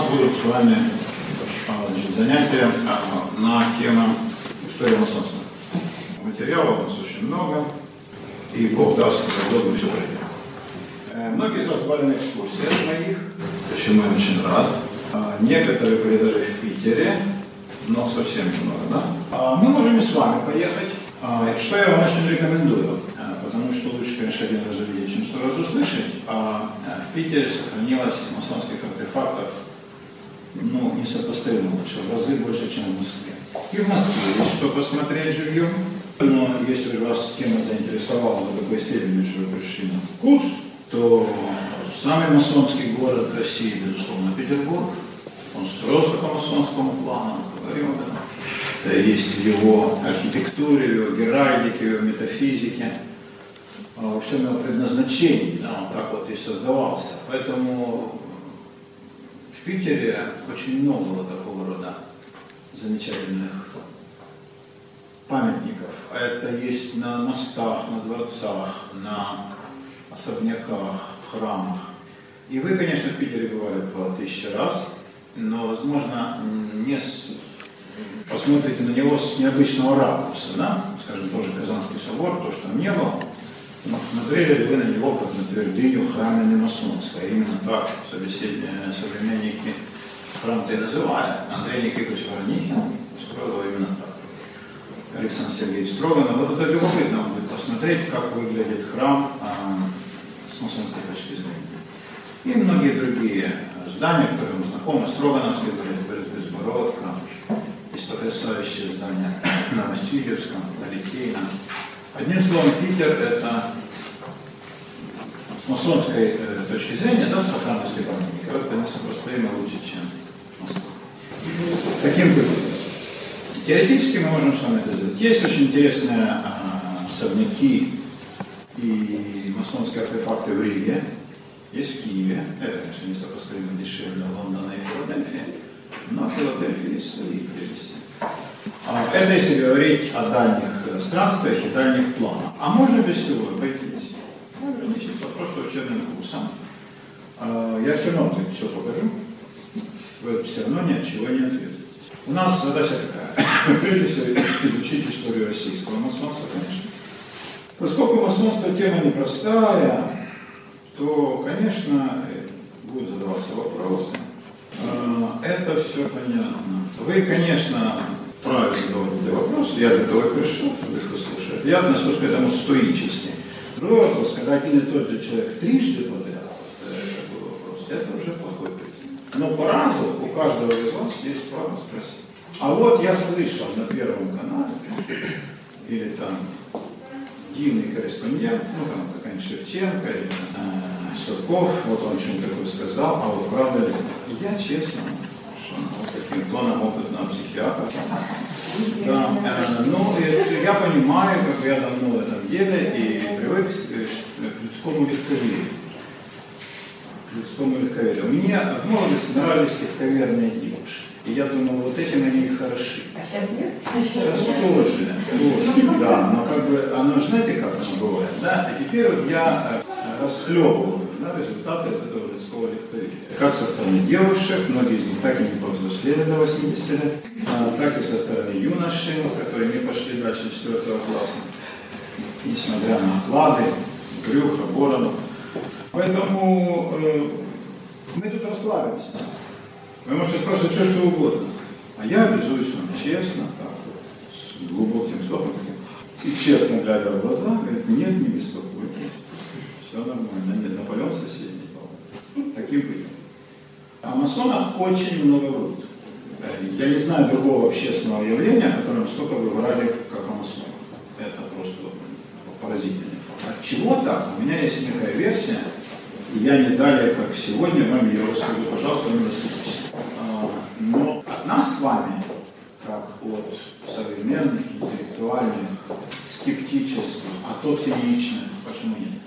нас будут с вами а, значит, занятия а, на тему истории масонства. Материала у нас очень много, и Бог даст, когда мы все пройдем. Э, Многие из вас бывали на экскурсиях моих, почему я очень рад. А, Некоторые были даже в Питере, но совсем немного, да? Мы можем и с вами поехать. Что я вам очень рекомендую, потому что лучше, конечно, один раз увидеть, чем сто раз услышать. А, в Питере сохранилось масонских артефактов ну, несопоставимо больше, в разы больше, чем в Москве. И в Москве есть что посмотреть живьем. Но если же вас тема заинтересовала до такой степени, что вы пришли на курс, то самый масонский город России, безусловно, Петербург. Он строился по масонскому плану, говорил, да. Это есть в его архитектуре, в его геральдике, в его метафизике, а, во всем его предназначении, да, он так вот и создавался. Поэтому в Питере очень много вот такого рода замечательных памятников. А Это есть на мостах, на дворцах, на особняках, храмах. И вы, конечно, в Питере бывали по тысяче раз, но, возможно, не с- посмотрите на него с необычного ракурса, да? скажем, тоже Казанский собор, то, что там не было, смотрели ли вы на него как на твердыню храмины масонской, именно так современники храм-то и называли. Андрей Никитович Воронихин строил именно так. Александр Сергеевич Строганов. Вот это любопытно будет посмотреть, как выглядит храм а, с масонской точки зрения. И многие другие здания, которые мы знакомы, Строгановский дворец, дворец Безбородка, есть потрясающее здание на Васильевском, на Литейном. Одним словом, Питер – это с масонской э, точки зрения, да, с сохранностью памятников, это несопоставимо лучше, чем Москва. Таким путем. Теоретически мы можем с вами это сделать. Есть очень интересные а, особняки и масонские артефакты в Риге, есть в Киеве, это, конечно, несопоставимо дешевле Лондона и Филадельфии, но в Филадельфии есть свои прелести. А, Это если говорить о дальних э, странствиях и дальних планах. А можно без всего обойтись? Ну, ограничиться просто учебным курсом. А, Я все равно все покажу. Вы все равно ни от чего не ответите. У нас задача такая. Прежде всего изучить историю российского масонства, конечно. Поскольку масонство тема непростая, то, конечно, будут задаваться вопросы. А, Это все понятно. Вы, конечно, правильно задавайте вопросы. Я для того пришел, их услышать. Я отношусь к этому стоически. Другой вопрос, когда один и тот же человек трижды подряд такой вопрос, это уже плохой признак. Но по разу у каждого из вас есть право спросить. А вот я слышал на Первом канале, или там дивный корреспондент, ну там какая-нибудь Шевченко или э, Сурков, вот он что-нибудь такое сказал, а вот правда ли? Я честно, тоном опытного психиатра. Да, э, ну, я понимаю, как я давно в этом деле и привык к, к людскому легковерию. К людскому легковерию. Мне в молодости нравились легковерные девушки. И я думал, вот этим они и хороши. А сейчас нет? Сейчас тоже, тоже, да, но как бы оно, знаете, как оно бывает, да? И теперь вот я э, расхлебываю да, результаты этого людского легковерия. Как со стороны девушек, многие из них так и не повзрослели до 80 лет, а, так и со стороны юношей, которые не пошли дальше 4 класса, несмотря на оклады, брюхо, бороду. Поэтому э, мы тут расслабимся. Вы можете спрашивать все, что угодно. А я обязуюсь вам честно, так, с глубоким вздохом, и честно глядя в глаза, говорит, нет, не беспокойтесь, все нормально, нет, соседний, по-моему. Таким путем. О масонах очень много врут. Я не знаю другого общественного явления, о котором столько выврали, как о масонах. Это просто поразительный факт. От чего так? У меня есть некая версия, и я не далее, как сегодня, вам ее расскажу, пожалуйста, не расслышите. Но от нас с вами, как от современных, интеллектуальных, скептических, а то циничных, почему нет,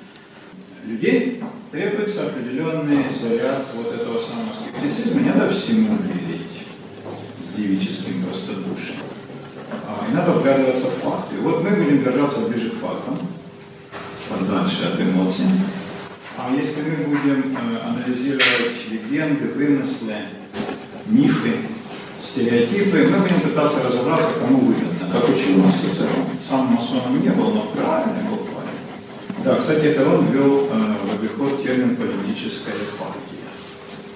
людей требуется определенный заряд вот этого самого скептицизма. Не надо всему верить с девическим простодушием. А, И надо вглядываться в факты. Вот мы будем держаться ближе к фактам, подальше от эмоций. А если мы будем э, анализировать легенды, вымыслы, мифы, стереотипы. Мы будем пытаться разобраться, кому выгодно, как учил нас Цицерон. Сам масоном не был, но правильный был. Да, кстати, это он ввел э, в обиход термин политическая партия.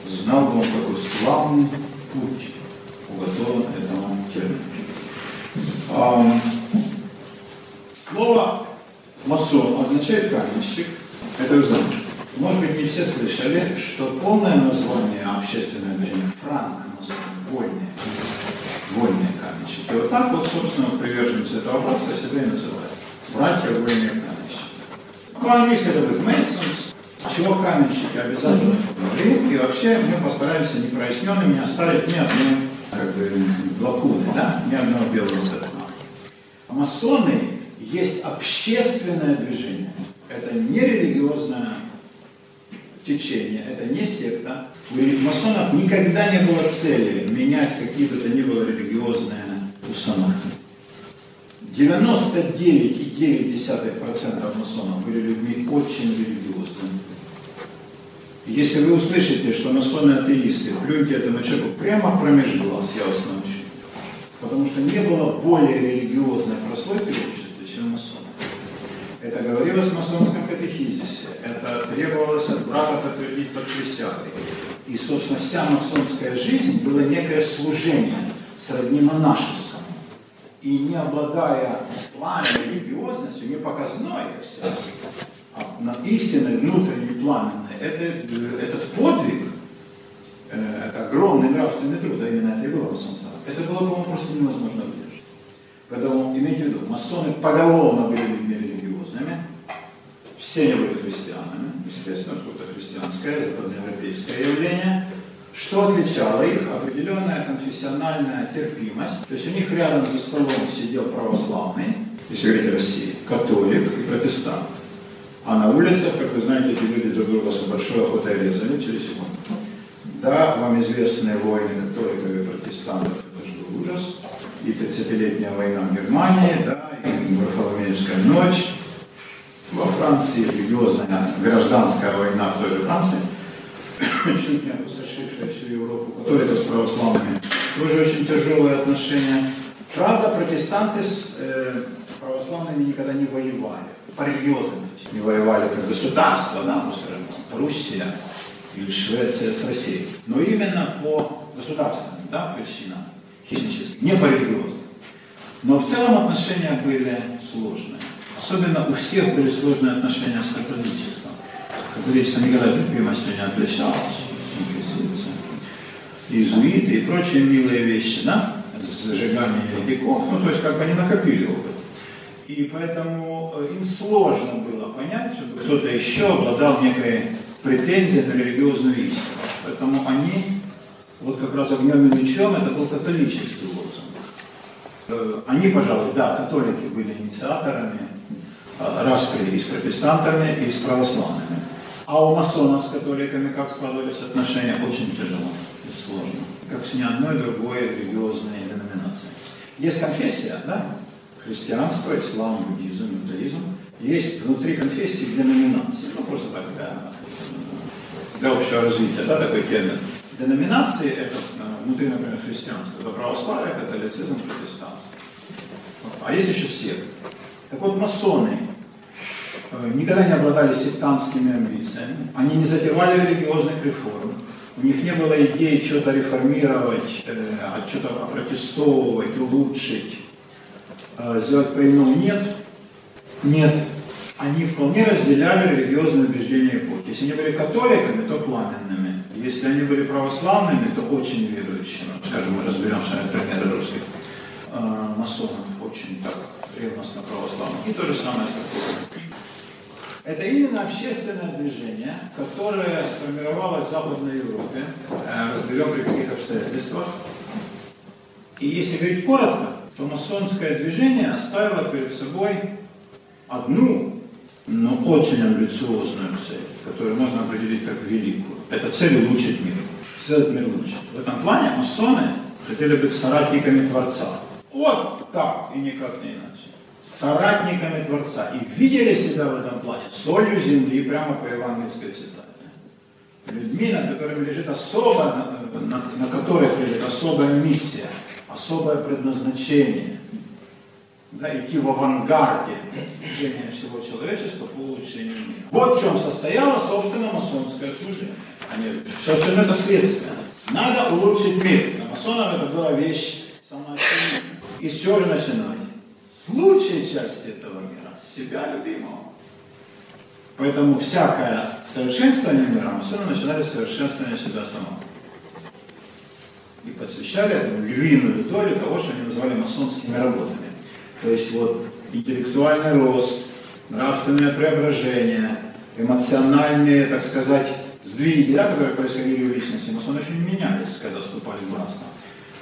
Знал бы он, какой славный путь уготован этому термину. А, слово масон означает каменщик. Это вы знаете. Может быть, не все слышали, что полное название общественного движения франк масон, вольные, вольные каменщики. Вот так вот, собственно, приверженцы этого братства себя и называют. Братья вольные каменщики. По-английски это будет Masons, чего каменщики обязательно говорим, и вообще мы постараемся непроясненными оставить ни одной как бы, лакуны, да, ни одного белого пятна. Масоны есть общественное движение. Это не религиозное течение, это не секта. У масонов никогда не было цели менять какие бы то ни было религиозные установки. 99,9% масонов были людьми очень религиозными. Если вы услышите, что масоны атеисты, плюньте этому человеку прямо промеж глаз, я вас научу. Потому что не было более религиозной прослойки в обществе, чем масоны. Это говорилось в масонском катехизисе, это требовалось от брата подтвердить под присягой. И, собственно, вся масонская жизнь была некое служение сродни монашескому. И не обладая пламенной религиозностью, не показной, сейчас, а на истинной внутренней пламенной, это, этот подвиг, э, это огромный нравственный труд, а именно это и было масонство, это было, по-моему, просто невозможно выдержать. Поэтому имейте в виду, масоны поголовно были людьми религиозными, все они были христианами, естественно, что это христианское, западноевропейское явление. Что отличало их? Определенная конфессиональная терпимость. То есть у них рядом за столом сидел православный, если говорить о России, католик и протестант. А на улицах, как вы знаете, эти люди друг друга с большой охотой резали через секунду. Да, вам известные войны католиков и протестантов, это же был ужас. И 30-летняя война в Германии, да, и Варфоломеевская ночь. Во Франции религиозная гражданская война в той же Франции, чуть не опустошившая всю Европу, католиков с православными, тоже очень тяжелые отношения. Правда, протестанты с э, православными никогда не воевали, по религиозным не воевали как государство, да, ну, скажем, Руссия или Швеция с Россией, но именно по государственным да, причинам, хищническим, не по религиозным. Но в целом отношения были сложные. Особенно у всех были сложные отношения с католичеством. Католичество никогда терпимостью не отличалось, инквизиция. Иезуиты и прочие милые вещи, да, сжигание еретиков, ну то есть как бы они накопили опыт. И поэтому э, им сложно было понять, чтобы кто-то еще обладал некой претензией на религиозную истину. Поэтому они, вот как раз огнем и мечом, это был католический лозунг. Э, они, пожалуй, да, католики были инициаторами э, распри и с протестантами, и с православными. А у масонов с католиками как складывались отношения? Очень тяжело и сложно. Как с ни одной другой религиозной деноминацией. Есть конфессия, да? христианство, ислам, буддизм, иудаизм, есть внутри конфессии деноминации. Ну, просто так, для, для общего развития, да, такой термин. Деноминации это э, внутри, например, христианства, это православие, католицизм, протестанство. А есть еще секты. Так вот, масоны никогда не обладали сектантскими амбициями, они не затевали религиозных реформ, у них не было идеи что-то реформировать, э, а что-то опротестовывать, улучшить. А, сделать по-иному нет, нет. Они вполне разделяли религиозные убеждения эпохи. Если они были католиками, то пламенными. Если они были православными, то очень верующими. Скажем, мы разберем с вами примеры русских э, масонов, очень так ревностно православных. И то же самое с. Это именно общественное движение, которое сформировалось в Западной Европе, э, разберем при каких обстоятельствах. И если говорить коротко, то масонское движение оставило перед собой одну, но очень амбициозную цель, которую можно определить как великую. Это цель улучшить мир, сделать мир лучше. В этом плане масоны хотели быть соратниками Творца. Вот так и никак не иначе. Соратниками Творца. И видели себя в этом плане солью земли прямо по евангельской цитате. Людьми, над которыми лежит особо, на, на, на которых особая миссия, особое предназначение. Да, идти в авангарде движения всего человечества по улучшению мира. Вот в чем состояло, собственно, масонское служение. Они, все остальное это следствие. Надо улучшить мир. Для масонов это была вещь самоочевидная. И с чего же начинать? Лучшей части этого мира, себя любимого. Поэтому всякое совершенствование мира масоны начинали с совершенствования себя самого. И посвящали этому львиную долю того, что они называли масонскими работами. То есть вот интеллектуальный рост, нравственное преображение, эмоциональные, так сказать, сдвиги, да, которые происходили в личности, масоны не менялись, когда вступали в братство.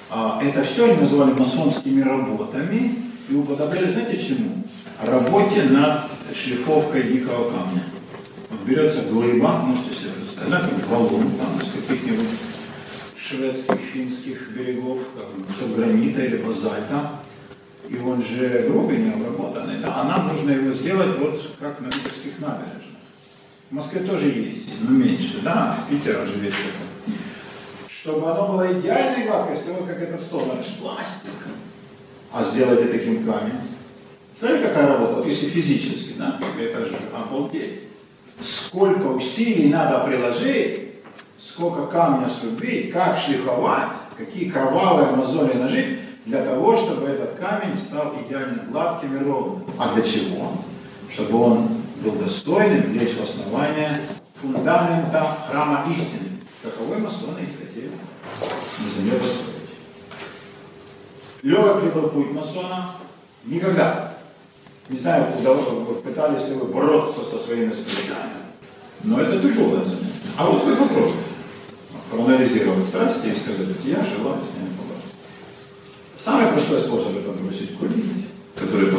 А, это все они называли масонскими работами и уподобляли, знаете, чему? Работе над шлифовкой дикого камня. Вот берется глыба, можете себе представить, валун там из каких-нибудь шведских, финских берегов, как гранита или базальта, и он же грубый, не обработанный, да, а нам нужно его сделать вот как на питерских набережных. В Москве тоже есть, но меньше, да, в Питере же весь это. Чтобы оно было идеальной гладкости, вот как этот стол, же пластик. А сделать это таким камнем. Смотрите, какая работа, вот если физически, да, это же обалдеть. Сколько усилий надо приложить, сколько камня срубить, как шлифовать, какие кровавые мозоли нажить, для того, чтобы этот камень стал идеально гладким и ровным. А для чего? Чтобы он был достойным лечь в основание фундамента храма истины. Каковой масоны и на земле построить. Легок ли был путь масона? Никогда. Не знаю, куда вы пытались ли вы бороться со своими страстями. Но это тяжелое занятие. А вот вы попробуйте проанализировать страсти и сказать, я желаю с ними побороться. Самый простой способ это бросить курить, который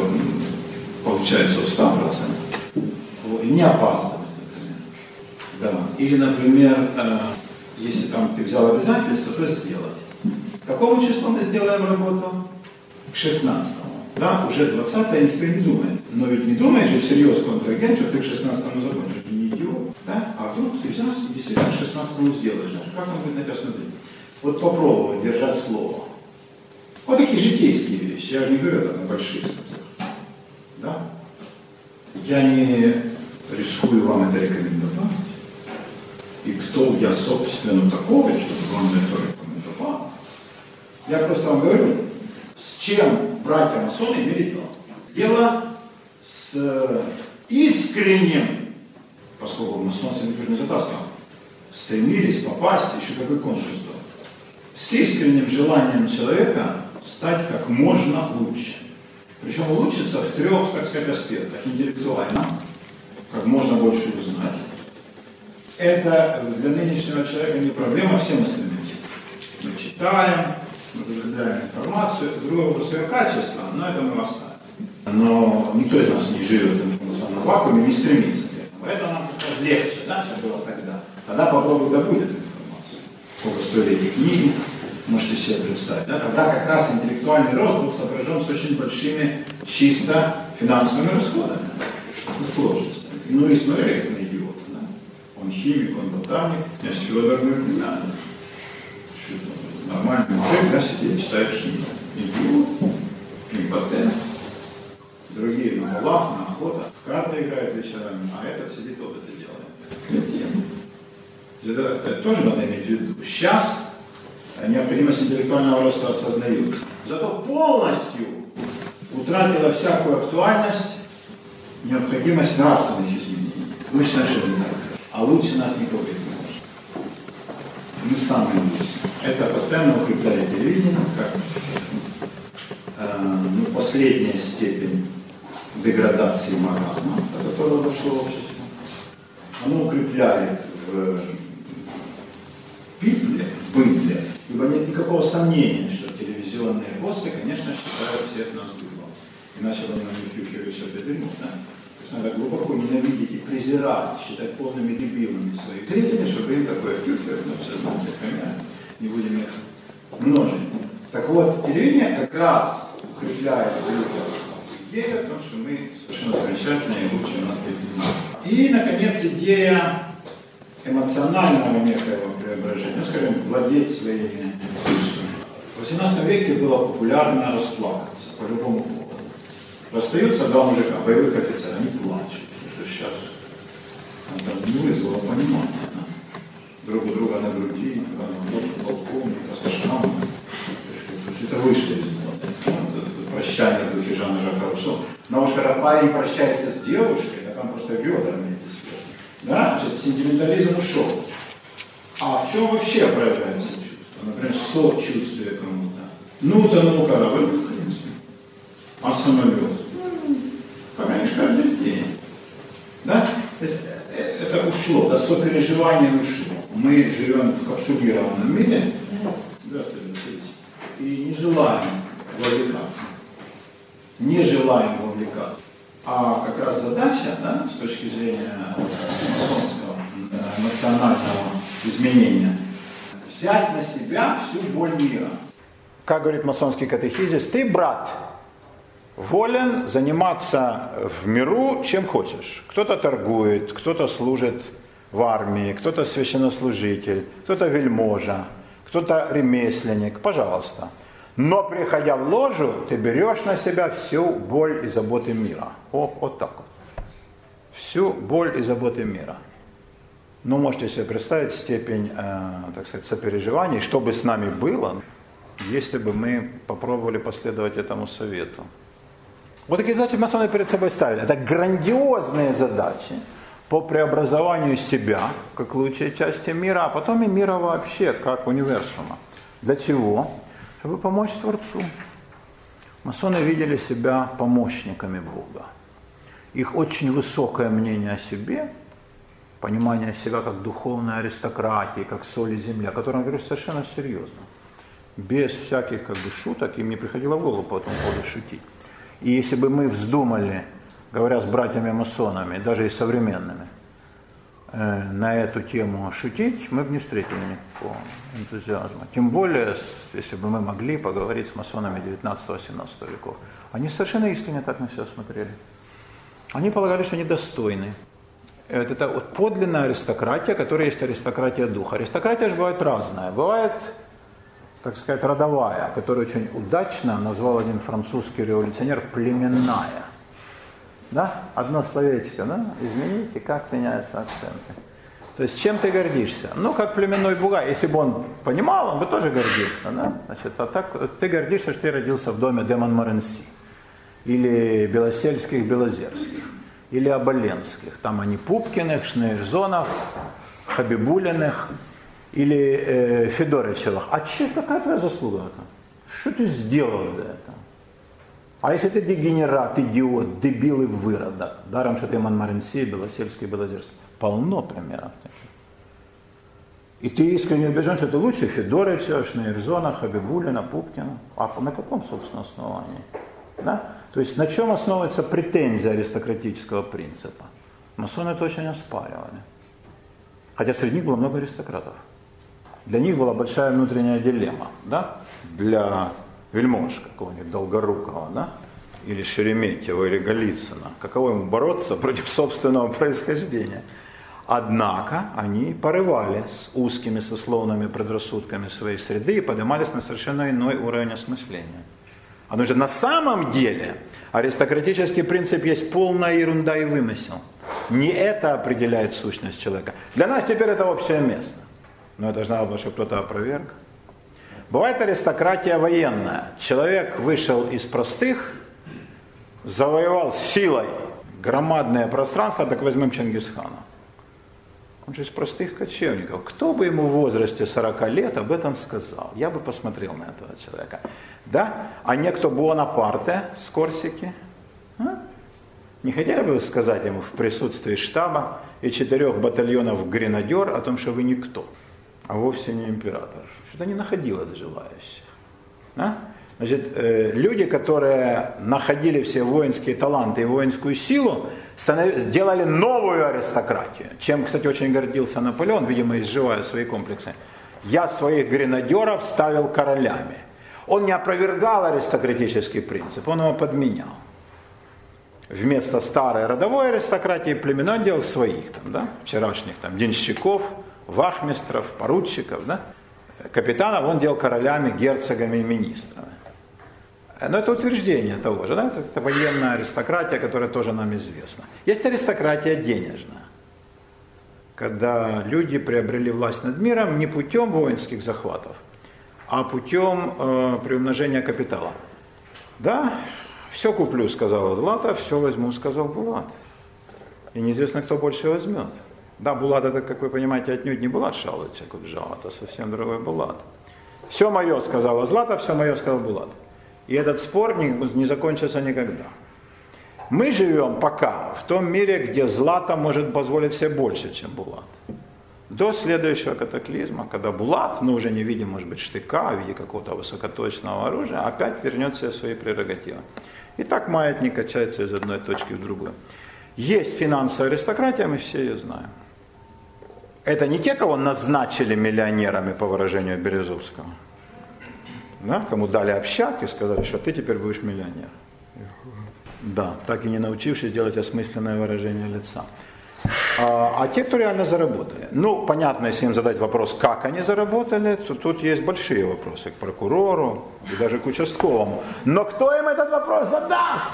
получается в 100%. И не например. Да. Или, например, э, если там ты взял обязательство, то сделать. Какому числу мы сделаем работу? К 16 да, уже 20 никто не думает. Но ведь не думает же всерьез контрагент, что ты к 16 закончишь. Не идиот. Да? А вдруг ты и действительно к 16 сделаешь. Как он будет на тебя смотреть? Вот попробовать держать слово. Вот такие житейские вещи. Я же не говорю там на больших статьях. Да? Я не рискую вам это рекомендовать. И кто я, собственно, такого, чтобы вам это рекомендовал. Я просто вам говорю, с чем братья масоны имели дело. Дело с искренним, поскольку масонство никто не затаскивал, стремились попасть, еще какой конкурс был, с искренним желанием человека стать как можно лучше. Причем улучшиться в трех, так сказать, аспектах. Интеллектуально, как можно больше узнать. Это для нынешнего человека не проблема, всем остальным. Мы читаем, потребляем информацию. Другой вопрос ее качества, но это мы оставим. Но никто из нас не живет в информационном вакууме, не стремится к этому. Это нам легче, да, чем было тогда. Тогда попробуй добыть эту информацию. Сколько стоили эти книги, можете себе представить. Да? Тогда как раз интеллектуальный рост был сопряжен с очень большими чисто финансовыми расходами. Сложность. Ну и смотрели, как на идиота. Да? Он химик, он ботаник, князь Федор, мы понимаем нормальный мужик, да, сидит, читает химию. Идиот, импотент. Другие на балах, на охотах, в карты играют вечерами, а этот сидит, вот это делает. Кретин. Это, это тоже надо иметь в виду. Сейчас необходимость интеллектуального роста осознают. Зато полностью утратила всякую актуальность необходимость нравственных изменений. Не так. А лучше нас никого не может. Мы лучшие. Это постоянно укрепляет телевидение, как э, ну, последняя степень деградации маразма, до которого дошло общество. Оно укрепляет в библе, в быдле, ибо нет никакого сомнения, что телевизионные боссы, конечно, считают всех нас быдлом. Иначе бы нам не все это дерьмо, да? Надо глубоко ненавидеть и презирать, считать полными дебилами своих зрителей, чтобы им такое втюхивать, но все знаете, понятно не будем их множить. Так вот, телевидение как раз укрепляет идею о том, что мы совершенно замечательные и лучше нас И, наконец, идея эмоционального некоего преображения, ну, скажем, владеть своими чувствами. В 18 веке было популярно расплакаться по любому поводу. Расстаются два мужика, боевых офицеров, они плачут. Это сейчас же. Там не вызвало понимания. Да? Друг у друга на груди, полковник, старшина. Это вышло из моды. Прощание в духе Жана Жака Руссо. Но уж когда парень прощается с девушкой, да там просто ведрами эти слезы. Да, значит, сентиментализм ушел. А в чем вообще проявляется чувство? Например, сочувствие кому-то. Ну, утонул корабль, А самолет? Поменьше каждый день. Да? Э, это ушло, да, сопереживание ушло. Мы живем в капсулированном мире. Здравствуйте. И не желаем вовлекаться. Не желаем вовлекаться. А как раз задача, да, с точки зрения масонского эмоционального изменения, взять на себя всю боль мира. Как говорит масонский катехизис, ты, брат, волен заниматься в миру чем хочешь. Кто-то торгует, кто-то служит в армии, кто-то священнослужитель, кто-то вельможа, кто-то ремесленник. Пожалуйста. Но приходя в ложу, ты берешь на себя всю боль и заботы мира. О, вот так вот. Всю боль и заботы мира. Ну, можете себе представить степень, э, так сказать, сопереживаний, что бы с нами было, если бы мы попробовали последовать этому совету. Вот такие задачи вами перед собой ставили. Это грандиозные задачи по преобразованию себя, как лучшей части мира, а потом и мира вообще, как универсума. Для чего? Чтобы помочь Творцу. Масоны видели себя помощниками Бога. Их очень высокое мнение о себе, понимание себя как духовной аристократии, как соли земли, о котором говорю совершенно серьезно. Без всяких как бы, шуток им не приходило в голову по этому поводу шутить. И если бы мы вздумали, говоря с братьями-масонами, даже и современными, э, на эту тему шутить, мы бы не встретили никакого энтузиазма. Тем более, если бы мы могли поговорить с масонами 19-18 веков. Они совершенно искренне так на себя смотрели. Они полагали, что они достойны. Это вот подлинная аристократия, которая есть аристократия духа. Аристократия же бывает разная. Бывает так сказать, родовая, которую очень удачно назвал один французский революционер племенная. Да? Одно словечко, да? Измените, как меняются акценты. То есть чем ты гордишься? Ну, как племенной бугай. Если бы он понимал, он бы тоже гордился. Да? Значит, а так ты гордишься, что ты родился в доме Демон Моренси. Или Белосельских, Белозерских. Или Оболенских. Там они Пупкиных, Шнейрзонов, Хабибулиных или э, Федорычевых, а че, какая твоя заслуга? Что ты сделал за это? А если ты дегенерат, идиот, дебил и выродок, даром, что ты Монмаренси, Белосельский, Белозерский, полно примеров таких. И ты искренне убежден, что ты лучше Федорыча, Шнейрзона, Хабибулина, Пупкина. А на каком, собственно, основании? Да? То есть на чем основывается претензия аристократического принципа? Масоны это очень оспаривали. Хотя среди них было много аристократов для них была большая внутренняя дилемма, да, для вельмож какого-нибудь Долгорукова, да, или Шереметьева, или Голицына, каково ему бороться против собственного происхождения. Однако они порывали с узкими сословными предрассудками своей среды и поднимались на совершенно иной уровень осмысления. Потому что на самом деле аристократический принцип есть полная ерунда и вымысел. Не это определяет сущность человека. Для нас теперь это общее место но надо было, чтобы кто-то опроверг. Бывает аристократия военная. Человек вышел из простых, завоевал силой громадное пространство, так возьмем Чингисхана. Он же из простых кочевников. Кто бы ему в возрасте 40 лет об этом сказал? Я бы посмотрел на этого человека. Да? А некто Буонапарте с Корсики? А? Не хотели бы вы сказать ему в присутствии штаба и четырех батальонов гренадер о том, что вы никто? А вовсе не император. Что-то не находилось желающих. А? Значит, э, люди, которые находили все воинские таланты и воинскую силу, сделали новую аристократию, чем, кстати, очень гордился Наполеон, видимо, изживая свои комплексы. Я своих гренадеров ставил королями. Он не опровергал аристократический принцип, он его подменял. Вместо старой родовой аристократии племенной делал своих, там, да, вчерашних там, денщиков, вахмистров, поручиков, да? капитанов он делал королями, герцогами и министрами. Но это утверждение того же, да? это военная аристократия, которая тоже нам известна. Есть аристократия денежная, когда люди приобрели власть над миром не путем воинских захватов, а путем э, приумножения капитала. Да, все куплю, сказала Злата, все возьму, сказал Булат. И неизвестно, кто больше возьмет. Да, Булат это, как вы понимаете, отнюдь не Булат Шалович Акуджал, это совсем другой Булат. Все мое, сказала Злата, все мое, сказал Булат. И этот спор не, не закончится никогда. Мы живем пока в том мире, где Злата может позволить себе больше, чем Булат. До следующего катаклизма, когда Булат, ну уже не в виде, может быть, штыка, а в виде какого-то высокоточного оружия, опять вернет себе свои прерогативы. И так маятник качается из одной точки в другую. Есть финансовая аристократия, мы все ее знаем. Это не те, кого назначили миллионерами, по выражению Березовского. Да, кому дали общак и сказали, что ты теперь будешь миллионер. Да, так и не научившись делать осмысленное выражение лица. А, а те, кто реально заработали. Ну, понятно, если им задать вопрос, как они заработали, то тут есть большие вопросы к прокурору и даже к участковому. Но кто им этот вопрос задаст?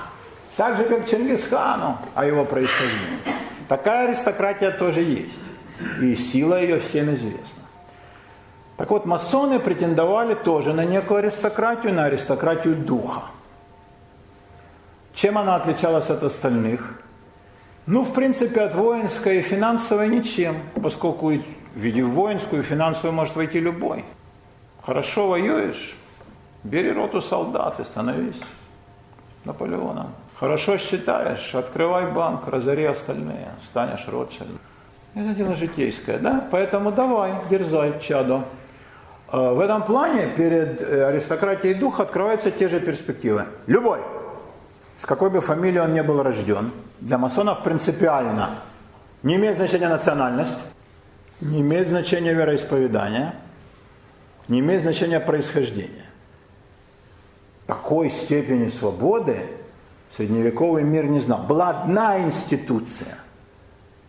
Так же, как Чингисхану о его происхождении. Такая аристократия тоже есть. И сила ее всем известна. Так вот, масоны претендовали тоже на некую аристократию, на аристократию духа. Чем она отличалась от остальных? Ну, в принципе, от воинской и финансовой ничем, поскольку в виде воинскую и финансовую может войти любой. Хорошо воюешь, бери роту солдат и становись Наполеоном. Хорошо считаешь, открывай банк, разори остальные, станешь Ротшильдом. Это дело житейское, да? Поэтому давай, дерзай, чадо. А, в этом плане перед э, аристократией духа открываются те же перспективы. Любой, с какой бы фамилией он не был рожден, для масонов принципиально не имеет значения национальность, не имеет значения вероисповедание, не имеет значения происхождение. Такой степени свободы средневековый мир не знал. Была одна институция,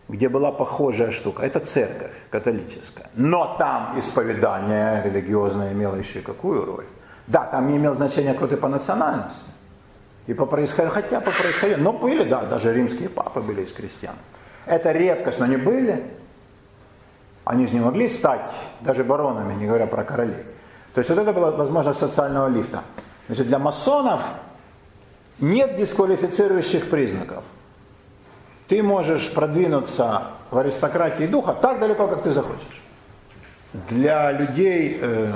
где была похожая штука. Это церковь католическая. Но там исповедание религиозное имело еще какую роль? Да, там не имел значения, кто ты по национальности. И по происхождению, хотя по происхождению, но были, да, даже римские папы были из крестьян. Это редкость, но они были. Они же не могли стать даже баронами, не говоря про королей. То есть вот это была возможность социального лифта. Значит, для масонов нет дисквалифицирующих признаков. Ты можешь продвинуться в аристократии духа так далеко, как ты захочешь. Для людей, э,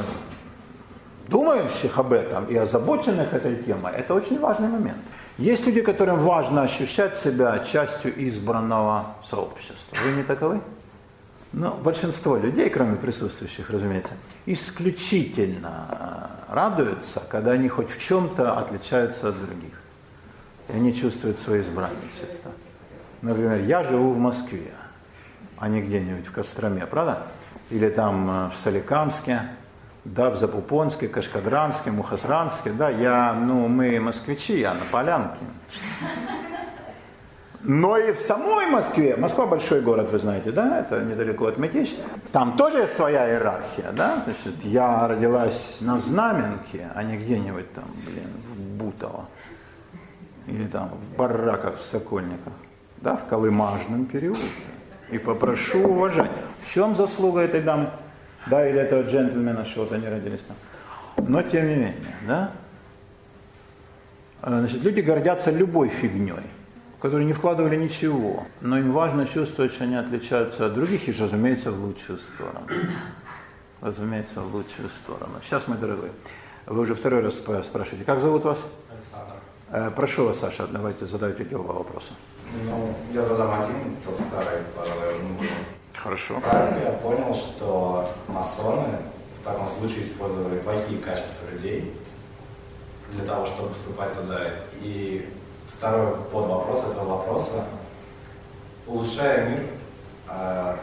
думающих об этом и озабоченных этой темой, это очень важный момент. Есть люди, которым важно ощущать себя частью избранного сообщества. Вы не таковы? Но ну, большинство людей, кроме присутствующих, разумеется, исключительно э, радуются, когда они хоть в чем-то отличаются от других. И они чувствуют свое избранничество. Например, я живу в Москве, а не где-нибудь в Костроме, правда? Или там э, в Соликамске, да, в Запупонске, Кашкадранске, Мухосранске, да, я, ну, мы москвичи, я на Полянке. Но и в самой Москве, Москва большой город, вы знаете, да, это недалеко от Мытищ, там тоже соя иерархия, да, значит, я родилась на Знаменке, а не где-нибудь там, блин, в Бутово, или там в бараках в Сокольниках, да, в Колымажном переулке, и попрошу уважать. В чем заслуга этой дамы? Да, или этого джентльмена, что вот они родились там. Но тем не менее, да, э, Значит, люди гордятся любой фигней которые не вкладывали ничего, но им важно чувствовать, что они отличаются от других и, разумеется, в лучшую сторону. Разумеется, в лучшую сторону. Сейчас, мой дорогой, вы уже второй раз спрашиваете, как зовут вас? Александр. Э, прошу вас, Саша, давайте задайте оба вопроса. Ну, я задам один, тот старый, параллельно. Хорошо. Правильно я понял, что масоны в таком случае использовали плохие качества людей для того, чтобы вступать туда, и Второй подвопрос этого вопроса. Улучшая мир, а,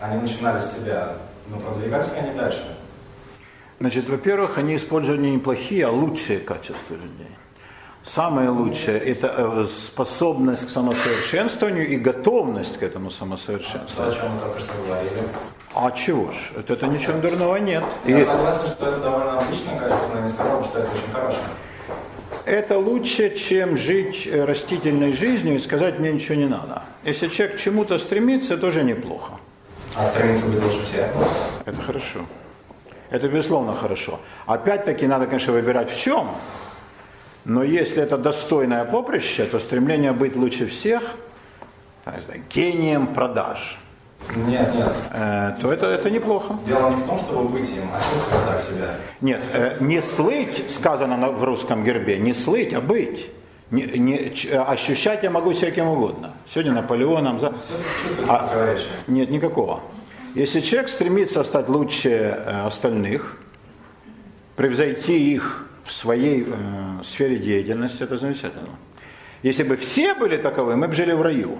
они начинали с себя, но продвигались ли они дальше? Значит, во-первых, они использовали не плохие, а лучшие качества людей. Самое лучшее – это э, способность к самосовершенствованию и готовность к этому самосовершенствованию. То, о чем только что говорили. А чего ж? Это, это ничего дурного нет. Я И... согласен, что это довольно обычное качество, но не сказал, что это очень хорошее. Это лучше, чем жить э, растительной жизнью и сказать, мне ничего не надо. Если человек к чему-то стремится, это тоже неплохо. А стремиться быть лучше всех? Это хорошо. Это, безусловно, хорошо. Опять-таки, надо, конечно, выбирать в чем. Но если это достойное поприще, то стремление быть лучше всех, знаю, гением продаж, нет, нет. Э, то это, это неплохо. Дело не в том, чтобы быть им, а чувствовать так себя. Нет, э, не слыть, сказано в русском гербе, не слыть, а быть. Не, не, ощущать я могу всяким угодно. Сегодня Наполеоном. За... А, нет, никакого. Если человек стремится стать лучше э, остальных, превзойти их в своей э, сфере деятельности, это замечательно. Если бы все были таковы, мы бы жили в раю.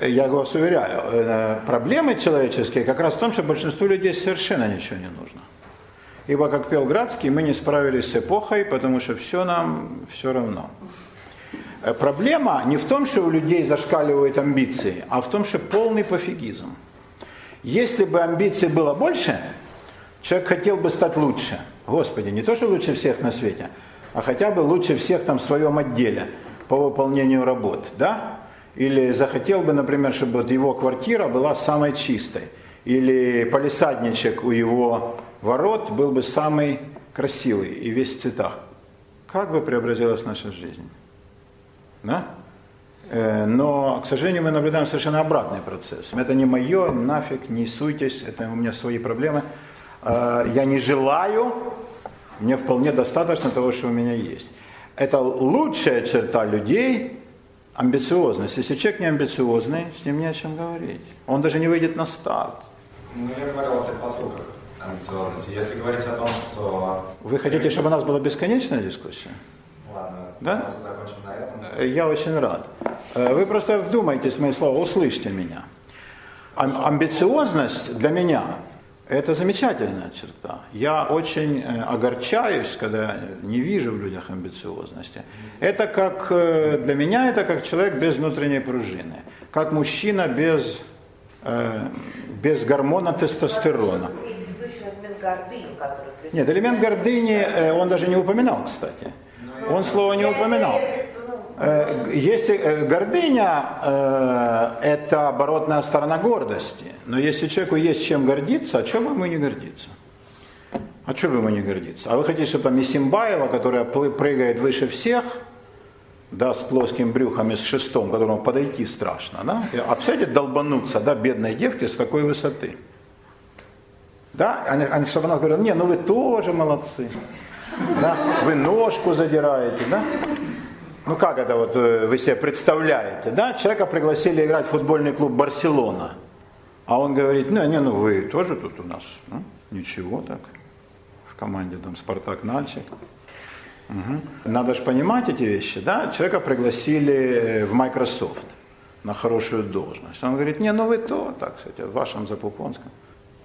Я вас уверяю, э, проблемы человеческие как раз в том, что большинству людей совершенно ничего не нужно. Ибо, как пел Градский, мы не справились с эпохой, потому что все нам все равно. Э, проблема не в том, что у людей зашкаливают амбиции, а в том, что полный пофигизм. Если бы амбиций было больше, человек хотел бы стать лучше. Господи, не то, что лучше всех на свете, а хотя бы лучше всех там в своем отделе по выполнению работ. Да? Или захотел бы, например, чтобы вот его квартира была самой чистой. Или полисадничек у его ворот был бы самый красивый и весь в цветах. Как бы преобразилась наша жизнь? Да? Э, но, к сожалению, мы наблюдаем совершенно обратный процесс. Это не мое, нафиг, не суйтесь, это у меня свои проблемы. Э, я не желаю, мне вполне достаточно того, что у меня есть. Это лучшая черта людей, амбициозность. Если человек не амбициозный, с ним не о чем говорить. Он даже не выйдет на старт. Ну, я говорил о предпосылках амбициозности. Если говорить о том, что... Вы хотите, чтобы у нас была бесконечная дискуссия? Ладно, да? на этом. Я очень рад. Э, вы просто вдумайтесь в мои слова, услышьте меня. Амбициозность для меня это замечательная черта. Я очень э, огорчаюсь, когда не вижу в людях амбициозности. Это как, э, для меня это как человек без внутренней пружины, как мужчина без, э, без гормона тестостерона. Нет, элемент гордыни он даже не упоминал, кстати. Он слово не упоминал. Э, если э, гордыня э, – это оборотная сторона гордости, но если человеку есть чем гордиться, о чем ему не гордиться? А что бы ему не гордиться? А вы хотите, чтобы там Исимбаева, которая прыгает выше всех, да, с плоским брюхом и с шестом, к которому подойти страшно, да? А представляете, долбануться, да, бедной девке с такой высоты. Да, они, они чтобы она говорила, не, ну вы тоже молодцы. Да? Вы ножку задираете, да? Ну как это вот э, вы себе представляете, да? Человека пригласили играть в футбольный клуб Барселона. А он говорит, не, не, ну вы тоже тут у нас. Ну, ничего так. В команде там Спартак Нальчик. Угу. Надо же понимать эти вещи, да? Человека пригласили в Microsoft на хорошую должность. Он говорит, не, ну вы то, так сказать, в вашем Запупонском.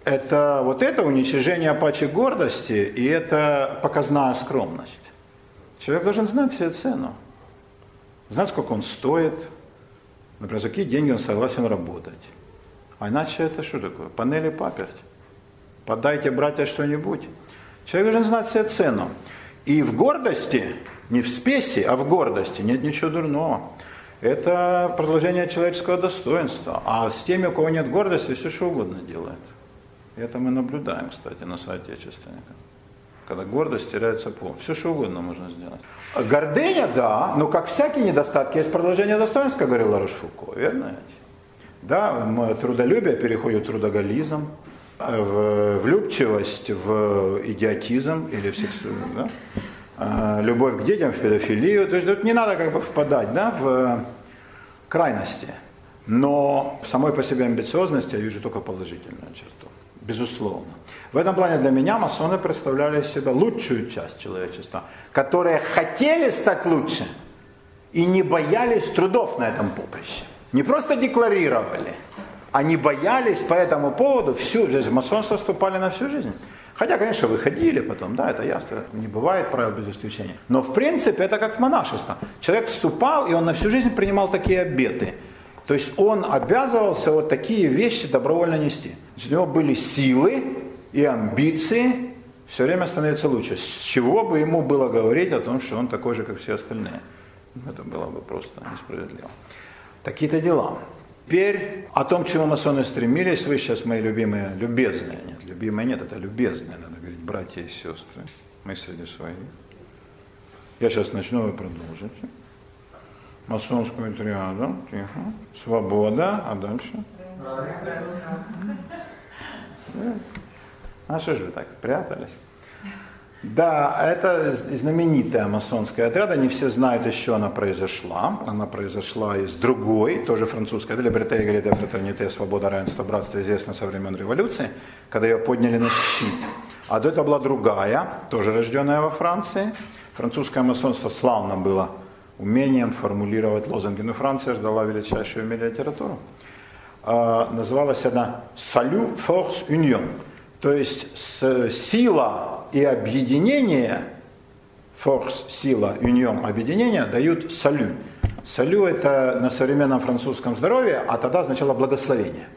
Это вот это уничижение пачи гордости, и это показная скромность. Человек должен знать себе цену знать, сколько он стоит, например, за какие деньги он согласен работать. А иначе это что такое? Панели паперть. Подайте, братья, что-нибудь. Человек должен знать себе цену. И в гордости, не в спеси, а в гордости нет ничего дурного. Это продолжение человеческого достоинства. А с теми, у кого нет гордости, все что угодно делают. И это мы наблюдаем, кстати, на соотечественниках. Когда гордость теряется пол. Все что угодно можно сделать. Гордыня, да, но как всякие недостатки, есть продолжение достоинства, говорил Ларош Фуко, верно? Да, трудолюбие переходит в трудоголизм, в влюбчивость, в идиотизм или в сексуальность, да? А, любовь к детям, в педофилию. То есть тут не надо как бы впадать да, в крайности. Но в самой по себе амбициозности я вижу только положительную черту. Безусловно. В этом плане для меня масоны представляли себя лучшую часть человечества, которые хотели стать лучше и не боялись трудов на этом поприще. Не просто декларировали, не боялись по этому поводу всю жизнь. Масонство вступали на всю жизнь. Хотя, конечно, выходили потом, да, это ясно, не бывает правил без исключения. Но в принципе это как в монашество. Человек вступал, и он на всю жизнь принимал такие обеты. То есть он обязывался вот такие вещи добровольно нести. У него были силы и амбиции все время становиться лучше. С чего бы ему было говорить о том, что он такой же, как все остальные? Это было бы просто несправедливо. Такие-то дела. Теперь о том, к чему масоны стремились, вы сейчас мои любимые, любезные, нет, любимые нет, это любезные, надо говорить, братья и сестры, мы среди своих. Я сейчас начну, вы продолжите. Масонскую триаду, тихо. Свобода, а дальше? А что же вы так прятались? Да, это знаменитая масонская отряд, не все знают, еще она произошла. Она произошла из другой, тоже французской, это Либерте, Эгалите, Фратерните, Свобода, Равенство, Братство, известно со времен революции, когда ее подняли на щит. А до этого была другая, тоже рожденная во Франции. Французское масонство славно было умением формулировать лозунги. Но Франция ждала величайшую в. А, называлась она «Salut, force, union», то есть сила и объединение, force, сила, union, объединение дают салю. Салю это на современном французском здоровье, а тогда означало благословение.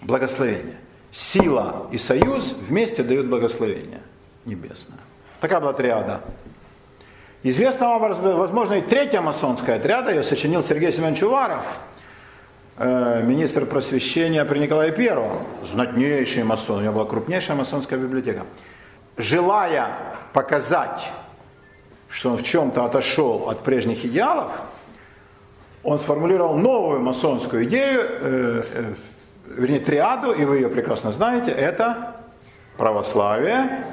Благословение. Сила и союз вместе дают благословение небесное. Такая была триада. Известна вам, возможно, и третья масонская отряда, ее сочинил Сергей Семенович Уваров – Э, министр просвещения при Николае Первом, знатнейший масон, у него была крупнейшая масонская библиотека, желая показать, что он в чем-то отошел от прежних идеалов, он сформулировал новую масонскую идею, э, э, вернее, триаду, и вы ее прекрасно знаете, это православие,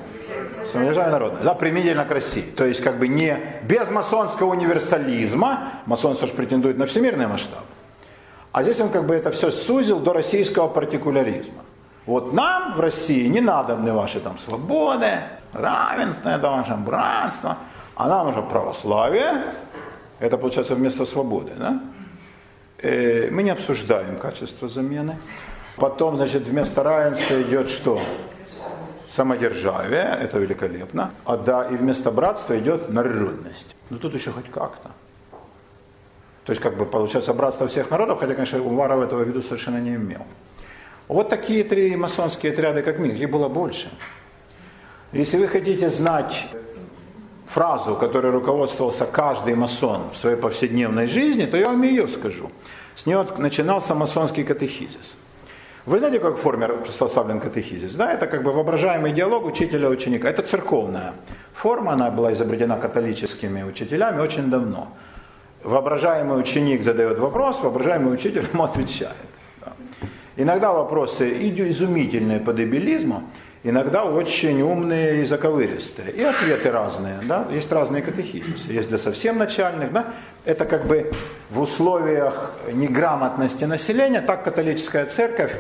самодержавие народное, да, применительно к России. То есть как бы не без масонского универсализма, масонство же претендует на всемирный масштаб, а здесь он как бы это все сузил до российского партикуляризма. Вот нам в России не надо мне ваши там свободы, равенство, это ваше братство, а нам уже православие, это получается вместо свободы, да? Э, мы не обсуждаем качество замены. Потом, значит, вместо равенства идет что? Самодержавие, это великолепно. А да, и вместо братства идет народность. Ну тут еще хоть как-то. То есть, как бы, получается, братство всех народов, хотя, конечно, Уваров этого в виду совершенно не имел. Вот такие три масонские отряды, как миг, их было больше. Если вы хотите знать фразу, которой руководствовался каждый масон в своей повседневной жизни, то я вам ее скажу. С нее начинался масонский катехизис. Вы знаете, как в форме составлен катехизис? Да, это как бы воображаемый диалог учителя-ученика. Это церковная форма, она была изобретена католическими учителями очень давно воображаемый ученик задает вопрос, воображаемый учитель ему отвечает. Да. Иногда вопросы изумительные по дебилизму, иногда очень умные и заковыристые. И ответы разные. Да? Есть разные катехизисы. Есть для совсем начальных. Да? Это как бы в условиях неграмотности населения, так католическая церковь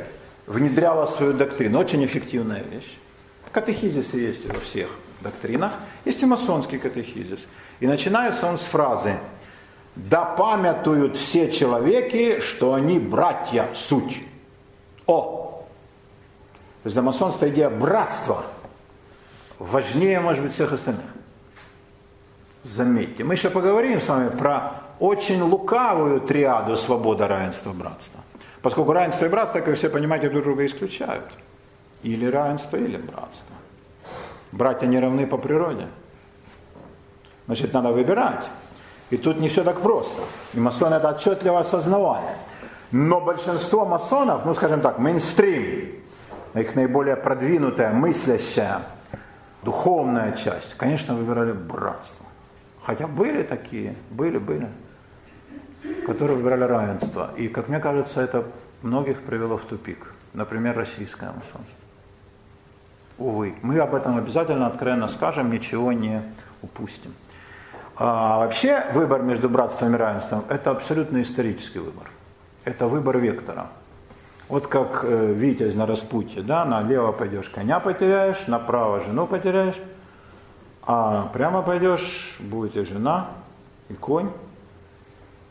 внедряла свою доктрину. Очень эффективная вещь. Катехизисы есть во всех доктринах. Есть и масонский катехизис. И начинается он с фразы да памятуют все человеки, что они братья суть. О! То есть для масонства идея братства важнее, может быть, всех остальных. Заметьте, мы еще поговорим с вами про очень лукавую триаду свобода, равенство, братство. Поскольку равенство и братство, как вы все понимаете, друг друга исключают. Или равенство, или братство. Братья не равны по природе. Значит, надо выбирать. И тут не все так просто. И масоны это отчетливо осознавали. Но большинство масонов, ну скажем так, мейнстрим, их наиболее продвинутая, мыслящая, духовная часть, конечно, выбирали братство. Хотя были такие, были, были, которые выбирали равенство. И, как мне кажется, это многих привело в тупик. Например, российское масонство. Увы, мы об этом обязательно откровенно скажем, ничего не упустим. А вообще выбор между братством и равенством – это абсолютно исторический выбор. Это выбор вектора. Вот как э, Витязь на распутье, да, налево пойдешь, коня потеряешь, направо жену потеряешь, а прямо пойдешь, будет и жена, и конь,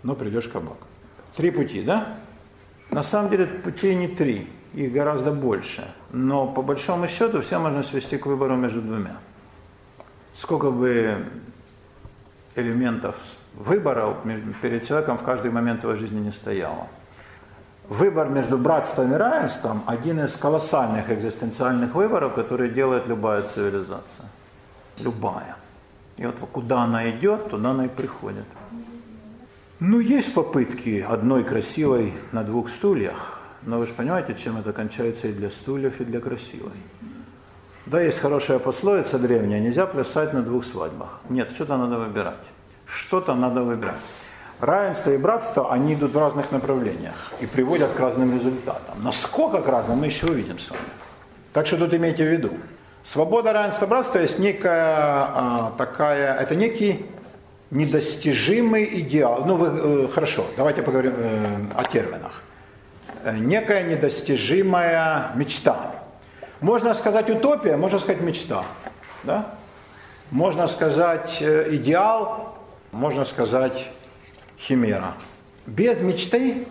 но придешь кабак. Три пути, да? На самом деле путей не три, их гораздо больше. Но по большому счету все можно свести к выбору между двумя. Сколько бы элементов выбора перед человеком в каждый момент его жизни не стояло. Выбор между братством и равенством – один из колоссальных экзистенциальных выборов, которые делает любая цивилизация. Любая. И вот куда она идет, туда она и приходит. Ну, есть попытки одной красивой на двух стульях, но вы же понимаете, чем это кончается и для стульев, и для красивой. Да, есть хорошая пословица древняя, нельзя плясать на двух свадьбах. Нет, что-то надо выбирать. Что-то надо выбирать. Равенство и братство, они идут в разных направлениях и приводят к разным результатам. Насколько к разным, мы еще увидим с вами. Так что тут имейте в виду. Свобода, равенство, братство есть некая а, такая, это некий недостижимый идеал. Ну, вы, э, хорошо, давайте поговорим э, о терминах. Э, некая недостижимая мечта. Можно сказать утопия, можно сказать мечта. Да? Можно сказать э, идеал, можно сказать химера. Без мечты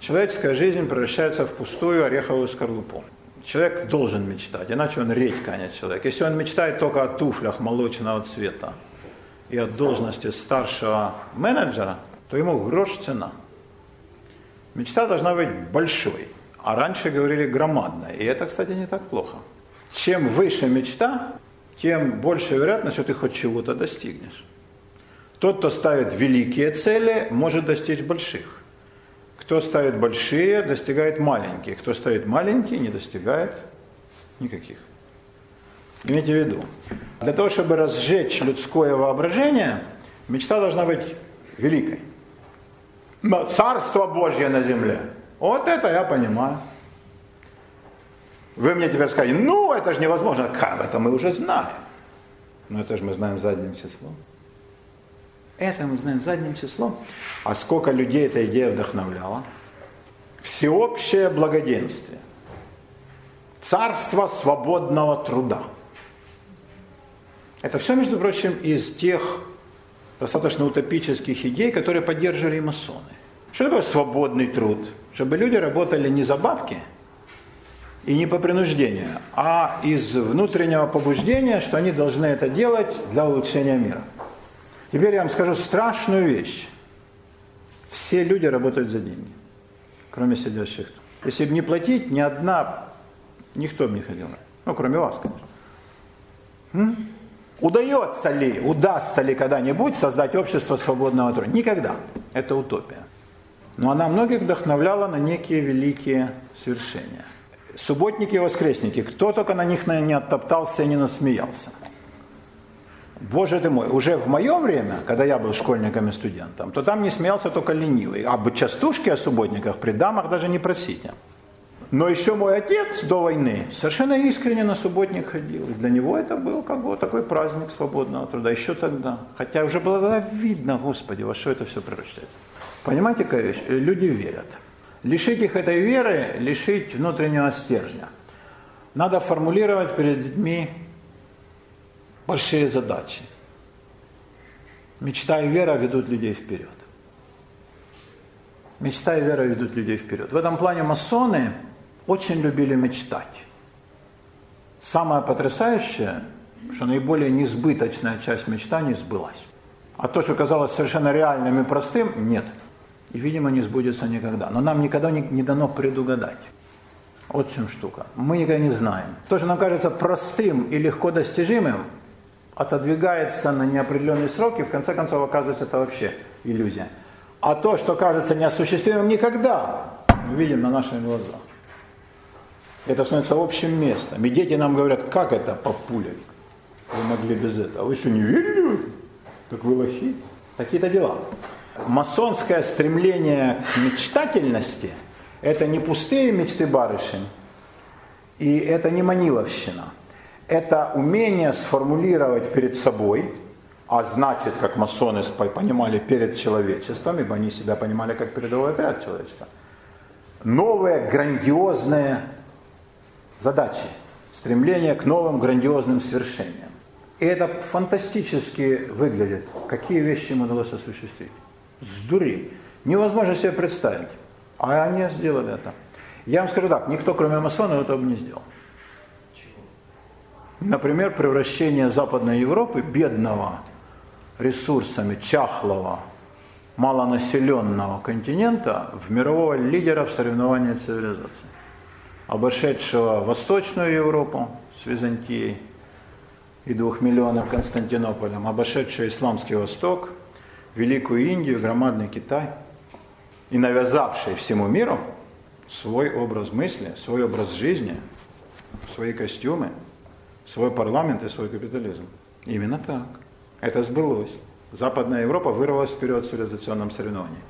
человеческая жизнь превращается в пустую ореховую скорлупу. Человек должен мечтать, иначе он редька, а не человек. Если он мечтает только о туфлях молочного цвета и о должности старшего менеджера, то ему грош цена. Мечта должна быть большой, а раньше говорили громадной. И это, кстати, не так плохо. Чем выше мечта, тем больше вероятность, что ты хоть чего-то достигнешь. Тот, кто ставит великие цели, может достичь больших. Кто ставит большие, достигает маленьких. Кто ставит маленькие, не достигает никаких. Имейте в виду, для того, чтобы разжечь людское воображение, мечта должна быть великой. Царство Божье на земле. Вот это я понимаю. Вы мне теперь скажете, ну это же невозможно. Как это мы уже знаем. Но это же мы знаем задним числом. Это мы знаем задним числом. А сколько людей эта идея вдохновляла? Всеобщее благоденствие. Царство свободного труда. Это все, между прочим, из тех достаточно утопических идей, которые поддерживали масоны. Что такое свободный труд? Чтобы люди работали не за бабки и не по принуждению, а из внутреннего побуждения, что они должны это делать для улучшения мира. Теперь я вам скажу страшную вещь. Все люди работают за деньги, кроме сидящих. Если бы не платить, ни одна, никто бы не ходил. Ну, кроме вас, конечно. М? Удается ли, удастся ли когда-нибудь создать общество свободного труда? Никогда. Это утопия. Но она многих вдохновляла на некие великие свершения. Субботники и воскресники, кто только на них не оттоптался и не насмеялся. Боже ты мой, уже в мое время, когда я был школьником и студентом, то там не смеялся только ленивый. А частушки о субботниках при дамах даже не просите. Но еще мой отец до войны совершенно искренне на субботник ходил. И для него это был как бы такой праздник свободного труда, еще тогда. Хотя уже было видно, Господи, во что это все превращается. Понимаете, какая вещь? Люди верят. Лишить их этой веры, лишить внутреннего стержня. Надо формулировать перед людьми большие задачи. Мечта и вера ведут людей вперед. Мечта и вера ведут людей вперед. В этом плане масоны очень любили мечтать. Самое потрясающее, что наиболее несбыточная часть мечтаний сбылась. А то, что казалось совершенно реальным и простым, нет. И, видимо, не сбудется никогда. Но нам никогда не, не дано предугадать. Вот в чем штука. Мы никогда не знаем. То, что нам кажется простым и легко достижимым, отодвигается на неопределенный срок, и в конце концов оказывается это вообще иллюзия. А то, что кажется неосуществимым никогда, мы видим на наших глазах. Это становится общим местом. И дети нам говорят, как это папуля? Вы могли без этого. Вы что, не верили? Так вы лохи. Такие-то дела. Масонское стремление к мечтательности – это не пустые мечты барышень, и это не маниловщина – это умение сформулировать перед собой, а значит, как масоны понимали перед человечеством, ибо они себя понимали как передовой отряд человечества, новые грандиозные задачи, стремление к новым грандиозным свершениям. И это фантастически выглядит. Какие вещи им удалось осуществить? Сдури. Невозможно себе представить. А они сделали это. Я вам скажу так, никто, кроме масонов, этого бы не сделал. Например, превращение Западной Европы, бедного ресурсами, чахлого малонаселенного континента в мирового лидера в соревновании цивилизаций, обошедшего Восточную Европу с Византией и двухмиллионным Константинополем, обошедшего Исламский Восток, Великую Индию, громадный Китай. И навязавший всему миру свой образ мысли, свой образ жизни, свои костюмы, свой парламент и свой капитализм. Именно так. Это сбылось. Западная Европа вырвалась вперед в цивилизационном соревновании.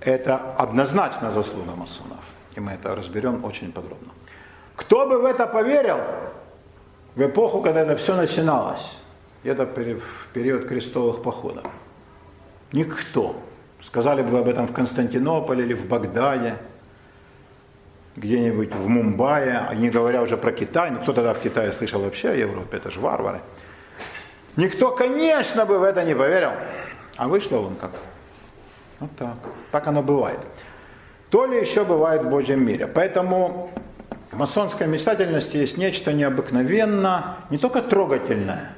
Это однозначно заслуга масонов. И мы это разберем очень подробно. Кто бы в это поверил в эпоху, когда это все начиналось, это в период крестовых походов? Никто. Сказали бы вы об этом в Константинополе или в Багдаде, где-нибудь в Мумбаи, а не говоря уже про Китай, ну кто тогда в Китае слышал вообще о Европе, это же варвары. Никто, конечно, бы в это не поверил. А вышло он как. Вот так. Так оно бывает. То ли еще бывает в Божьем мире. Поэтому в масонской мечтательности есть нечто необыкновенно, не только трогательное.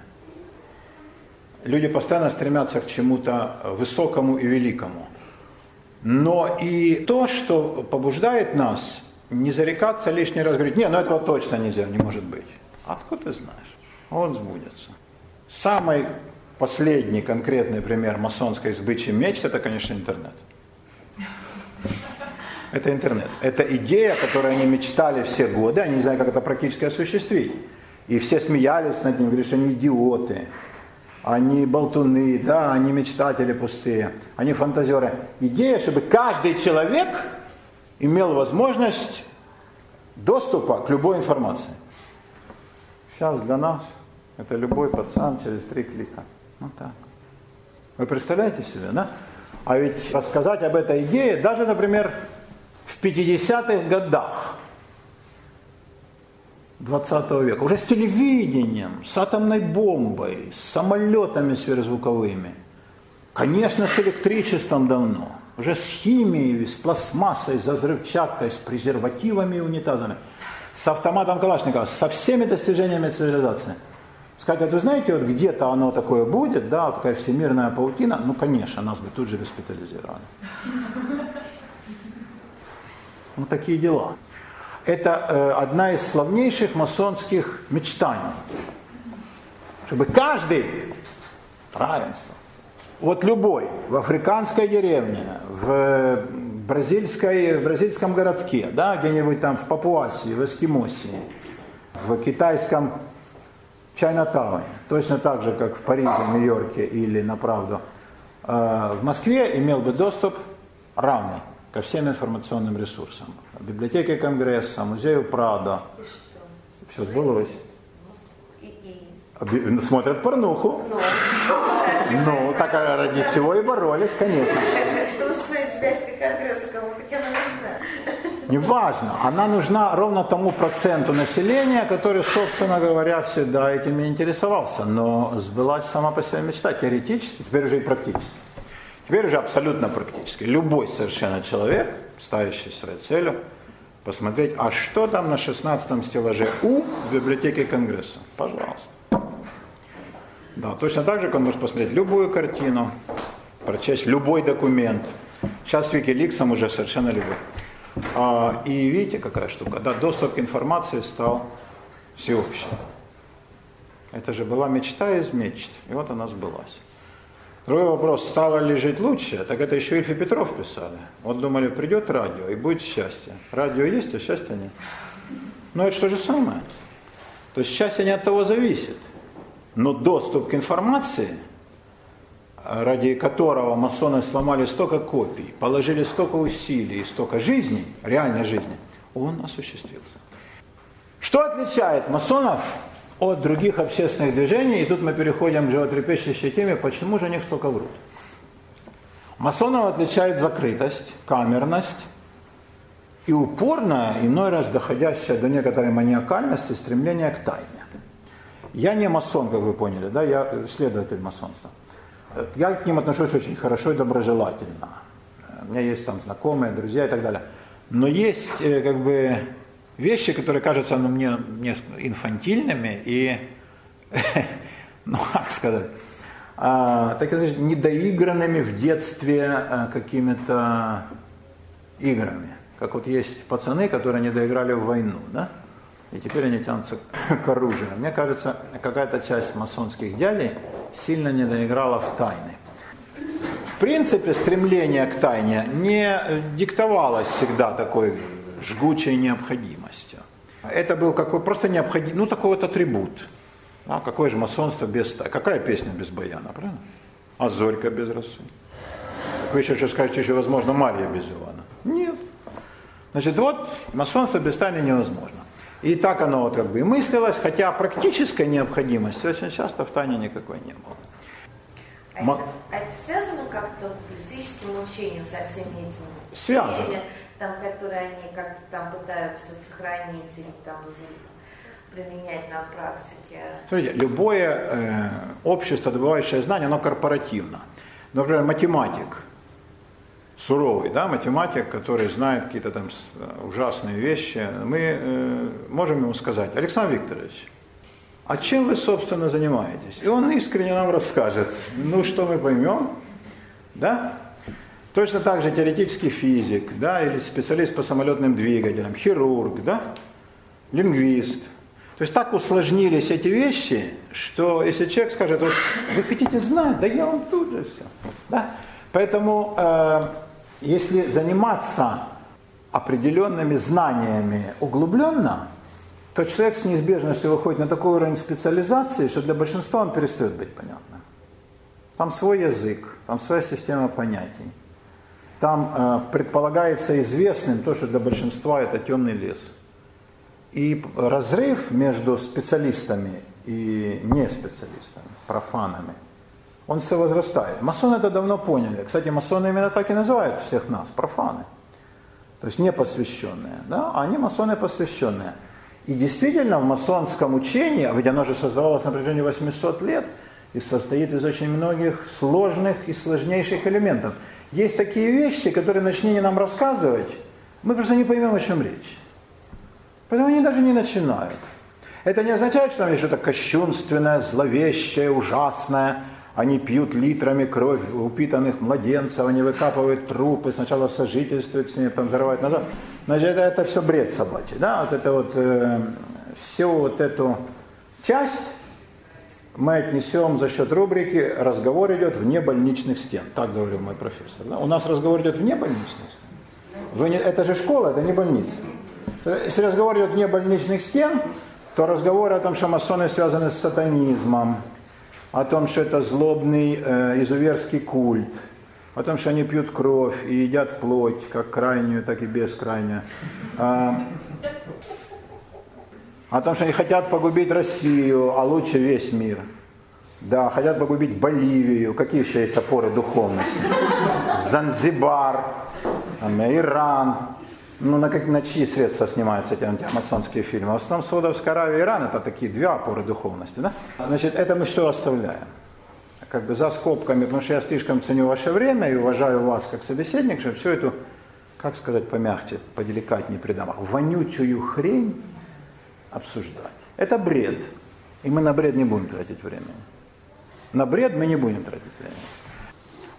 Люди постоянно стремятся к чему-то высокому и великому. Но и то, что побуждает нас не зарекаться лишний раз, говорить, не, ну этого точно нельзя, не может быть. Откуда ты знаешь? Он сбудется. Самый последний конкретный пример масонской сбычи мечт, это, конечно, интернет. Это интернет. Это идея, которую они мечтали все годы, они не знают, как это практически осуществить. И все смеялись над ним, говорили, что они идиоты, они болтуны, да, они мечтатели пустые, они фантазеры. Идея, чтобы каждый человек имел возможность доступа к любой информации. Сейчас для нас это любой пацан через три клика. Ну так. Вы представляете себе, да? А ведь рассказать об этой идее, даже, например, в 50-х годах 20 века, уже с телевидением, с атомной бомбой, с самолетами сверхзвуковыми, конечно, с электричеством давно, уже с химией, с пластмассой, с взрывчаткой, с презервативами и унитазами, с автоматом Калашникова, со всеми достижениями цивилизации – Сказать, а вы знаете, вот где-то оно такое будет, да, вот такая всемирная паутина, ну, конечно, нас бы тут же госпитализировали. Ну, такие дела. Это э, одна из славнейших масонских мечтаний. Чтобы каждый, равенство, вот любой, в африканской деревне, в, бразильской, в бразильском городке, да, где-нибудь там в Папуасии, в Эскимосии, в китайском Чайнатауне, точно так же, как в Париже, Нью-Йорке или на правду, э, в Москве имел бы доступ равный ко всем информационным ресурсам. Библиотеке Конгресса, музею Прадо. Все сбылось. Смотрят порнуху. Ну, ну так а ради чего и боролись, конечно. Что Конгресса кому-то, она нужна? Неважно, она нужна ровно тому проценту населения, который, собственно говоря, всегда этим и интересовался. Но сбылась сама по себе мечта теоретически, теперь уже и практически. Теперь уже абсолютно практически. Любой совершенно человек, ставящий своей целью, посмотреть, а что там на 16 стеллаже У в библиотеке Конгресса. Пожалуйста. Да, точно так же он может посмотреть любую картину, прочесть любой документ. Сейчас с Wikileaks уже совершенно любой. А, и видите, какая штука? Да, доступ к информации стал всеобщим. Это же была мечта из мечт, и вот она сбылась. Другой вопрос, стало ли жить лучше, так это еще Ильф и Петров писали. Вот думали, придет радио и будет счастье. Радио есть, а счастья нет. Но это что же самое. То есть счастье не от того зависит. Но доступ к информации, ради которого масоны сломали столько копий, положили столько усилий, столько жизней, реальной жизни, он осуществился. Что отличает масонов от других общественных движений? И тут мы переходим к животрепещущей теме, почему же они столько врут. Масонов отличает закрытость, камерность и упорная, иной раз доходящая до некоторой маниакальности, стремление к тайне. Я не масон, как вы поняли, да, я следователь масонства. Я к ним отношусь очень хорошо и доброжелательно. У меня есть там знакомые, друзья и так далее. Но есть э, как бы вещи, которые кажутся ну, мне, мне инфантильными и, ну как сказать, а, так сказать, недоигранными в детстве а, какими-то играми. Как вот есть пацаны, которые не доиграли в войну, да? И теперь они тянутся к оружию. Мне кажется, какая-то часть масонских дядей сильно не доиграла в тайны. В принципе, стремление к тайне не диктовалось всегда такой жгучей необходимостью. Это был какой просто необходим, ну такой вот атрибут. А какое же масонство без? Какая песня без баяна, правильно? А Зорька без росы? Вы еще что скажете, еще возможно Марья без Ивана? Нет. Значит, вот масонство без тайны невозможно. И так оно вот как бы и мыслилось, хотя практической необходимости очень часто в тайне никакой не было. А, Ма... это, а это связано как-то с буддистическим учением со всеми этими? Связано. Там, которые они как-то там пытаются сохранить или там применять на практике? Смотрите, любое э, общество, добывающее знания, оно корпоративно. Например, математик, суровый, да, математик, который знает какие-то там ужасные вещи, мы э, можем ему сказать, Александр Викторович, а чем вы, собственно, занимаетесь? И он искренне нам расскажет, ну что мы поймем, да? Точно так же теоретический физик, да, или специалист по самолетным двигателям, хирург, да, лингвист. То есть так усложнились эти вещи, что если человек скажет, вот вы хотите знать, да я вам тут же все. Да? Поэтому э, если заниматься определенными знаниями углубленно, то человек с неизбежностью выходит на такой уровень специализации, что для большинства он перестает быть понятным. Там свой язык, там своя система понятий. Там э, предполагается известным то, что для большинства это темный лес. И разрыв между специалистами и не специалистами, профанами – он все возрастает. Масоны это давно поняли. Кстати, масоны именно так и называют всех нас, профаны. То есть непосвященные. Да? А они масоны посвященные. И действительно в масонском учении, а ведь оно же создавалось на протяжении 800 лет, и состоит из очень многих сложных и сложнейших элементов. Есть такие вещи, которые начни не нам рассказывать, мы просто не поймем, о чем речь. Поэтому они даже не начинают. Это не означает, что там есть что-то кощунственное, зловещее, ужасное – они пьют литрами кровь упитанных младенцев, они выкапывают трупы, сначала сожительствуют с ними, потом взрывают назад. Значит, это, это все бред собачий. Да? Вот это вот, э, всю вот эту часть мы отнесем за счет рубрики «Разговор идет вне больничных стен». Так говорил мой профессор. Да? У нас разговор идет вне больничных стен. Вы не, это же школа, это не больница. Если разговор идет вне больничных стен, то разговоры о том, что масоны связаны с сатанизмом, о том, что это злобный э, изуверский культ, о том, что они пьют кровь и едят плоть, как крайнюю, так и бескрайнюю. А, о том, что они хотят погубить Россию, а лучше весь мир. Да, хотят погубить Боливию. Какие еще есть опоры духовности? Занзибар, Иран, ну, на, как, на чьи средства снимаются эти антимасонские фильмы? В основном Саудовская Аравия и Иран это такие две опоры духовности. Да? Значит, это мы все оставляем. Как бы за скобками, потому что я слишком ценю ваше время и уважаю вас как собеседник, чтобы все эту, как сказать помягче, поделикатнее придам, вонючую хрень обсуждать. Это бред. И мы на бред не будем тратить время. На бред мы не будем тратить время.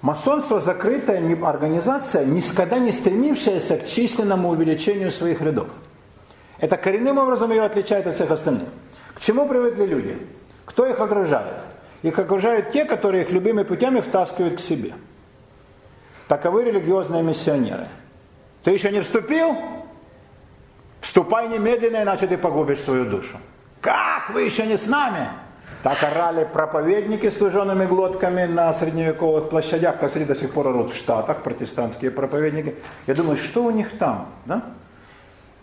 Масонство закрытая организация, никогда не стремившаяся к численному увеличению своих рядов. Это коренным образом ее отличает от всех остальных. К чему привыкли люди? Кто их окружает? Их окружают те, которые их любыми путями втаскивают к себе. Таковы религиозные миссионеры. Ты еще не вступил? Вступай немедленно, иначе ты погубишь свою душу. Как? Вы еще не с нами? Так орали проповедники с лужеными глотками на средневековых площадях, как до сих пор орут в Штатах, протестантские проповедники. Я думаю, что у них там? Да?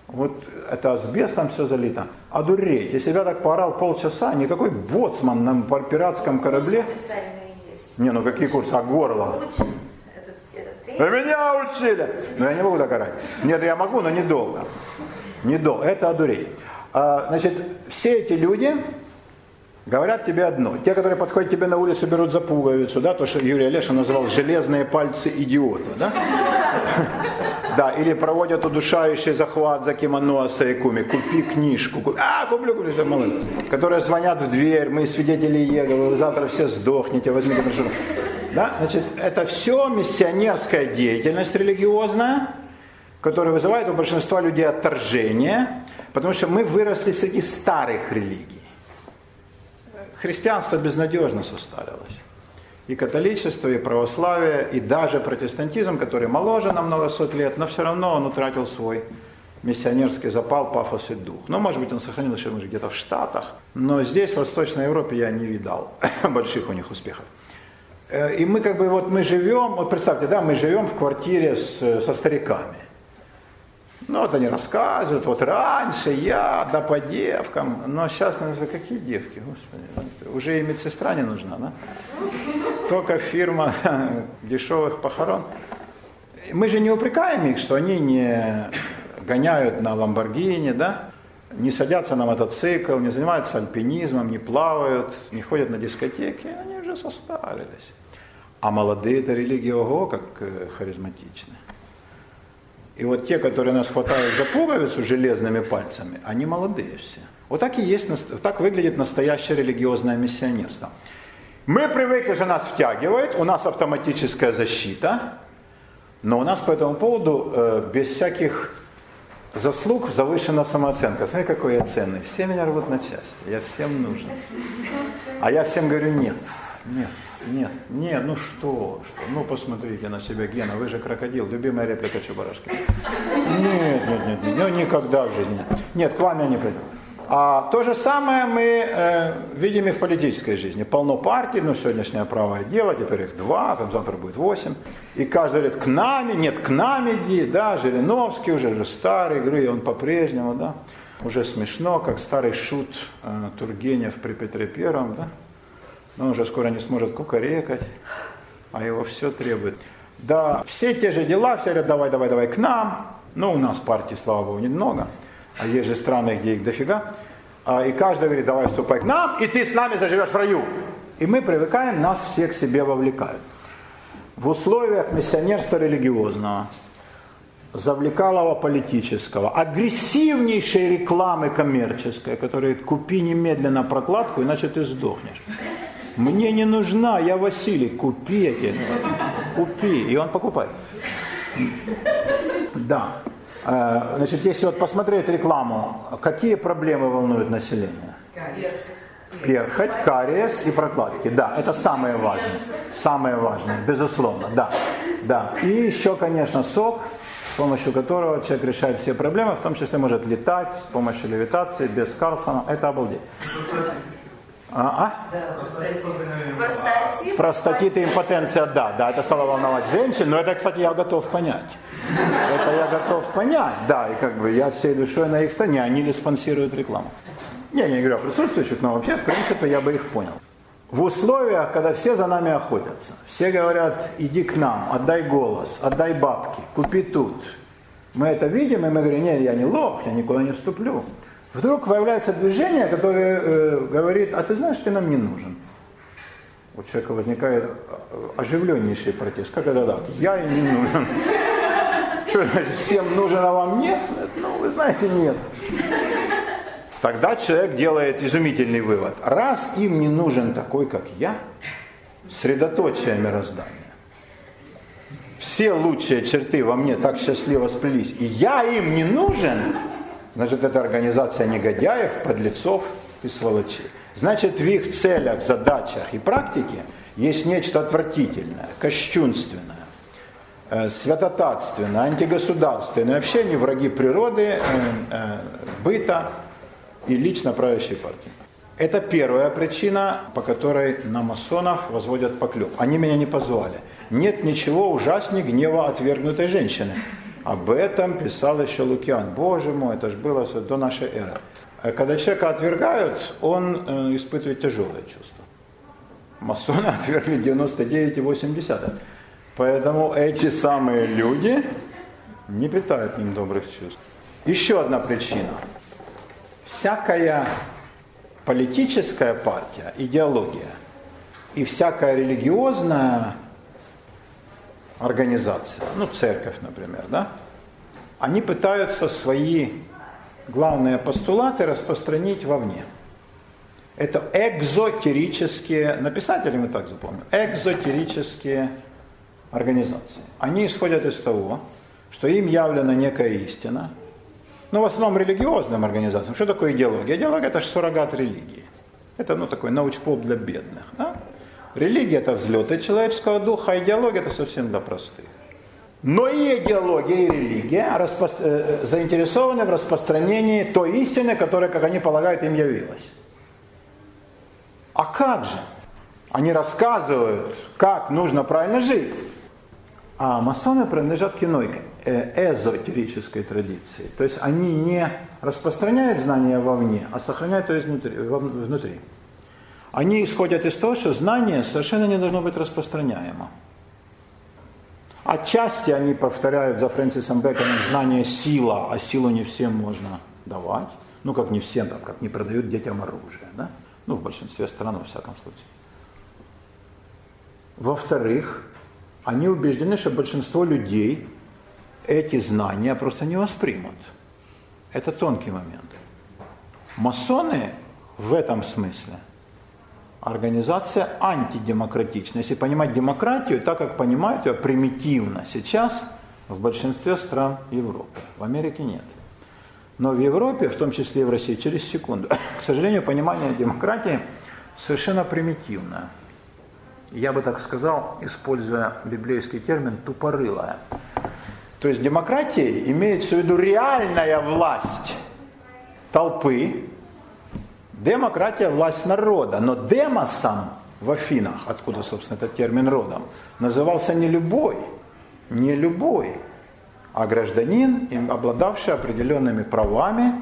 Вот это асбестом все залито. А дуреть, если я так поорал полчаса, никакой боцман на пиратском корабле. Не, ну какие курсы? А горло. Вы меня учили. Но я не могу так орать. Нет, я могу, но недолго. Недолго. Это одурей. А, значит, все эти люди, Говорят тебе одно. Те, которые подходят тебе на улицу, берут за пуговицу, да, то, что Юрий Олешин называл железные пальцы идиота, да? Да, или проводят удушающий захват за кимоно Сайкуми. Купи книжку. А, куплю, куплю, все, молодец. Которые звонят в дверь, мы свидетели Еговы, вы завтра все сдохнете, возьмите прошу. Да, значит, это все миссионерская деятельность религиозная, которая вызывает у большинства людей отторжение, потому что мы выросли среди старых религий. Христианство безнадежно состарилось и католичество, и православие, и даже протестантизм, который моложе на много сот лет, но все равно он утратил свой миссионерский запал, пафос и дух. Ну, может быть, он сохранил еще может, где-то в Штатах, но здесь, в Восточной Европе, я не видал больших у них успехов. Э, и мы как бы вот мы живем, вот представьте, да, мы живем в квартире с, со стариками. Ну, вот они рассказывают, вот раньше я, да по девкам, но сейчас, ну, какие девки, господи, уже и медсестра не нужна, да? Только фирма дешевых похорон. Мы же не упрекаем их, что они не гоняют на Ламборгини, да? не садятся на мотоцикл, не занимаются альпинизмом, не плавают, не ходят на дискотеки, они уже состарились. А молодые это религия ого, как э, харизматичны. И вот те, которые нас хватают за пуговицу железными пальцами, они молодые все. Вот так и есть, так выглядит настоящее религиозное миссионерство. Мы привыкли, что нас втягивает, у нас автоматическая защита, но у нас по этому поводу э, без всяких заслуг завышена самооценка. Смотри, какой я ценный. Все меня рвут на части, я всем нужен. А я всем говорю, нет, нет, нет, нет, ну что, что, ну посмотрите на себя, Гена, вы же крокодил, любимая реплика Чебарашки. Нет, нет, нет, нет, ну никогда в жизни. Нет, к вам я не приду. А то же самое мы э, видим и в политической жизни. Полно партий, ну сегодняшнее правое дело, теперь их два, там завтра будет восемь. И каждый говорит, к нами, нет, к нам иди, да, Жириновский уже, уже старый, говорю, он по-прежнему, да. Уже смешно, как старый шут э, Тургенев при Петре Первом, да. Он уже скоро не сможет кукарекать, а его все требует. Да, все те же дела, все говорят, давай, давай, давай к нам. Ну, у нас партий, слава богу, немного а есть же страны, где их дофига, а, и каждый говорит, давай вступай к нам, и ты с нами заживешь в раю. И мы привыкаем, нас всех к себе вовлекают. В условиях миссионерства религиозного, завлекалого политического, агрессивнейшей рекламы коммерческой, которая купи немедленно прокладку, иначе ты сдохнешь. Мне не нужна, я Василий, купи эти, купи. И он покупает. Да. Э, значит, если вот посмотреть рекламу, какие проблемы волнуют население? Перхоть, кариес и прокладки. Да, это самое важное. Самое важное, безусловно, да. да. И еще, конечно, сок, с помощью которого человек решает все проблемы, в том числе может летать с помощью левитации, без Карлсона. Это обалдеть. А? а? Простатит и импотенция, да, да, это стало волновать женщин, но это, кстати, я готов понять. Это я готов понять, да, и как бы я всей душой на их стороне, они ли спонсируют рекламу. Не, я не говорю о присутствующих, но вообще, в принципе, я бы их понял. В условиях, когда все за нами охотятся, все говорят, иди к нам, отдай голос, отдай бабки, купи тут. Мы это видим, и мы говорим, нет, я не лох, я никуда не вступлю. Вдруг появляется движение, которое э, говорит, а ты знаешь, ты нам не нужен. У человека возникает оживленнейший протест. Как это так? Я им не нужен. Что значит, всем нужен, а вам нет? Ну, вы знаете, нет. Тогда человек делает изумительный вывод. Раз им не нужен такой, как я, средоточие мироздания, все лучшие черты во мне так счастливо сплелись, и я им не нужен, Значит, это организация негодяев, подлецов и сволочей. Значит, в их целях, задачах и практике есть нечто отвратительное, кощунственное, э, святотатственное, антигосударственное. Вообще они враги природы, э, э, быта и лично правящей партии. Это первая причина, по которой на масонов возводят поклеп. Они меня не позвали. Нет ничего ужаснее гнева отвергнутой женщины. Об этом писал еще Лукиан. Боже мой, это же было до нашей эры. А когда человека отвергают, он э, испытывает тяжелое чувство. Масоны отвергли 99,8. Поэтому эти самые люди не питают к ним добрых чувств. Еще одна причина. Всякая политическая партия, идеология и всякая религиозная организация, ну церковь, например, да, они пытаются свои главные постулаты распространить вовне. Это экзотерические, написатели мы так запомним, экзотерические организации. Они исходят из того, что им явлена некая истина, ну, в основном религиозным организациям. Что такое идеология? Идеология – это же суррогат религии. Это, ну, такой научпоп для бедных. Да? Религия – это взлеты человеческого духа, а идеология – это совсем для простых. Но и идеология, и религия распро... Э, заинтересованы в распространении той истины, которая, как они полагают, им явилась. А как же? Они рассказывают, как нужно правильно жить. А масоны принадлежат к иной э, эзотерической традиции. То есть они не распространяют знания вовне, а сохраняют то изнутри, внутри. Они исходят из того, что знание совершенно не должно быть распространяемо. Отчасти они повторяют за Фрэнсисом Бэконом знание сила, а силу не всем можно давать. Ну, как не всем, там, как не продают детям оружие. Да? Ну, в большинстве стран, во всяком случае. Во-вторых, они убеждены, что большинство людей эти знания просто не воспримут. Это тонкий момент. Масоны в этом смысле организация антидемократичная. Если понимать демократию так, как понимают ее примитивно сейчас в большинстве стран Европы. В Америке нет. Но в Европе, в том числе и в России, через секунду, к сожалению, понимание демократии совершенно примитивное. Я бы так сказал, используя библейский термин, тупорылая. То есть демократия имеется в виду реальная власть толпы, демократия – власть народа, но демосом в Афинах, откуда, собственно, этот термин родом, назывался не любой, не любой, а гражданин, обладавший определенными правами,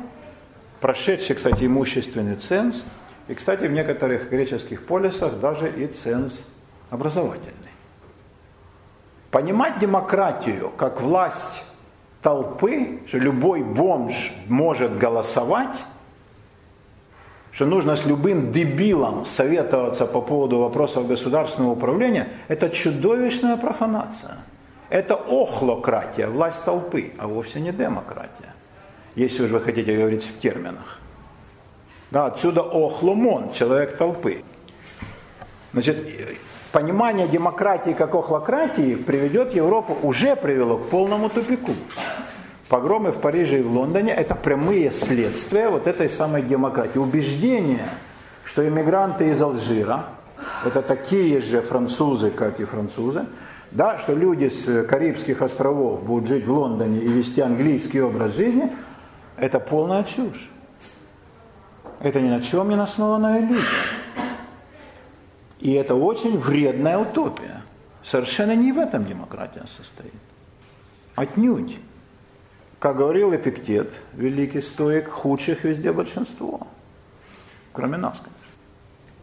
прошедший, кстати, имущественный ценз, и, кстати, в некоторых греческих полисах даже и ценз образовательный. Понимать демократию как власть толпы, что любой бомж может голосовать, что нужно с любым дебилом советоваться по поводу вопросов государственного управления, это чудовищная профанация – это охлократия, власть толпы, а вовсе не демократия. Если уж вы хотите говорить в терминах. Да, отсюда охломон, человек толпы. Значит, понимание демократии как охлократии приведет Европу, уже привело к полному тупику. Погромы в Париже и в Лондоне – это прямые следствия вот этой самой демократии. Убеждение, что иммигранты из Алжира – это такие же французы, как и французы – да, что люди с Карибских островов будут жить в Лондоне и вести английский образ жизни, это полная чушь. Это ни на чем не основанная иллюзия. И это очень вредная утопия. Совершенно не в этом демократия состоит. Отнюдь. Как говорил Эпиктет, великий стоик, худших везде большинство. Кроме нас, конечно.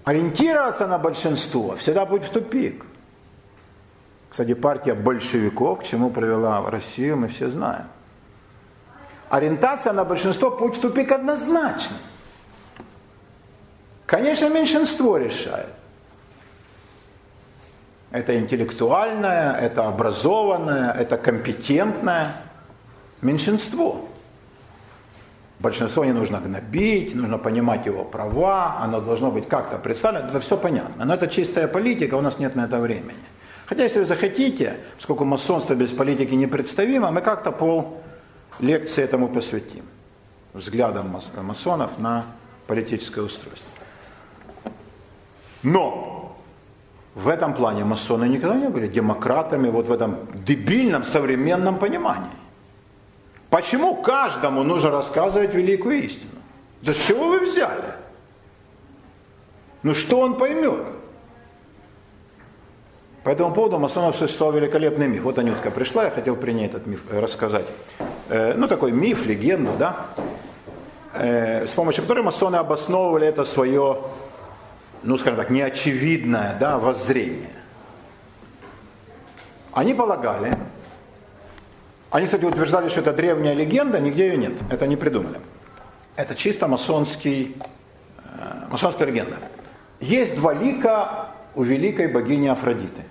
Ориентироваться на большинство всегда будет в тупик. Кстати, партия большевиков, к чему привела Россию, мы все знаем. Ориентация на большинство путь в тупик однозначно. Конечно, меньшинство решает. Это интеллектуальное, это образованное, это компетентное меньшинство. Большинство не нужно гнобить, нужно понимать его права, оно должно быть как-то представлено, это все понятно. Но это чистая политика, у нас нет на это времени. Хотя, если вы захотите, поскольку масонство без политики непредставимо, мы как-то пол лекции этому посвятим. Взглядом масонов на политическое устройство. Но в этом плане масоны никогда не были демократами вот в этом дебильном современном понимании. Почему каждому нужно рассказывать великую истину? Да с чего вы взяли? Ну что он поймет? По этому поводу масонов существовал великолепный миф. Вот Анютка пришла, я хотел при ней этот миф э, рассказать. Э, ну, такой миф, легенду, да, э, с помощью которой масоны обосновывали это свое, ну, скажем так, неочевидное, да, воззрение. Они полагали, они, кстати, утверждали, что это древняя легенда, нигде ее нет, это не придумали. Это чисто масонский, масонская легенда. Есть два лика у великой богини Афродиты.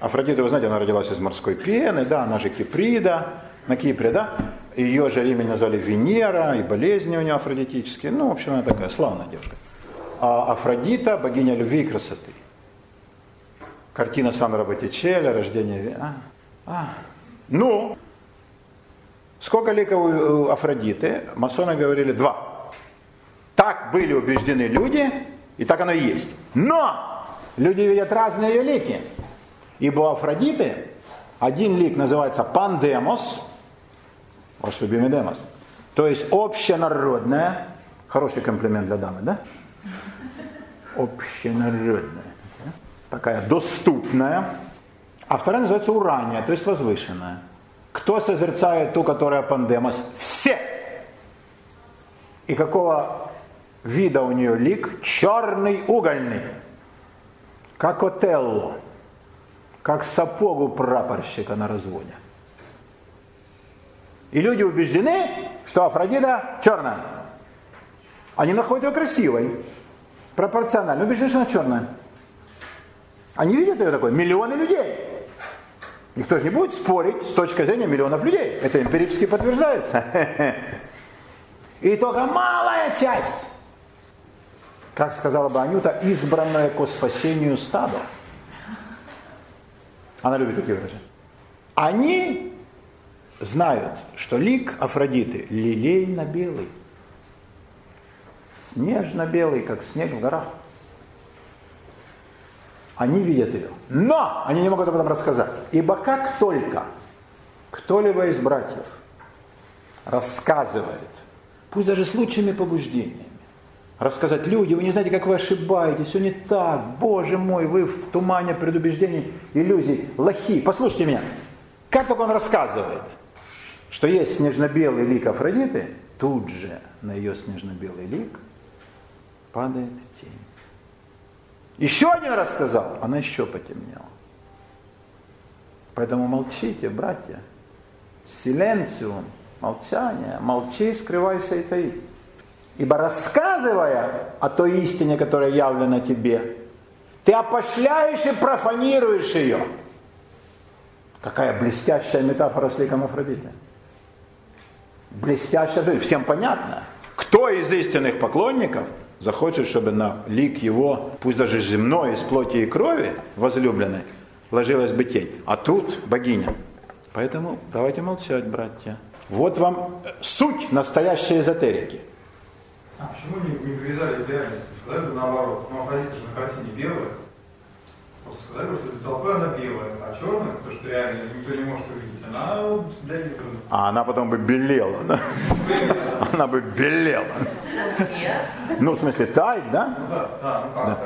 Афродита, вы знаете, она родилась из морской пены, да, она же Киприда, на Кипре, да? Ее же имя назвали Венера, и болезни у нее афродитические. Ну, в общем, она такая славная девушка. А Афродита – богиня любви и красоты. Картина Сандра Боттичелли, рождение... А, а. Ну, сколько ликов у Афродиты? Масоны говорили два. Так были убеждены люди, и так оно и есть. Но люди видят разные ее лики. Ибо у Афродиты один лик называется пандемос, ваш любимый демос, то есть общенародная, хороший комплимент для дамы, да? Общенародная, такая доступная. А вторая называется урания, то есть возвышенная. Кто созерцает ту, которая пандемос? Все! И какого вида у нее лик? Черный угольный, как Отелло как сапогу прапорщика на разводе. И люди убеждены, что Афродита черная. Они находят ее красивой, пропорционально. Убеждены, что она черная. Они видят ее такой, миллионы людей. Никто же не будет спорить с точки зрения миллионов людей. Это эмпирически подтверждается. И только малая часть, как сказала бы Анюта, избранная ко спасению стада. Она любит такие выражения. Они знают, что лик Афродиты лилейно-белый. Снежно-белый, как снег в горах. Они видят ее. Но они не могут об этом рассказать. Ибо как только кто-либо из братьев рассказывает, пусть даже с лучшими побуждениями, рассказать, люди, вы не знаете, как вы ошибаетесь, все не так, боже мой, вы в тумане предубеждений, иллюзий, лохи. Послушайте меня, как только он рассказывает, что есть снежно-белый лик Афродиты, тут же на ее снежно-белый лик падает. Еще один раз сказал, она еще потемнела. Поэтому молчите, братья. Силенциум, молчание, молчи, скрывайся и таи. Ибо рассказывая о той истине, которая явлена тебе, ты опошляешь и профанируешь ее. Какая блестящая метафора с ликом Афродиты. Блестящая, всем понятно. Кто из истинных поклонников захочет, чтобы на лик его, пусть даже земной, из плоти и крови, возлюбленной, ложилась бы тень. А тут богиня. Поэтому давайте молчать, братья. Вот вам суть настоящей эзотерики – а почему не, не привязали к реальности? Сказали бы наоборот, ну Афродита же на картине белая. Просто сказали бы, что для толпы она белая, а черная, то, что реально никто не может увидеть, она вот для избранных. А она потом бы белела, да? Она бы белела. Ну, в смысле, тает, да? Да.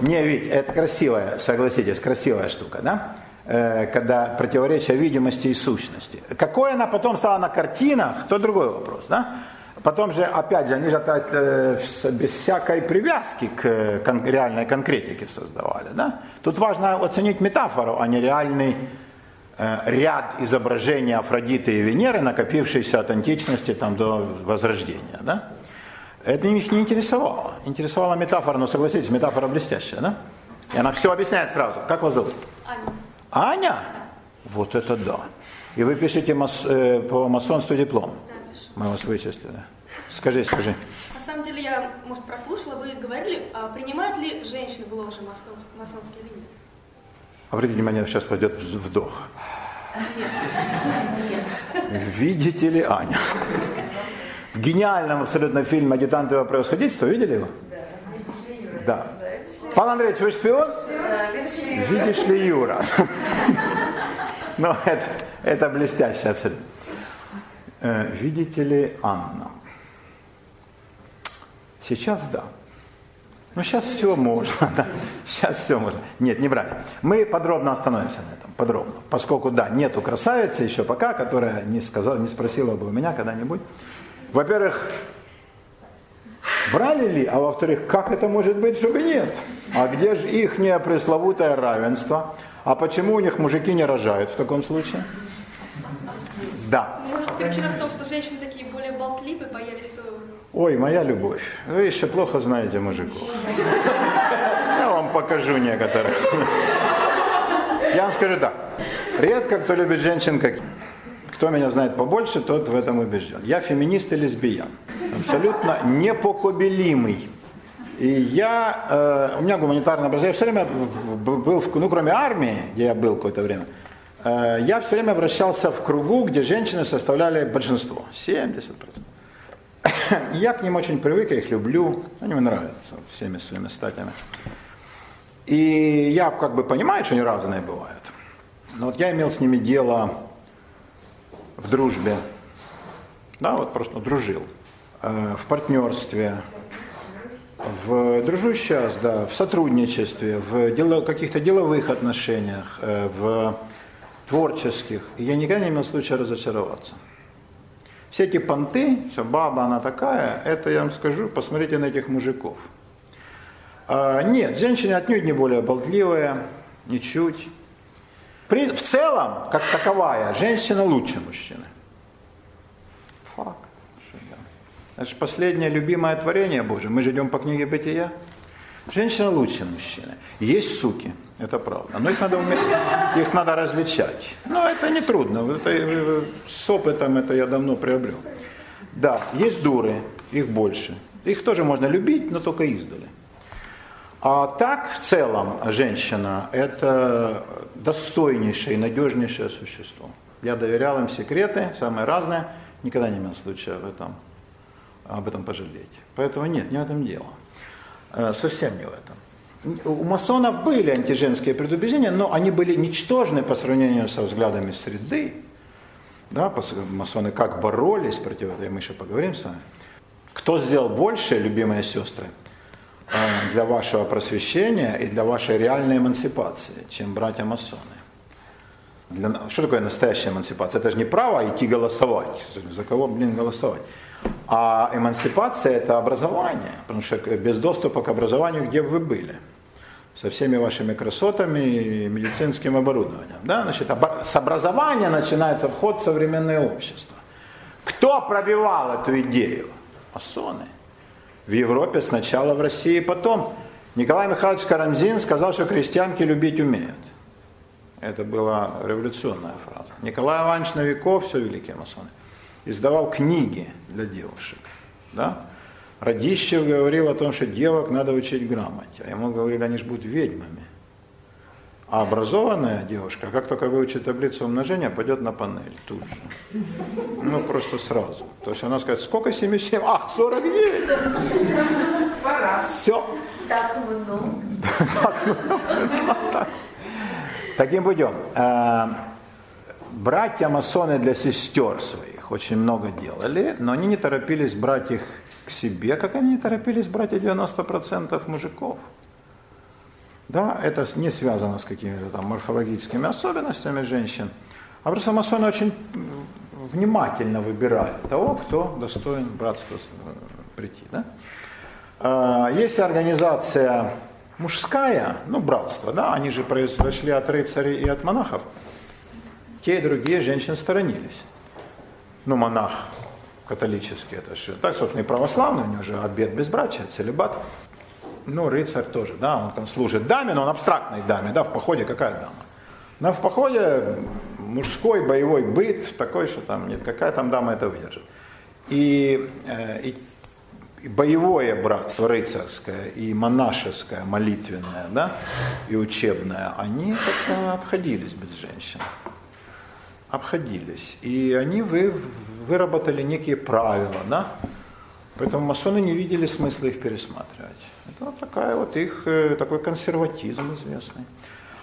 Не, ведь это красивая, согласитесь, красивая штука, да? Э, когда противоречие видимости и сущности. Какой она потом стала на картинах, то другой вопрос, да? Потом же, опять же, они же опять э, без всякой привязки к реальной конкретике создавали. Да? Тут важно оценить метафору, а не реальный ряд изображений Афродиты и Венеры, накопившийся от античности там, до Возрождения. Да? Это их не интересовало. Интересовала метафора, но согласитесь, метафора блестящая. Да? И она все объясняет сразу. Как вас зовут? Аня. Аня? Вот это да. И вы пишете мас- э, по масонству диплом. Да. Мы вас вычислили. Скажи, скажи. На самом деле я, может, прослушала, вы говорили, а принимают ли женщины в ложе масонские линии? Обратите внимание, сейчас пойдет вдох. Видите ли Аня? В гениальном абсолютно фильме «Адъютант его превосходительства» видели его? Да. Павел Андреевич, вы шпион? Видишь ли Юра? Ну, это, это блестяще абсолютно. Э, видите ли, Анна? Сейчас да. Ну, сейчас все можно, да. Сейчас все можно. Нет, не брали. Мы подробно остановимся на этом, подробно. Поскольку, да, нету красавицы еще пока, которая не, сказала, не спросила бы у меня когда-нибудь. Во-первых, брали ли, а во-вторых, как это может быть, чтобы нет? А где же их пресловутое равенство? А почему у них мужики не рожают в таком случае? Да. Может, причина в том, что женщины такие более болтливые, боялись. Ой, моя любовь, вы еще плохо знаете мужиков. Я вам покажу некоторых. Я вам скажу так. Редко кто любит женщин, как... Кто меня знает побольше, тот в этом убежден. Я феминист и лесбиян. Абсолютно непокобелимый. И я, э, у меня гуманитарное образование, я все время был, в, ну кроме армии, где я был какое-то время, э, я все время вращался в кругу, где женщины составляли большинство, 70%. Я к ним очень привык, я их люблю, они мне нравятся всеми своими статями. И я как бы понимаю, что они разные бывают. Но вот я имел с ними дело в дружбе, да, вот просто дружил, э, в партнерстве, в дружу сейчас, да, в сотрудничестве, в дело, каких-то деловых отношениях, э, в творческих. И я никогда не имел случая разочароваться. Все эти понты, все, баба она такая, это я вам скажу, посмотрите на этих мужиков. А, нет, женщины отнюдь не более болтливые, ничуть. При, в целом, как таковая, женщина лучше мужчины. Факт. Это же последнее любимое творение Божие. Мы же идем по книге Бытия. Женщина лучше мужчины. Есть суки, это правда. Но их надо, уметь, их надо различать. Но это не трудно. Это, э, с опытом это я давно приобрел. Да, есть дуры, их больше. Их тоже можно любить, но только издали. А так в целом женщина это достойнейшее и надежнейшее существо. Я доверял им секреты, самые разные, никогда не имел случая в этом об этом пожалеть. Поэтому нет, не в этом дело. Э, совсем не в этом. У масонов были антиженские предубеждения, но они были ничтожны по сравнению со взглядами среды. Да, масоны как боролись против этого, мы еще поговорим с вами. Кто сделал больше, любимые сестры, э, для вашего просвещения и для вашей реальной эмансипации, чем братья-масоны? Для, что такое настоящая эмансипация? Это же не право идти голосовать. За кого, блин, голосовать? А эмансипация это образование, потому что без доступа к образованию, где бы вы были, со всеми вашими красотами и медицинским оборудованием. Да? Значит, с образования начинается вход в современное общество. Кто пробивал эту идею? Масоны. В Европе сначала, в России потом. Николай Михайлович Карамзин сказал, что крестьянки любить умеют. Это была революционная фраза. Николай Иванович Новиков, все великие масоны издавал книги для девушек. Да? Радищев говорил о том, что девок надо учить грамоте, а ему говорили, они же будут ведьмами. А образованная девушка, как только выучит таблицу умножения, пойдет на панель тут же. Ну, просто сразу. То есть она скажет, сколько 7 7? Ах, 49! Пора. Все. Так много. Таким путем. Э, братья-масоны для сестер своих их очень много делали, но они не торопились брать их к себе, как они не торопились брать и 90% мужиков. Да, это не связано с какими-то там морфологическими особенностями женщин, а просто масоны очень внимательно выбирали того, кто достоин братства э, прийти. Да? А, есть организация мужская, ну, братство, да, они же произошли от рыцарей и от монахов. Те и другие женщин сторонились ну, монах католический, это же так, собственно, и православный, у него же обед безбрачия, целебат. Ну, рыцарь тоже, да, он там служит даме, но он абстрактной даме, да, в походе какая дама? Но в походе мужской боевой быт такой, что там нет, какая там дама это выдержит. И, э, и, и боевое братство рыцарское, и монашеское, молитвенное, да, и учебное, они как-то обходились без женщин обходились. И они вы, выработали некие правила, да? Поэтому масоны не видели смысла их пересматривать. Это вот такая вот их э, такой консерватизм известный.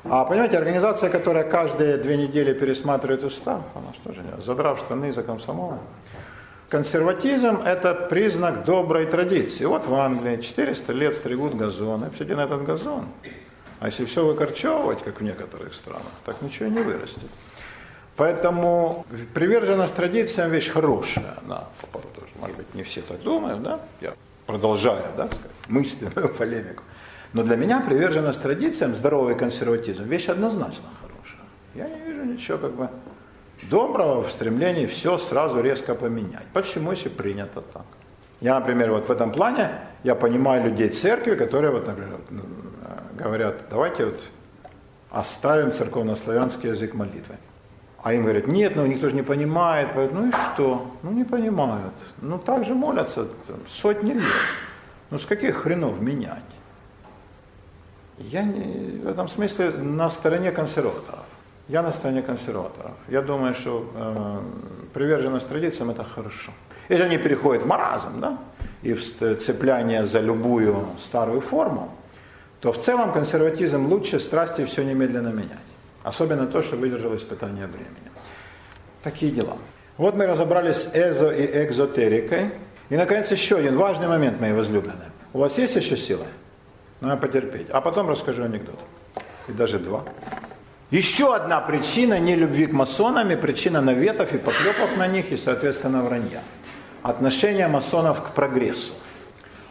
А понимаете, организация, которая каждые две недели пересматривает устав, она что же, задрав штаны за комсомолом. Консерватизм – это признак доброй традиции. Вот в Англии 400 лет стригут газоны, посмотрите на этот газон. А если все выкорчевывать, как в некоторых странах, так ничего не вырастет. Поэтому приверженность традициям вещь хорошая. Она, тоже, может быть, не все так думают, да? Я продолжаю, да, сказать, мысленную полемику. Но для меня приверженность традициям, здоровый консерватизм, вещь однозначно хорошая. Я не вижу ничего как бы доброго в стремлении все сразу резко поменять. Почему, если принято так? Я, например, вот в этом плане, я понимаю людей церкви, которые, вот, например, говорят, давайте вот оставим церковнославянский язык молитвы. А им говорят, нет, ну никто же не понимает. Говорят, ну и что? Ну не понимают. Ну так же молятся там, сотни лет. Ну с каких хренов менять? Я не, в этом смысле на стороне консерваторов. Я на стороне консерваторов. Я думаю, что э, приверженность традициям это хорошо. Если они переходят в маразм, да, и в цепляние за любую старую форму, то в целом консерватизм лучше страсти все немедленно менять. Особенно то, что выдержало испытание времени. Такие дела. Вот мы разобрались с эзо и экзотерикой. И, наконец, еще один важный момент, мои возлюбленные. У вас есть еще силы? Надо потерпеть. А потом расскажу анекдот. И даже два. Еще одна причина нелюбви к масонам и причина наветов и поклепов на них и, соответственно, вранья. Отношение масонов к прогрессу.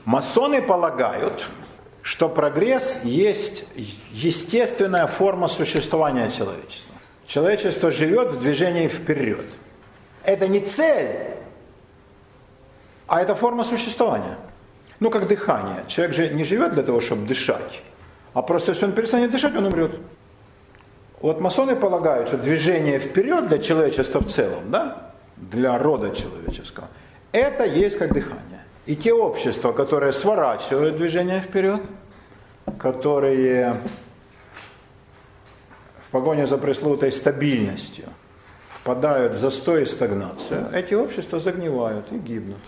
Масоны полагают, что прогресс есть естественная форма существования человечества. Человечество живет в движении вперед. Это не цель, а это форма существования. Ну, как дыхание. Человек же не живет для того, чтобы дышать, а просто если он перестанет дышать, он умрет. Вот масоны полагают, что движение вперед для человечества в целом, да, для рода человеческого, это есть как дыхание. И те общества, которые сворачивают движение вперед, которые в погоне за пресловутой стабильностью впадают в застой и стагнацию, эти общества загнивают и гибнут.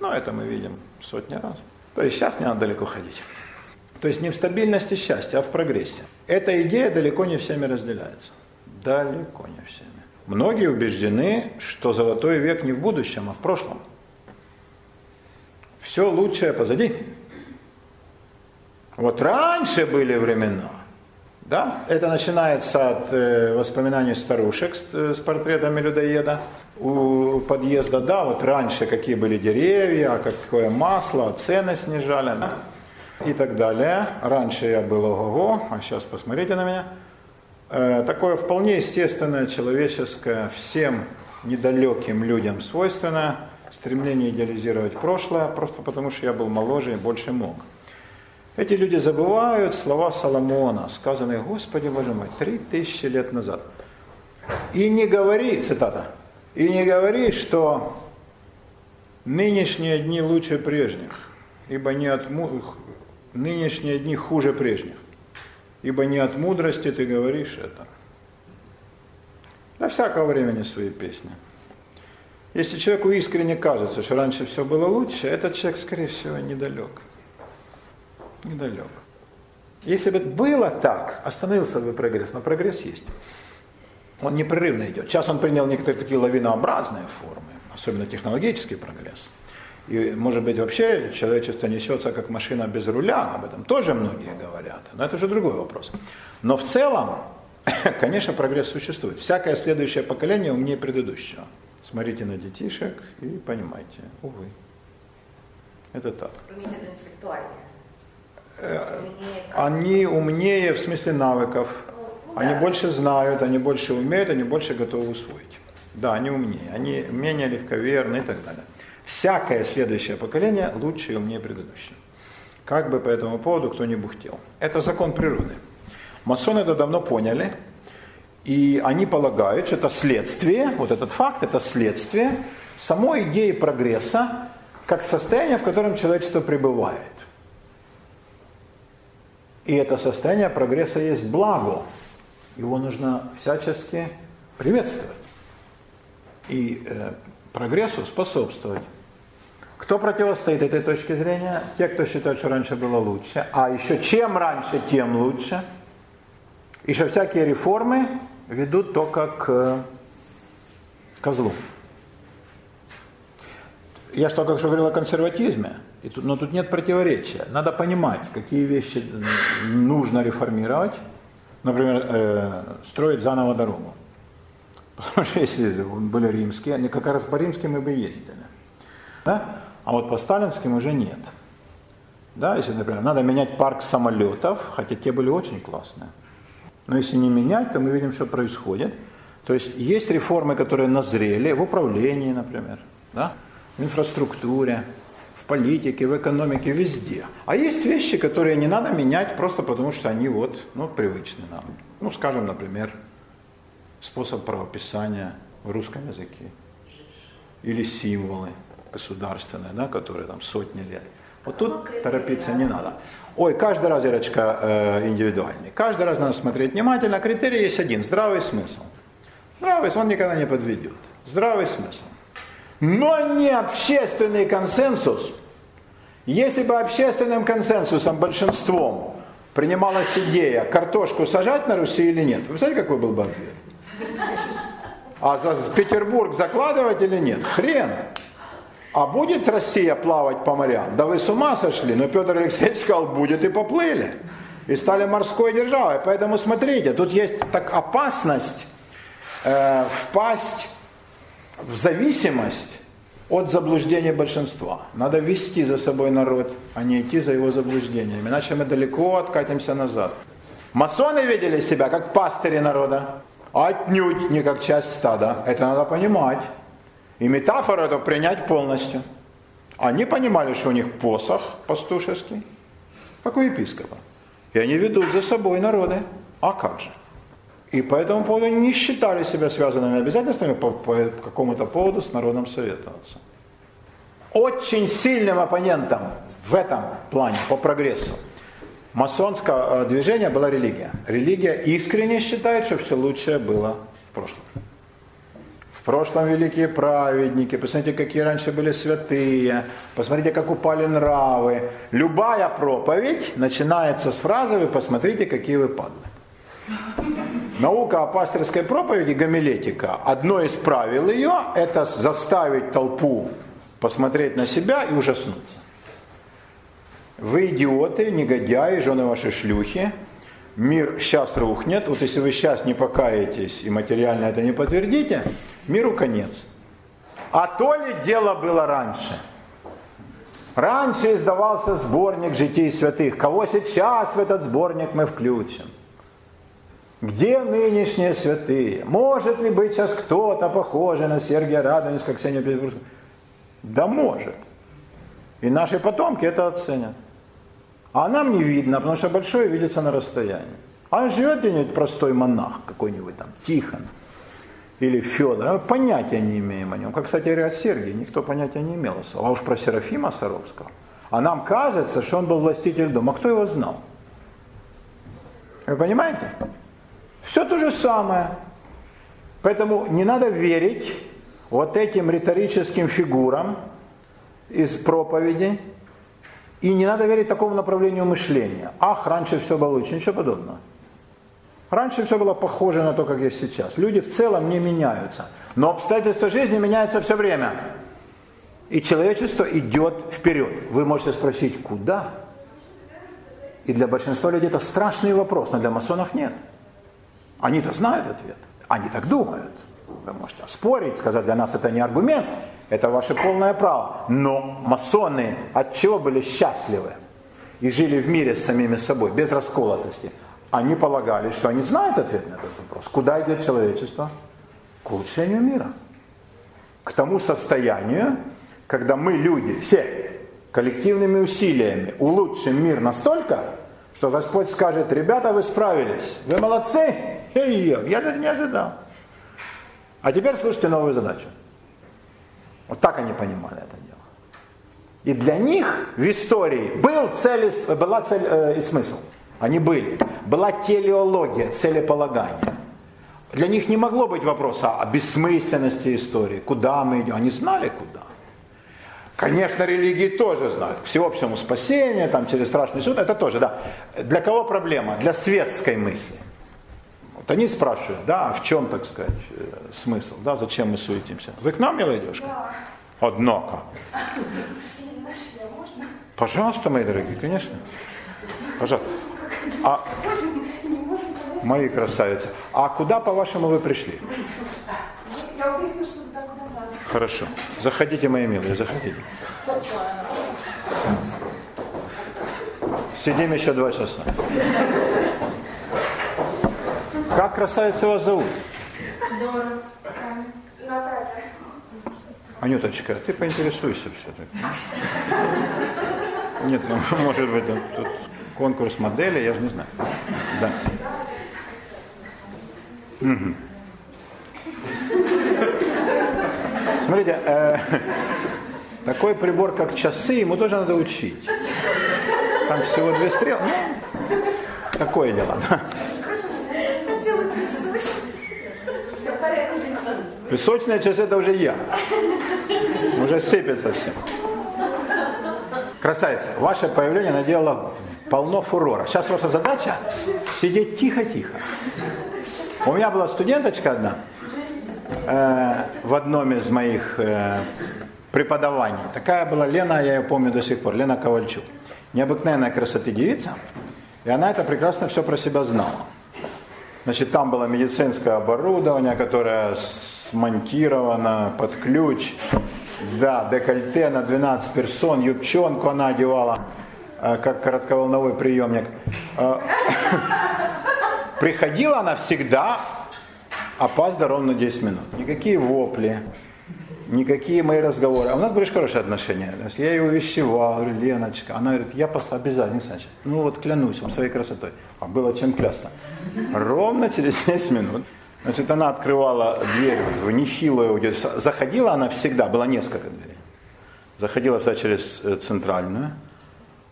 Но это мы видим сотни раз. То есть сейчас не надо далеко ходить. То есть не в стабильности счастья, а в прогрессе. Эта идея далеко не всеми разделяется. Далеко не всеми. Многие убеждены, что золотой век не в будущем, а в прошлом. Все лучшее позади. Вот раньше были времена, да? Это начинается от э, воспоминаний старушек с, э, с портретами людоеда у подъезда, да, вот раньше какие были деревья, какое масло, цены снижали, да? и так далее. Раньше я был ого-го, а сейчас посмотрите на меня. Э, такое вполне естественное, человеческое, всем недалеким людям свойственное стремление идеализировать прошлое, просто потому что я был моложе и больше мог. Эти люди забывают слова Соломона, сказанные, Господи Боже мой, три тысячи лет назад. И не говори, цитата, и не говори, что нынешние дни лучше прежних, ибо не от нынешние дни хуже прежних. Ибо не от мудрости ты говоришь это. Для всякого времени свои песни. Если человеку искренне кажется, что раньше все было лучше, этот человек, скорее всего, недалек. Недалек. Если бы было так, остановился бы прогресс, но прогресс есть. Он непрерывно идет. Сейчас он принял некоторые такие лавинообразные формы, особенно технологический прогресс. И, может быть, вообще человечество несется как машина без руля, об этом тоже многие говорят. Но это уже другой вопрос. Но в целом, конечно, прогресс существует. Всякое следующее поколение умнее предыдущего. Смотрите на детишек и понимайте. Увы. Это так. Э, они умнее в смысле навыков. Ну, они больше знают, они больше умеют, они больше готовы усвоить. Да, они умнее, они менее легковерны и так далее всякое следующее поколение лучше и умнее предыдущего. Как бы по этому поводу кто ни бухтел. Это закон природы. Масоны это давно поняли, и они полагают, что это следствие, вот этот факт, это следствие самой идеи прогресса, как состояние, в котором человечество пребывает. И это состояние прогресса есть благо. Его нужно всячески приветствовать. И э, прогрессу способствовать. Кто противостоит этой точке зрения? Те, кто считает, что раньше было лучше. А еще чем раньше, тем лучше. И что всякие реформы ведут только к козлу. Я что только что говорил о консерватизме, но тут нет противоречия. Надо понимать, какие вещи нужно реформировать. Например, э, строить заново дорогу. Потому что если были римские, они как раз по римским мы бы ездили. Да? а вот по сталинским уже нет. Да, если, например, надо менять парк самолетов, хотя те были очень классные. Но если не менять, то мы видим, что происходит. То есть есть реформы, которые назрели в управлении, например, да, в инфраструктуре, в политике, в экономике, везде. А есть вещи, которые не надо менять просто потому, что они вот, ну, привычны нам. Ну, скажем, например, способ правописания в русском языке. Или символы государственные, да, которые там сотни лет. Вот тут торопиться не надо. Ой, каждый раз, Ирочка, э, индивидуальный. Каждый раз надо смотреть внимательно. Критерий есть один – здравый смысл. Здравый смысл, он никогда не подведет. Здравый смысл. Но не общественный консенсус. Если бы общественным консенсусом, большинством принималась идея, картошку сажать на Руси или нет, вы знаете, какой был бы ответ? А за Петербург закладывать или нет? Хрен. А будет Россия плавать по морям? Да вы с ума сошли. Но Петр Алексеевич сказал, будет и поплыли. И стали морской державой. Поэтому смотрите, тут есть так опасность э, впасть в зависимость от заблуждения большинства. Надо вести за собой народ, а не идти за его заблуждениями. Иначе мы далеко откатимся назад. Масоны видели себя как пастыри народа, отнюдь не как часть стада. Это надо понимать. И метафору эту принять полностью. Они понимали, что у них посох пастушеский, как у епископа. И они ведут за собой народы. А как же? И по этому поводу не считали себя связанными обязательствами по, по какому-то поводу с народом советоваться. Очень сильным оппонентом в этом плане по прогрессу масонского э, движения была религия. Религия искренне считает, что все лучшее было в прошлом прошлом великие праведники, посмотрите, какие раньше были святые, посмотрите, как упали нравы. Любая проповедь начинается с фразы «Вы посмотрите, какие вы падлы». Наука о пасторской проповеди, гомилетика, одно из правил ее – это заставить толпу посмотреть на себя и ужаснуться. Вы идиоты, негодяи, жены ваши шлюхи, мир сейчас рухнет, вот если вы сейчас не покаетесь и материально это не подтвердите, миру конец. А то ли дело было раньше. Раньше издавался сборник житий святых. Кого сейчас в этот сборник мы включим? Где нынешние святые? Может ли быть сейчас кто-то похожий на Сергия Радонец, как Ксения Петербургская? Да может. И наши потомки это оценят. А нам не видно, потому что большое видится на расстоянии. А живет где-нибудь простой монах какой-нибудь там, Тихон или Федор, а понятия не имеем о нем. Как, кстати говоря, о Сергии никто понятия не имел. А уж про Серафима Саровского. А нам кажется, что он был властитель дома. Кто его знал? Вы понимаете? Все то же самое. Поэтому не надо верить вот этим риторическим фигурам из проповеди, и не надо верить такому направлению мышления. Ах, раньше все было лучше. Ничего подобного. Раньше все было похоже на то, как есть сейчас. Люди в целом не меняются. Но обстоятельства жизни меняются все время. И человечество идет вперед. Вы можете спросить, куда? И для большинства людей это страшный вопрос, но для масонов нет. Они-то знают ответ. Они так думают. Вы можете спорить, сказать, для нас это не аргумент, это ваше полное право. Но масоны от чего были счастливы? И жили в мире с самими собой, без расколотости. Они полагали, что они знают ответ на этот вопрос. Куда идет человечество? К улучшению мира. К тому состоянию, когда мы, люди, все, коллективными усилиями улучшим мир настолько, что Господь скажет, ребята, вы справились, вы молодцы, я даже не ожидал. А теперь слушайте новую задачу. Вот так они понимали это дело. И для них в истории был цель, была цель э, и смысл. Они были. Была телеология, целеполагание. Для них не могло быть вопроса о бессмысленности истории, куда мы идем. Они знали, куда. Конечно, религии тоже знают. Всеобщему спасению, там, через страшный суд, это тоже, да. Для кого проблема? Для светской мысли. Вот они спрашивают, да, в чем, так сказать, э, смысл, да, зачем мы суетимся. Вы к нам, милая девушка? Да. Однако. Пожалуйста, мои дорогие, конечно. Пожалуйста. А, мои красавицы. А куда, по-вашему, вы пришли? Хорошо. Заходите, мои милые, заходите. Сидим еще два часа. Как красавица вас зовут? Анюточка, ты поинтересуйся все-таки. Нет, ну, может быть, тут конкурс модели, я же не знаю. Да. Угу. Смотрите, э, такой прибор, как часы, ему тоже надо учить. Там всего две стрелы. Ну, такое дело. Песочная часы это уже я. Уже сыпется все. Красавица, ваше появление наделало полно фурора. Сейчас ваша задача сидеть тихо-тихо. У меня была студенточка одна э, в одном из моих э, преподаваний. Такая была Лена, я ее помню до сих пор, Лена Ковальчук. Необыкновенная красоты девица. И она это прекрасно все про себя знала. Значит, там было медицинское оборудование, которое смонтировано под ключ. Да, декольте на 12 персон, юбчонку она одевала, как коротковолновой приемник. Э, приходила она всегда, опаздывала ровно 10 минут. Никакие вопли, никакие мои разговоры. А у нас были хорошие отношения. Я ее увещевал, говорю, Леночка. Она говорит, я просто обязательно, значит. Ну вот клянусь вам своей красотой. А было чем клясться. Ровно через 10 минут Значит, она открывала дверь в нехилую. Заходила она всегда, было несколько дверей. Заходила всегда через э, центральную,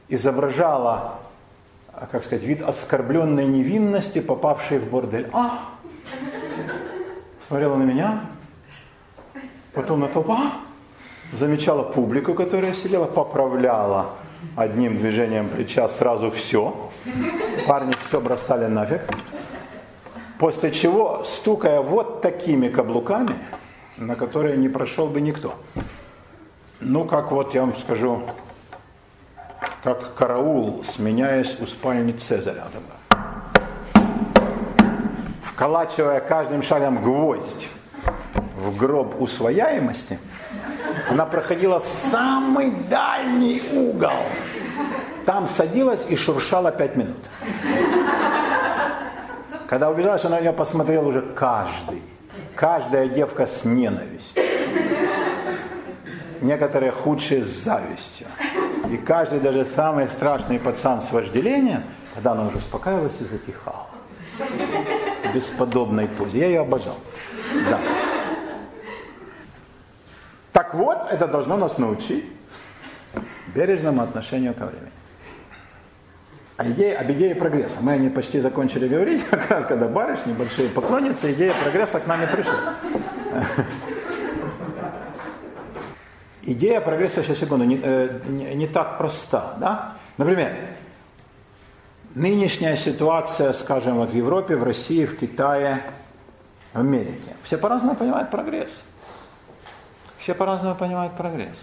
изображала, а, как сказать, вид оскорбленной невинности, попавшей в бордель. А! Смотрела на меня, потом на толпу, а! замечала публику, которая сидела, поправляла одним движением плеча сразу все. Парни все бросали нафиг. После чего, стукая вот такими каблуками, на которые не прошел бы никто. Ну, как вот я вам скажу, как караул, сменяясь у спальни Цезаря. Вколачивая каждым шагом гвоздь в гроб усвояемости, она проходила в самый дальний угол. Там садилась и шуршала пять минут. Когда убежала, она на нее посмотрел уже каждый. Каждая девка с ненавистью. Некоторые худшие с завистью. И каждый, даже самый страшный пацан с вожделением, тогда она уже успокаивалась и затихала. В бесподобной позе. Я ее обожал. Да. Так вот, это должно нас научить бережному отношению ко времени. А идея, об идее прогресса. Мы они почти закончили говорить, как раз когда барышни, большие поклонницы, идея прогресса к нам и пришла. Идея прогресса, сейчас секунду, не, э, не, не так проста. Да? Например, нынешняя ситуация, скажем, вот в Европе, в России, в Китае, в Америке. Все по-разному понимают прогресс. Все по-разному понимают прогресс.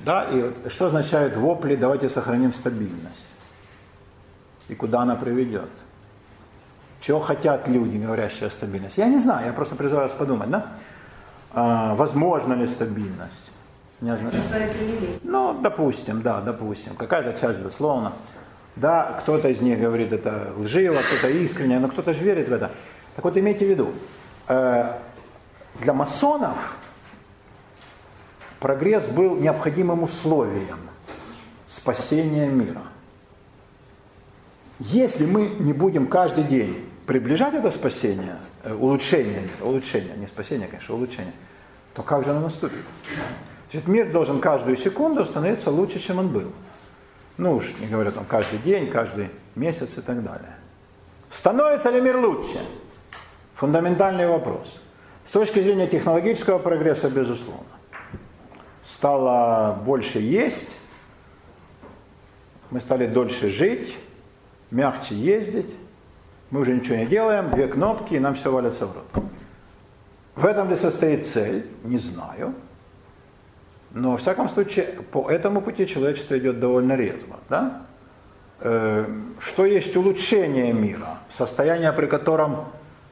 Да, и что означает вопли «давайте сохраним стабильность»? И куда она приведет? Чего хотят люди, говорящие о стабильности? Я не знаю, я просто призываю вас подумать, да? А, возможно ли стабильность? Не. Ну, допустим, да, допустим. Какая-то часть, безусловно. Да, кто-то из них говорит это лживо, кто-то искренне, но кто-то же верит в это. Так вот, имейте в виду, э, для масонов прогресс был необходимым условием спасения мира. Если мы не будем каждый день приближать это спасение, э, улучшение, улучшение, не спасение, конечно, улучшение, то как же оно наступит? Значит, мир должен каждую секунду становиться лучше, чем он был. Ну уж не говоря там каждый день, каждый месяц и так далее. Становится ли мир лучше? Фундаментальный вопрос. С точки зрения технологического прогресса, безусловно стало больше есть, мы стали дольше жить, мягче ездить, мы уже ничего не делаем, две кнопки, и нам все валится в рот. В этом ли состоит цель? Не знаю. Но, во всяком случае, по этому пути человечество идет довольно резво. Да? Э, что есть улучшение мира? Состояние, при котором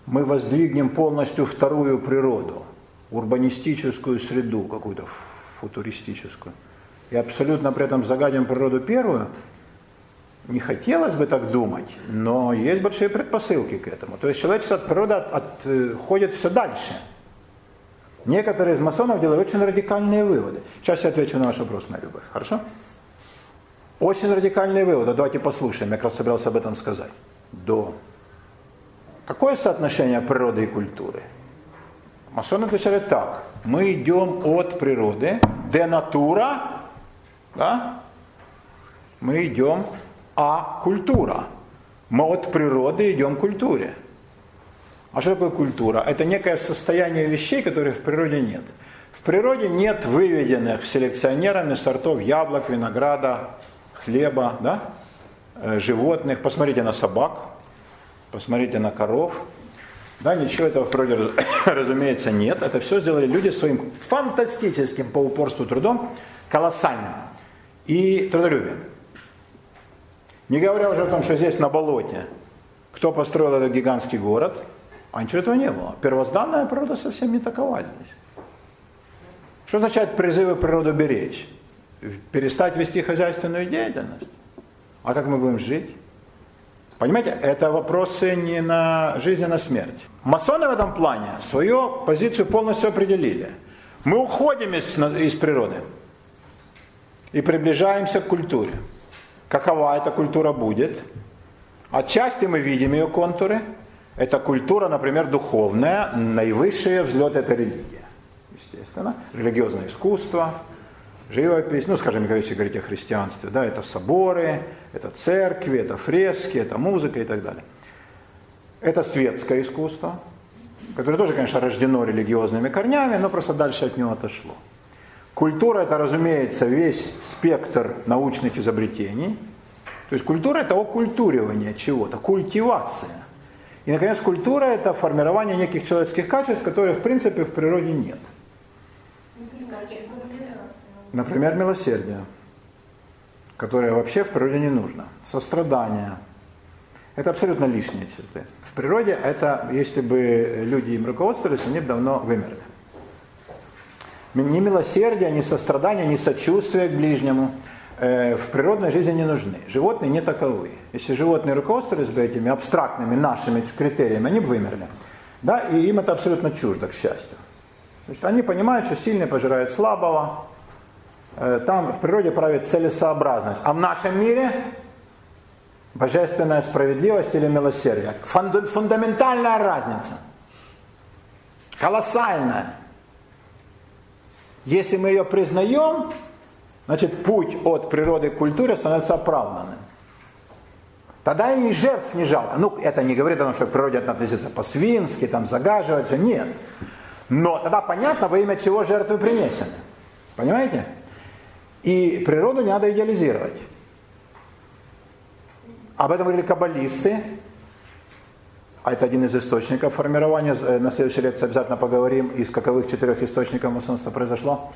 мы воздвигнем полностью вторую природу, урбанистическую среду, какую-то футуристическую, и абсолютно при этом загадим природу первую, не хотелось бы так думать, но есть большие предпосылки к этому. То есть человечество от природы отходит все дальше. Некоторые из масонов делают очень радикальные выводы. Сейчас я отвечу на ваш вопрос, моя любовь. Хорошо? Очень радикальные выводы. Давайте послушаем. Я как раз собирался об этом сказать. До. Какое соотношение природы и культуры? Масоны отвечали так. Мы идем от природы, де натура, да? мы идем а культура. Мы от природы идем к культуре. А что такое культура? Это некое состояние вещей, которых в природе нет. В природе нет выведенных селекционерами сортов яблок, винограда, хлеба, да? Э, животных. Посмотрите на собак, посмотрите на коров. Да, ничего этого в природе, разумеется, нет. Это все сделали люди своим фантастическим по упорству трудом, колоссальным и трудолюбием. Не говоря уже о том, что здесь на болоте, кто построил этот гигантский город, а ничего этого не было. Первозданная природа совсем не такова здесь. Что означает призывы природу беречь? Перестать вести хозяйственную деятельность? А как мы будем жить? Понимаете, это вопросы не на жизнь, а на смерть. Масоны в этом плане свою позицию полностью определили. Мы уходим из, из природы и приближаемся к культуре. Какова эта культура будет? Отчасти мы видим ее контуры. Это культура, например, духовная, наивысший взлет это религия. Естественно, религиозное искусство, живопись, ну, скажем, если говорить о христианстве, да, это соборы, это церкви, это фрески, это музыка и так далее. Это светское искусство, которое тоже, конечно, рождено религиозными корнями, но просто дальше от него отошло. Культура это, разумеется, весь спектр научных изобретений. То есть культура это окультуривание чего-то, культивация. И, наконец, культура это формирование неких человеческих качеств, которые, в принципе, в природе нет. Например, милосердие которое вообще в природе не нужно. Сострадание. Это абсолютно лишние черты. В природе это, если бы люди им руководствовались, они бы давно вымерли. Ни милосердие, ни сострадание, ни сочувствие к ближнему э, в природной жизни не нужны. Животные не таковы. Если животные руководствовались бы этими абстрактными нашими критериями, они бы вымерли. Да, и им это абсолютно чуждо, к счастью. То есть они понимают, что сильный пожирает слабого, Э, там в природе правит целесообразность. А в нашем мире божественная справедливость или милосердие. Фундаментальная разница. Колоссальная. Если мы ее признаем, значит путь от природы к культуре становится оправданным. Тогда и жертв не жалко. Ну, это не говорит о том, что в природе это относится по-свински, там загаживать, нет. Но тогда понятно, во имя чего жертвы принесены. Понимаете? И природу не надо идеализировать. Об этом говорили каббалисты, а это один из источников формирования. Э, на следующей лекции обязательно поговорим, из каковых четырех источников масонства произошло.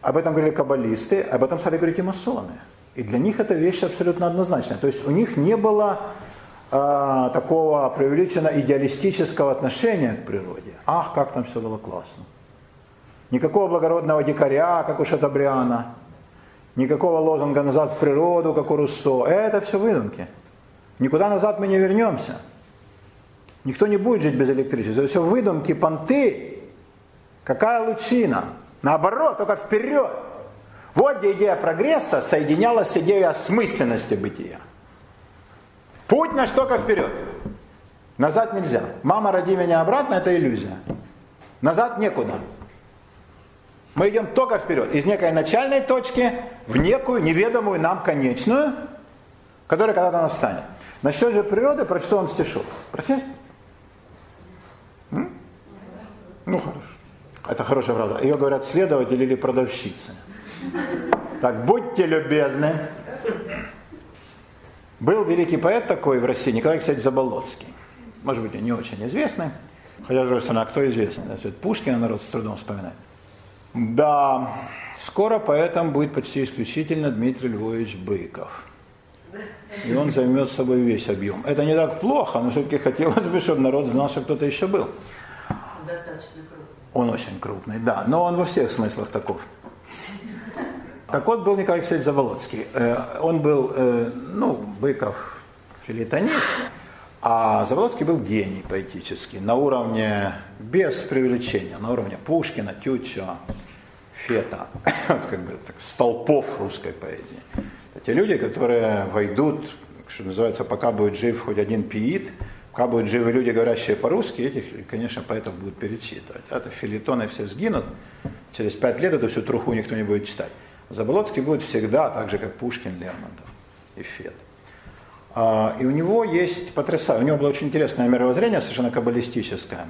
Об этом говорили каббалисты, об этом стали говорить и масоны. И для них эта вещь абсолютно однозначная. То есть у них не было э, такого преувеличенно идеалистического отношения к природе. Ах, как там все было классно. Никакого благородного дикаря, как у Шатабриана. Никакого лозунга назад в природу, как у Руссо. Это все выдумки. Никуда назад мы не вернемся. Никто не будет жить без электричества. Это все выдумки, понты. Какая лучина? Наоборот, только вперед. Вот где идея прогресса соединялась с идеей осмысленности бытия. Путь наш только вперед. Назад нельзя. Мама, роди меня обратно, это иллюзия. Назад некуда. Мы идем только вперед, из некой начальной точки в некую неведомую нам конечную, которая когда-то настанет. Насчет же природы прочту он стишок. Прочесть? М? Ну хорошо. Это хорошая правда. Ее говорят следователь или продавщица. Так, будьте любезны. Был великий поэт такой в России, Николай кстати, Заболоцкий. Может быть, он не очень известный. Хотя, с другой стороны, а кто известный? Значит, Пушкина народ с трудом вспоминает. Да, скоро поэтом будет почти исключительно Дмитрий Львович Быков. И он займет собой весь объем. Это не так плохо, но все-таки хотелось бы, чтобы народ знал, что кто-то еще был. Он очень крупный, да, но он во всех смыслах таков. Так вот был Николай Алексеевич Заболоцкий. Э, он был, э, ну, Быков филитонист, а Заболоцкий был гений поэтический, на уровне, без преувеличения, на уровне Пушкина, Тютчева, Фета, вот как бы так, столпов русской поэзии. Те люди, которые войдут, что называется, пока будет жив хоть один пиит, Пока будут живы люди, говорящие по-русски, этих, конечно, поэтов будут перечитывать. А то филитоны все сгинут, через пять лет эту всю труху никто не будет читать. Заболоцкий будет всегда, так же, как Пушкин, Лермонтов и Фет. А, и у него есть потрясающее, у него было очень интересное мировоззрение, совершенно каббалистическое.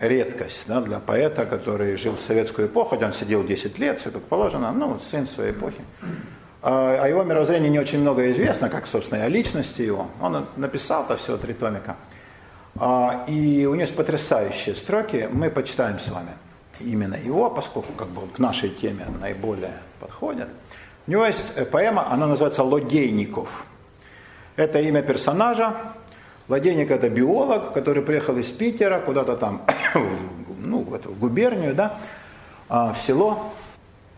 Редкость да, для поэта, который жил в советскую эпоху, хотя он сидел 10 лет, все как положено, ну, сын своей эпохи. А, о его мировоззрении не очень много известно, как, собственно, и о личности его. Он написал-то всего три томика. А, и у него есть потрясающие строки, мы почитаем с вами именно его, поскольку как бы к нашей теме наиболее подходит. У него есть э, поэма, она называется «Лодейников». Это имя персонажа. Лодейник это биолог, который приехал из Питера куда-то там, ну, в, эту, губернию, да, а, в село,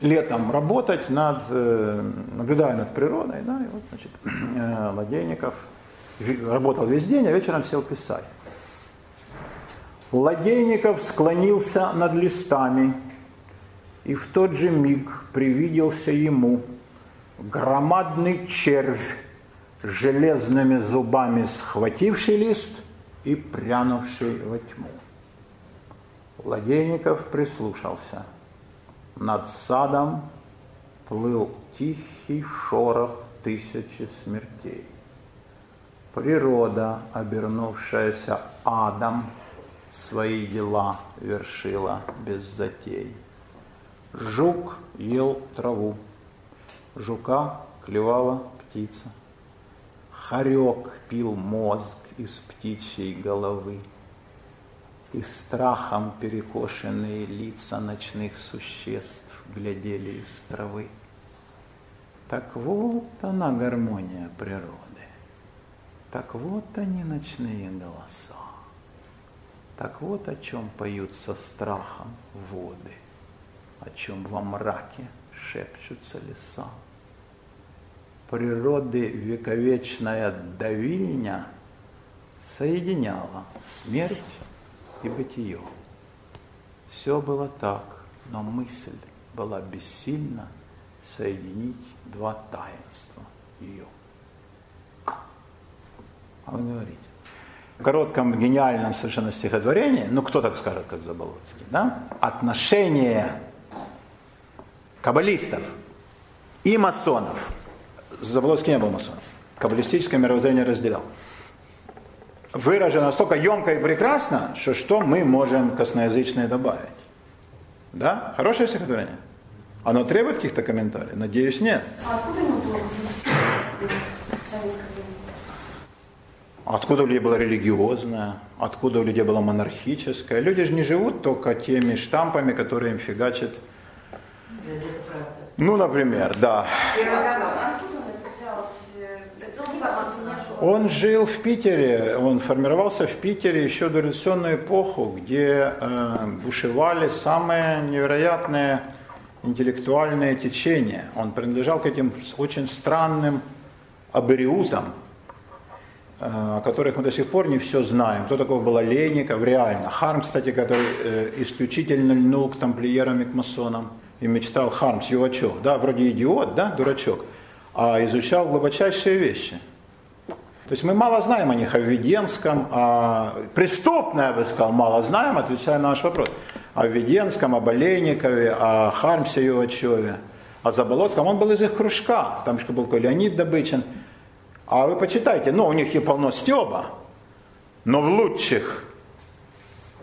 летом работать над, э, наблюдая над природой, да, и вот, значит, э, Ладейников работал весь день, а вечером сел писать. Ладейников склонился над листами, и в тот же миг привиделся ему громадный червь, железными зубами схвативший лист и прянувший во тьму. Ладейников прислушался – над садом плыл тихий шорох тысячи смертей. Природа, обернувшаяся адом, свои дела вершила без затей. Жук ел траву, жука клевала птица. Хорек пил мозг из птичьей головы и страхом перекошенные лица ночных существ глядели из травы. Так вот она гармония природы. Так вот они ночные голоса. Так вот о чем поют со страхом воды, о чем во мраке шепчутся леса. Природы вековечная давильня соединяла смерть и бытие. Все было так, но мысль была бессильна соединить два таинства ее. А вы говорите. В коротком, гениальном совершенно стихотворении, ну кто так скажет, как Заболоцкий, да? Отношение каббалистов и масонов. Заболоцкий не был масоном. Каббалистическое мировоззрение разделял выражено настолько емко и прекрасно, что что мы можем косноязычные добавить. Да? Хорошее стихотворение? Оно требует каких-то комментариев? Надеюсь, нет. А откуда ему было Откуда у людей было религиозное, откуда у людей было монархическое. Люди же не живут только теми штампами, которые им фигачат. Ну, например, да. Он жил в Питере, он формировался в Питере еще до революционную эпоху, где э, бушевали самые невероятные интеллектуальные течения. Он принадлежал к этим очень странным абериутам, э, о которых мы до сих пор не все знаем. Кто такой был Олейников, реально. Харм, кстати, который э, исключительно льнул к тамплиерам и к масонам. И мечтал Хармс, Ювачев, да, вроде идиот, да, дурачок, а изучал глубочайшие вещи – то есть мы мало знаем о них, о Введенском, о... преступно, я бы сказал, мало знаем, отвечая на наш вопрос. О Введенском, о Болейникове, о Хармсе Ювачеве, о Заболоцком. Он был из их кружка, там еще был такой Леонид Добычин. А вы почитайте, ну, у них и полно стеба, но в лучших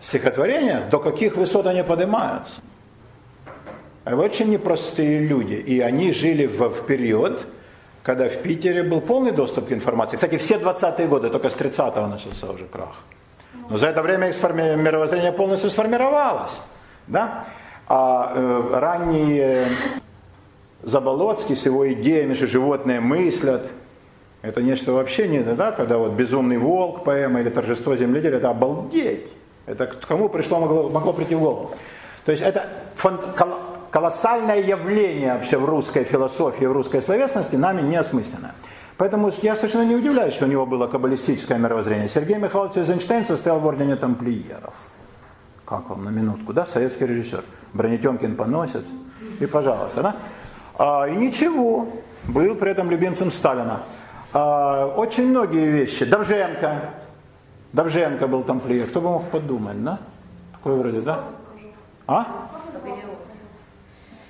стихотворениях до каких высот они поднимаются. Очень непростые люди, и они жили в, в период, когда в Питере был полный доступ к информации. Кстати, все 20-е годы, только с 30-го начался уже крах. Но за это время их сформи... мировоззрение полностью сформировалось. Да? А э, ранние Заболоцкий с его идеями, что животные мыслят, это нечто вообще не, да, когда вот «Безумный волк» поэма или «Торжество земледелия», это обалдеть. Это кому пришло, могло, могло прийти в голову. То есть это фон, колоссальное явление вообще в русской философии, в русской словесности нами не осмысленно. Поэтому я совершенно не удивляюсь, что у него было каббалистическое мировоззрение. Сергей Михайлович Эйзенштейн состоял в ордене тамплиеров. Как вам на минутку, да? Советский режиссер. Бронетемкин поносит. И пожалуйста, да? А, и ничего. Был при этом любимцем Сталина. А, очень многие вещи. Довженко, Давженко был тамплиер. Кто бы мог подумать, да? Такое вроде, да? А?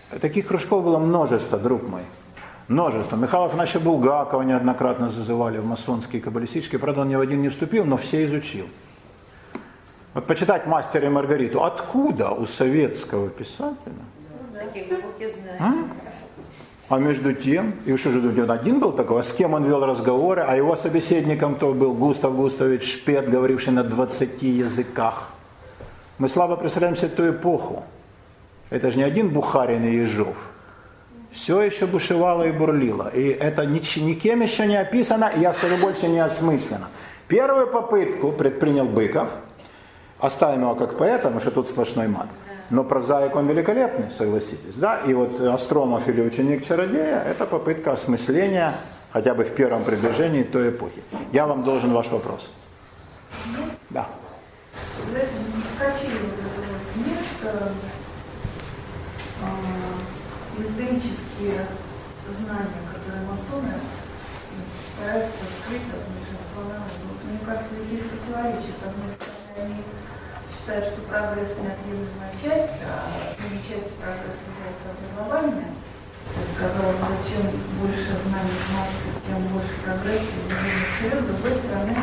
Таких кружков было множество, друг мой. Множество. Михаил Афанасьевич Булгакова неоднократно зазывали в масонские, каббалистические. Правда, он ни в один не вступил, но все изучил. Вот почитать «Мастера и Маргариту». Откуда у советского писателя? А? а между тем, и что же он один был такой, а с кем он вел разговоры, а его собеседником кто был? Густав Густавович Шпет, говоривший на 20 языках. Мы слабо представляем себе ту эпоху. Это же не один Бухарин и Ежов. Все еще бушевало и бурлило. И это никем еще не описано, и я скажу больше, не осмысленно. Первую попытку предпринял Быков – Оставим его как поэта, потому что тут сплошной мат. Но прозаик он великолепный, согласитесь. Да? И вот Астромов или ученик чародея – это попытка осмысления хотя бы в первом приближении той эпохи. Я вам должен ваш вопрос. Да. Знаете, э, исторические знания, которые масоны стараются скрыть от большинства народа. Вот, мне кажется, здесь есть противоречие. С одной стороны, они считают, что прогресс неотъемлемая часть, а не частью прогресса является образование. То есть, казалось бы, чем больше знаний массы, тем больше прогресса. С другой стороны,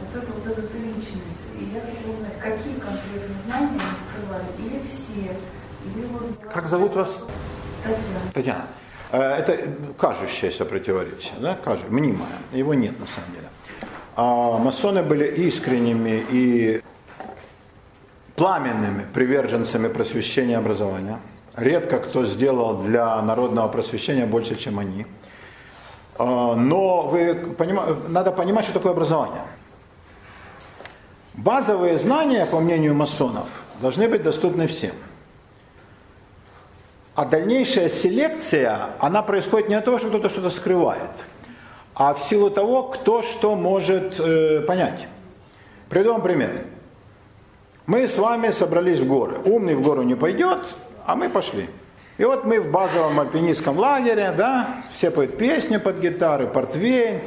вот это вот эзотеричность. И я хотела узнать, какие конкретные знания они скрывали, или все, или вот... Как зовут вас? Татьяна. Э, это кажущееся противоречие, да? Мнимое. Его нет на самом деле. А масоны были искренними и пламенными приверженцами просвещения и образования. Редко кто сделал для народного просвещения больше, чем они. А, но вы поним... надо понимать, что такое образование. Базовые знания, по мнению масонов, должны быть доступны всем. А дальнейшая селекция, она происходит не от того, что кто-то что-то скрывает, а в силу того, кто что может э, понять. Приведу вам пример. Мы с вами собрались в горы. Умный в гору не пойдет, а мы пошли. И вот мы в базовом альпинистском лагере, да, все поют песни под гитары, портвейн.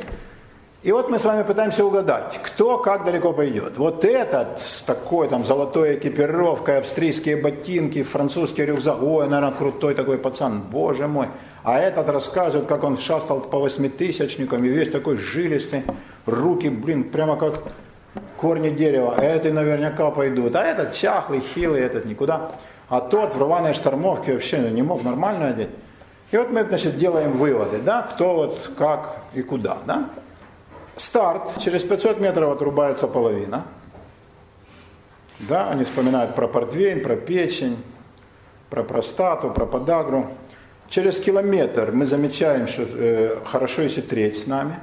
И вот мы с вами пытаемся угадать, кто как далеко пойдет. Вот этот с такой там золотой экипировкой, австрийские ботинки, французский рюкзак. Ой, наверное, крутой такой пацан, боже мой. А этот рассказывает, как он шастал по восьмитысячникам и весь такой жилистый. Руки, блин, прямо как корни дерева, эти наверняка пойдут, а этот чахлый, хилый, этот никуда. А тот в рваной штормовке вообще не мог нормально одеть. И вот мы, значит, делаем выводы, да, кто вот, как и куда, да. Старт, через 500 метров отрубается половина. Да, они вспоминают про портвейн, про печень, про простату, про подагру. Через километр мы замечаем, что э, хорошо, если треть с нами.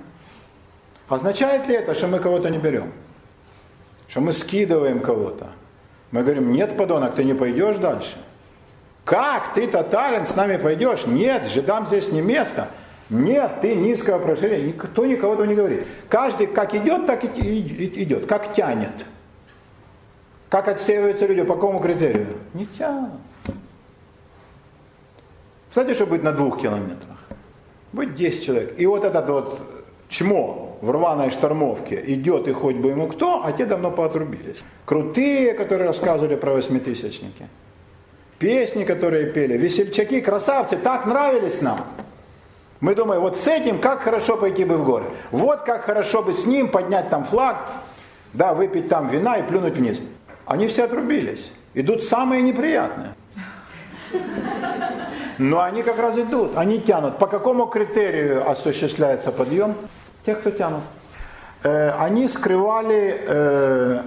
Означает ли это, что мы кого-то не берем? что мы скидываем кого-то. Мы говорим, нет, подонок, ты не пойдешь дальше. Как ты, татарин, с нами пойдешь? Нет, жидам здесь не место. Нет, ты низкого прошения. Никто никого этого не говорит. Каждый как идет, так и идет. Как тянет. Как отсеиваются люди, по какому критерию? Не тянут. Кстати, что будет на двух километрах? Будет 10 человек. И вот этот вот чмо в рваной штормовке идет и хоть бы ему кто, а те давно поотрубились. Крутые, которые рассказывали про восьмитысячники. Песни, которые пели, весельчаки, красавцы, так нравились нам. Мы думаем, вот с этим как хорошо пойти бы в горы. Вот как хорошо бы с ним поднять там флаг, да, выпить там вина и плюнуть вниз. Они все отрубились. Идут самые неприятные. Но они как раз идут, они тянут. По какому критерию осуществляется подъем? Тех, кто тянут. Э, они скрывали э,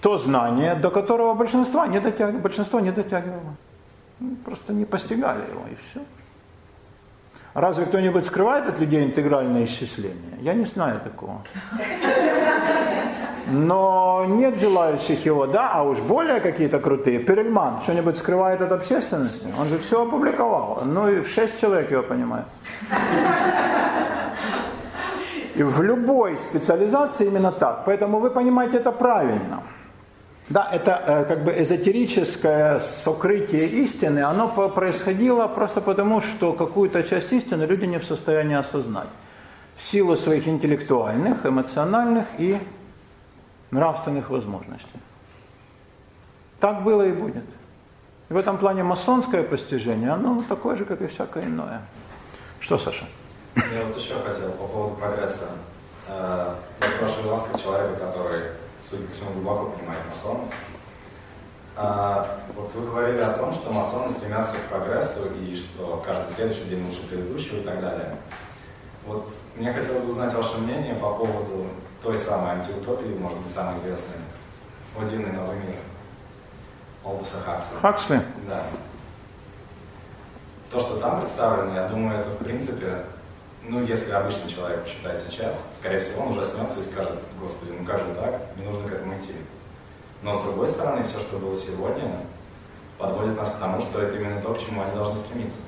то знание, до которого большинство не дотягивало. Большинство не дотягивало. Просто не постигали его, и все. Разве кто-нибудь скрывает от людей интегральное исчисление? Я не знаю такого. Но нет желающих его, да, а уж более какие-то крутые. Перельман что-нибудь скрывает от общественности? Он же все опубликовал. Ну и шесть человек его понимает. И в любой специализации именно так. Поэтому вы понимаете это правильно. Да, это э, как бы эзотерическое сокрытие истины, оно происходило просто потому, что какую-то часть истины люди не в состоянии осознать. В силу своих интеллектуальных, эмоциональных и нравственных возможностей. Так было и будет. И в этом плане масонское постижение, оно такое же, как и всякое иное. Что, Саша? Я вот еще хотел по поводу прогресса. Э, я спрашиваю вас, как человека, который, судя по всему, глубоко понимает масонов. Э, вот вы говорили о том, что масоны стремятся к прогрессу и что каждый следующий день лучше предыдущего и так далее. Вот мне хотелось бы узнать ваше мнение по поводу той самой антиутопии, может быть, самой известной, «О дивный новый мир» Олдуса Хаксли. Хаксли? Да. То, что там представлено, я думаю, это в принципе, ну, если обычный человек читает сейчас, скорее всего, он ужаснется и скажет, господи, ну как же так, не нужно к этому идти. Но с другой стороны, все, что было сегодня, подводит нас к тому, что это именно то, к чему они должны стремиться.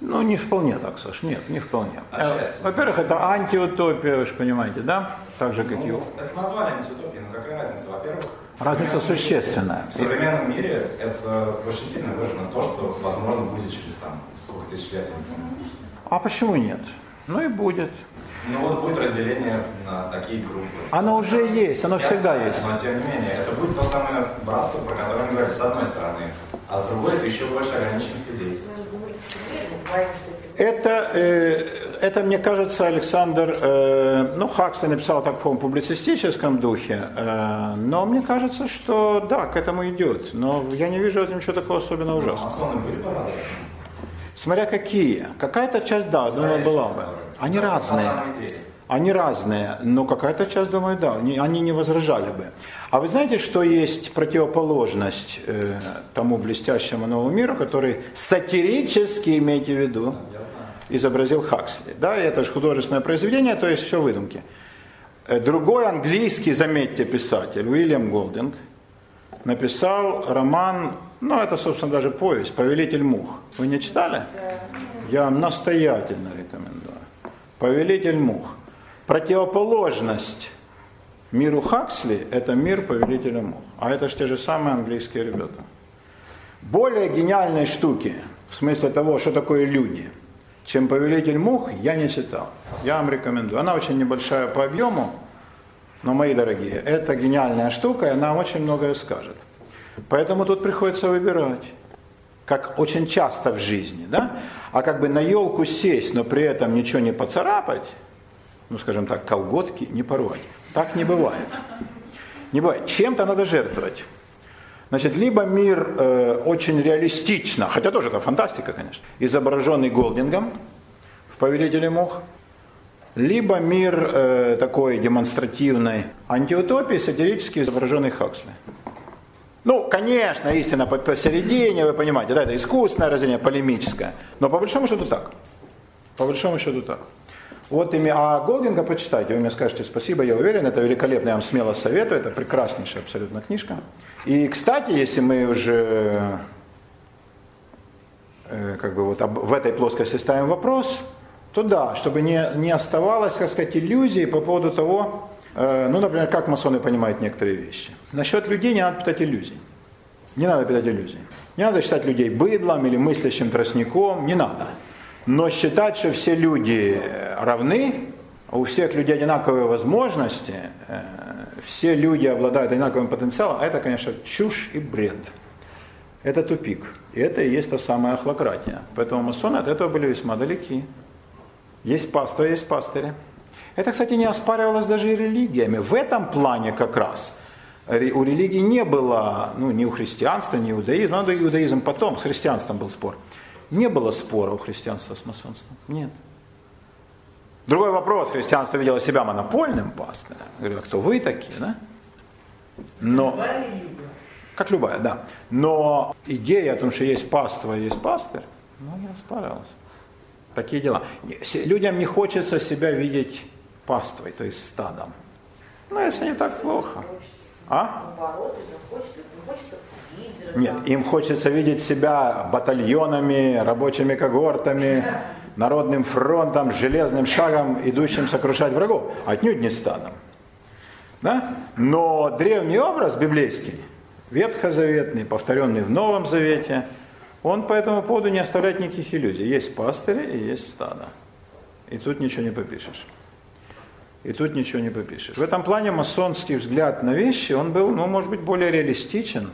Ну, не вполне так, Саш, нет, не вполне. Отчасти. Э, Во-первых, это антиутопия, вы же понимаете, да? Так же, как и... Ну, это назвали антиутопией, но какая разница? Во-первых, Разница существенная. В современном мире это очень сильно выражено то, что возможно будет через там сколько тысяч лет. А почему нет? Ну и будет. Ну вот будет разделение на такие группы. Оно уже есть, оно Я всегда знаю, есть. Но тем не менее, это будет то самое братство, про которое мы говорили, с одной стороны, а с другой это еще больше ограниченность людей. Это, э, это, мне кажется, Александр, э, ну, Хаксли написал так в таком публицистическом духе, э, но мне кажется, что да, к этому идет. Но я не вижу в этом ничего такого особенно ужасного. Бы рады? Смотря какие. Какая-то часть, да, думаю, была бы. Они разные. Они разные, но какая-то часть, думаю, да, они, не возражали бы. А вы знаете, что есть противоположность э, тому блестящему новому миру, который сатирически, имейте в виду, изобразил Хаксли. Да, это же художественное произведение, то есть все выдумки. Э, Другой английский, заметьте, писатель, Уильям Голдинг, написал роман, ну это, собственно, даже повесть, «Повелитель мух». Вы не читали? Я вам настоятельно рекомендую. «Повелитель мух». Противоположность миру Хаксли – это мир Повелителя мух. А это же те же самые английские ребята. Более гениальной штуки, в смысле того, что такое люди, чем «Повелитель мух», я не читал. Я вам рекомендую. Она очень небольшая по объему, но, мои дорогие, это гениальная штука, и она очень многое скажет. Поэтому тут приходится выбирать, как очень часто в жизни, да? А как бы на елку сесть, но при этом ничего не поцарапать, ну, скажем так, колготки не порвать. Так не бывает. Не бывает. Чем-то надо жертвовать. Значит, либо мир э, очень реалистично, хотя тоже это фантастика, конечно, изображенный Голдингом в «Повелителе мух», либо мир э, такой демонстративной антиутопии, сатирически изображенный Хаксли. Ну, конечно, истина по- посередине, вы понимаете, да, это искусственное разделение, полемическое, но по большому счету так. По большому счету так. Вот ими, а Голдинга почитайте, вы мне скажете спасибо, я уверен, это великолепно, я вам смело советую, это прекраснейшая абсолютно книжка. И, кстати, если мы уже э, как бы вот об- в этой плоскости ставим вопрос, то да, чтобы не, не оставалось, так сказать, иллюзий по поводу того, э, ну, например, как масоны понимают некоторые вещи. Насчет людей не надо питать иллюзий. Не надо питать иллюзий. Не надо считать людей быдлом или мыслящим тростником, не надо. Но считать, что все люди равны, а у всех людей одинаковые возможности, э, все люди обладают одинаковым потенциалом, это, конечно, чушь и бред. Это тупик. И это и есть та самая охлократия. Поэтому масоны от этого были весьма далеки. Есть пастырь, есть пастыри. Это, кстати, не оспаривалось даже и религиями. В этом плане как раз у религии не было, ну, ни у христианства, ни у иудаизма, ну, да, иудаизм потом, с христианством был спор. Не было спора у христианства с масонством. Нет. Другой вопрос, христианство видело себя монопольным пастырем. Говорило, кто вы такие, да? Но, как любая, да. Но идея о том, что есть паства и есть пастырь, ну, не оспаривалась. Такие дела. Людям не хочется себя видеть паствой, то есть стадом. Ну, если не так плохо. А? наоборот, хочется. Нет, там. им хочется видеть себя батальонами, рабочими когортами, народным фронтом, железным шагом, идущим сокрушать врагов. Отнюдь не стадом. Да? Но древний образ библейский, ветхозаветный, повторенный в Новом Завете, он по этому поводу не оставляет никаких иллюзий. Есть пастыри и есть стадо. И тут ничего не попишешь. И тут ничего не попишешь. В этом плане масонский взгляд на вещи, он был, ну, может быть, более реалистичен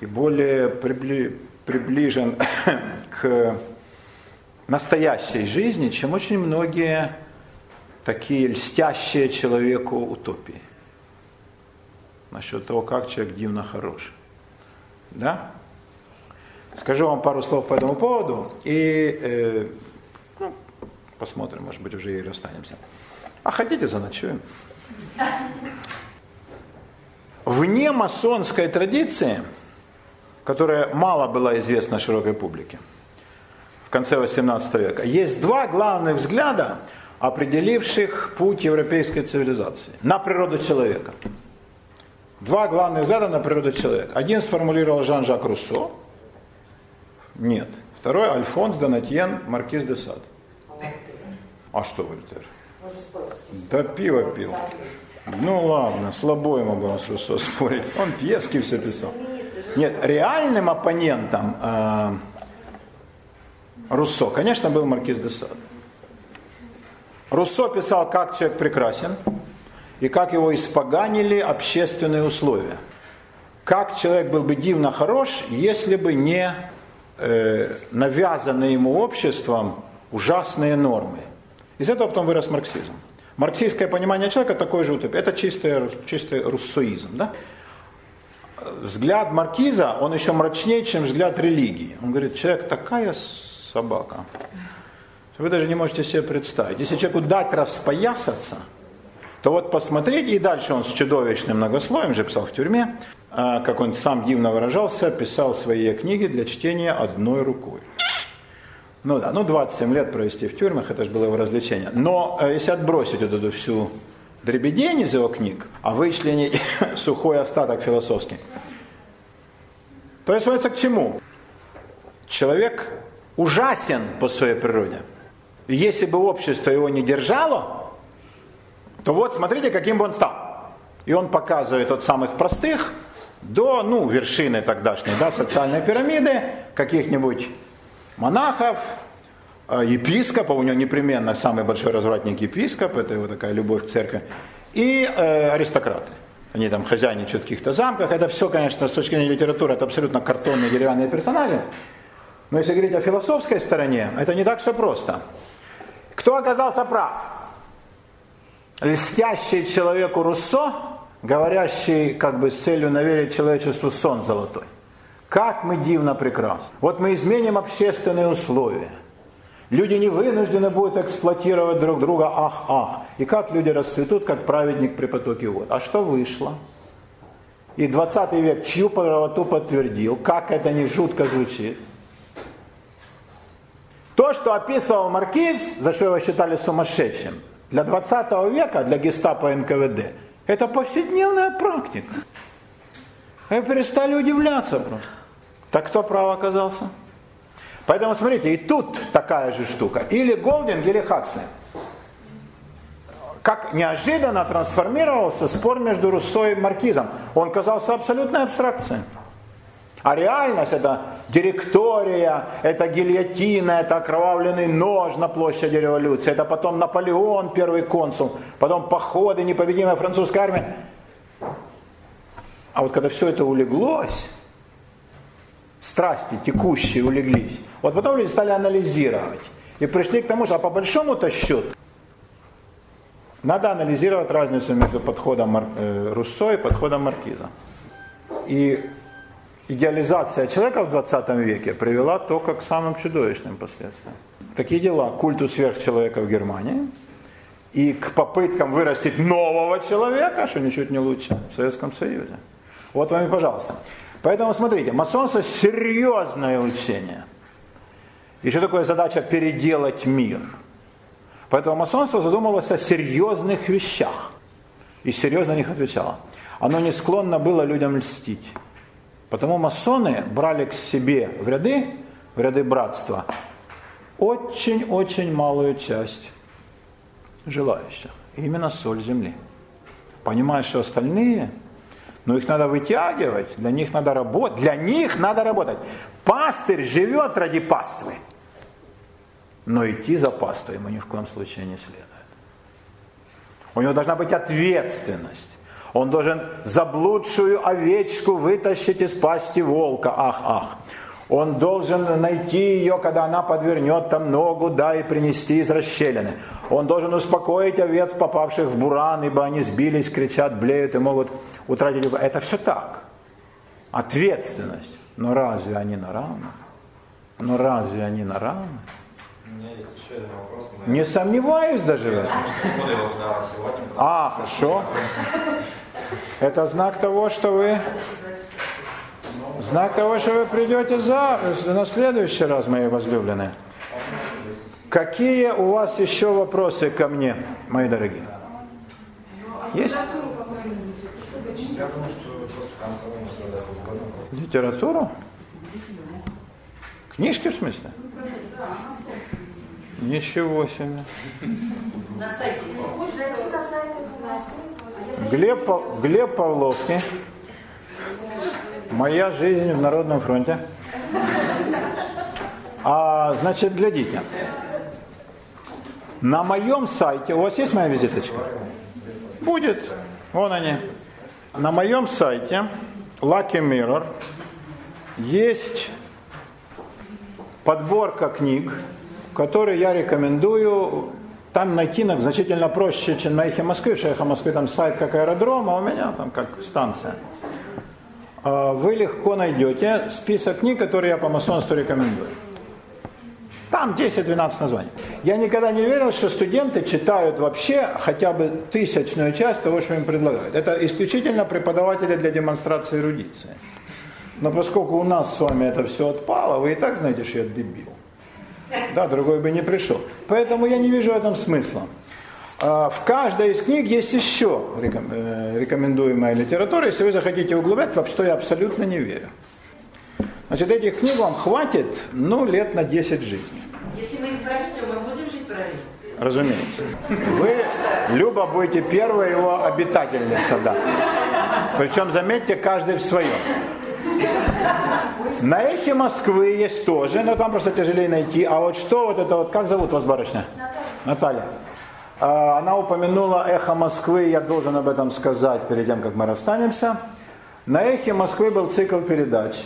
и более прибли, приближен к настоящей жизни, чем очень многие такие льстящие человеку утопии. Насчет того, как человек дивно хорош. Да? Скажу вам пару слов по этому поводу и э, ну, посмотрим, может быть, уже и расстанемся. А хотите, заночуем. Вне масонской традиции, которая мало была известна широкой публике в конце XVIII века, есть два главных взгляда, определивших путь европейской цивилизации на природу человека. Два главных взгляда на природу человека. Один сформулировал Жан-Жак Руссо. Нет. Второй Альфонс Донатьен Маркиз де Сад. А что Вольтер? Да пиво пил. Ну ладно, слабо ему было с Руссо спорить. Он пьески все писал. Нет, реальным оппонентом э, Руссо, конечно, был Маркиз де Сад. Руссо писал, как человек прекрасен, и как его испоганили общественные условия. Как человек был бы дивно хорош, если бы не э, навязаны ему обществом ужасные нормы. Из этого потом вырос марксизм. Марксистское понимание человека такое же утопия. Это чистый, чистый руссоизм. Да? Взгляд маркиза, он еще мрачнее, чем взгляд религии. Он говорит, человек такая собака. Вы даже не можете себе представить. Если человеку дать распоясаться, то вот посмотреть, и дальше он с чудовищным многослоем, же писал в тюрьме, как он сам дивно выражался, писал свои книги для чтения одной рукой. Ну да, ну 27 лет провести в тюрьмах, это же было его развлечение. Но э, если отбросить вот эту всю дребедень из его книг, а вычленить сухой остаток философский, то есть сводится к чему? Человек ужасен по своей природе. Если бы общество его не держало, то вот смотрите, каким бы он стал. И он показывает от самых простых до ну, вершины тогдашней да, социальной пирамиды, каких-нибудь монахов, э, епископа, у него непременно самый большой развратник епископ, это его такая любовь к церкви, и э, аристократы. Они там хозяйничают в каких-то замках. Это все, конечно, с точки зрения литературы, это абсолютно картонные деревянные персонажи. Но если говорить о философской стороне, это не так все просто. Кто оказался прав? Льстящий человеку Руссо, говорящий как бы с целью наверить человечеству сон золотой. Как мы дивно прекрасны. Вот мы изменим общественные условия. Люди не вынуждены будут эксплуатировать друг друга, ах, ах. И как люди расцветут, как праведник при потоке вод. А что вышло? И 20 век чью правоту подтвердил, как это не жутко звучит. То, что описывал Маркиз, за что его считали сумасшедшим, для 20 века, для гестапо НКВД, это повседневная практика. Мы перестали удивляться просто. Так кто прав оказался? Поэтому смотрите, и тут такая же штука. Или Голдинг, или Хаксли. Как неожиданно трансформировался спор между Руссо и Маркизом. Он казался абсолютной абстракцией. А реальность это директория, это гильотина, это окровавленный нож на площади революции, это потом Наполеон, первый консул, потом походы, непобедимая французская армия. А вот когда все это улеглось, страсти текущие улеглись. Вот потом люди стали анализировать. И пришли к тому, что а по большому-то счету надо анализировать разницу между подходом э, Руссо и подходом Маркиза. И идеализация человека в 20 веке привела только к самым чудовищным последствиям. Такие дела, культу сверхчеловека в Германии и к попыткам вырастить нового человека, что ничуть не лучше, в Советском Союзе. Вот вам и пожалуйста. Поэтому смотрите, масонство серьезное учение. И что такое задача переделать мир? Поэтому масонство задумывалось о серьезных вещах. И серьезно на них отвечало. Оно не склонно было людям льстить. Потому масоны брали к себе в ряды, в ряды братства, очень-очень малую часть желающих. Именно соль земли. Понимая, что остальные но их надо вытягивать, для них надо работать. Для них надо работать. Пастырь живет ради паствы. Но идти за паствой ему ни в коем случае не следует. У него должна быть ответственность. Он должен заблудшую овечку вытащить из пасти волка. Ах, ах. Он должен найти ее, когда она подвернет там ногу, да, и принести из расщелины. Он должен успокоить овец, попавших в буран, ибо они сбились, кричат, блеют и могут утратить. Это все так. Ответственность. Но разве они на равных? Но разве они на равных? У меня есть еще один вопрос. Не сомневаюсь даже в этом. А, хорошо. Это знак того, что вы знак того, что вы придете за, на следующий раз, мои возлюбленные. Какие у вас еще вопросы ко мне, мои дорогие? Есть? Я думаю, что просто в конце вы можете задать угодно. Литературу? Книжки в смысле? Ничего себе. На сайте. Глеб, Глеб Павловский. Моя жизнь в Народном фронте. А, значит, глядите. На моем сайте, у вас есть моя визиточка? Будет. Вон они. На моем сайте Lucky Mirror есть подборка книг, которые я рекомендую. Там найти на- значительно проще, чем на Эхе Москвы. В Эхе Москвы там сайт как аэродром, а у меня там как станция. А, Вы легко найдете список книг, которые я по масонству рекомендую. Там 10-12 названий. Я никогда не верил, что студенты читают вообще хотя бы тысячную часть того, что им предлагают. Это исключительно преподаватели для демонстрации эрудиции. Но поскольку у нас с вами это все отпало, вы и так знаете, что я дебил. Да, другой бы не пришел. Поэтому я не вижу в этом смысла. А, В каждой из книг есть еще э, рекомендуемая литература, если вы захотите углублять, во что я абсолютно не верю. Значит, этих книг вам хватит, ну, лет на 10 жизни. Если мы их прочтем, мы будем жить правильно? Разумеется. Вы, Люба, будете первая его обитательница, да. Причем, заметьте, каждый в своем. На эхе Москвы есть тоже, но там просто тяжелее найти. А вот что вот это вот, как зовут вас барышня? Наталья. А, Она упомянула эхо Москвы, я должен об этом сказать перед тем, как мы расстанемся. На эхе Москвы был цикл передач.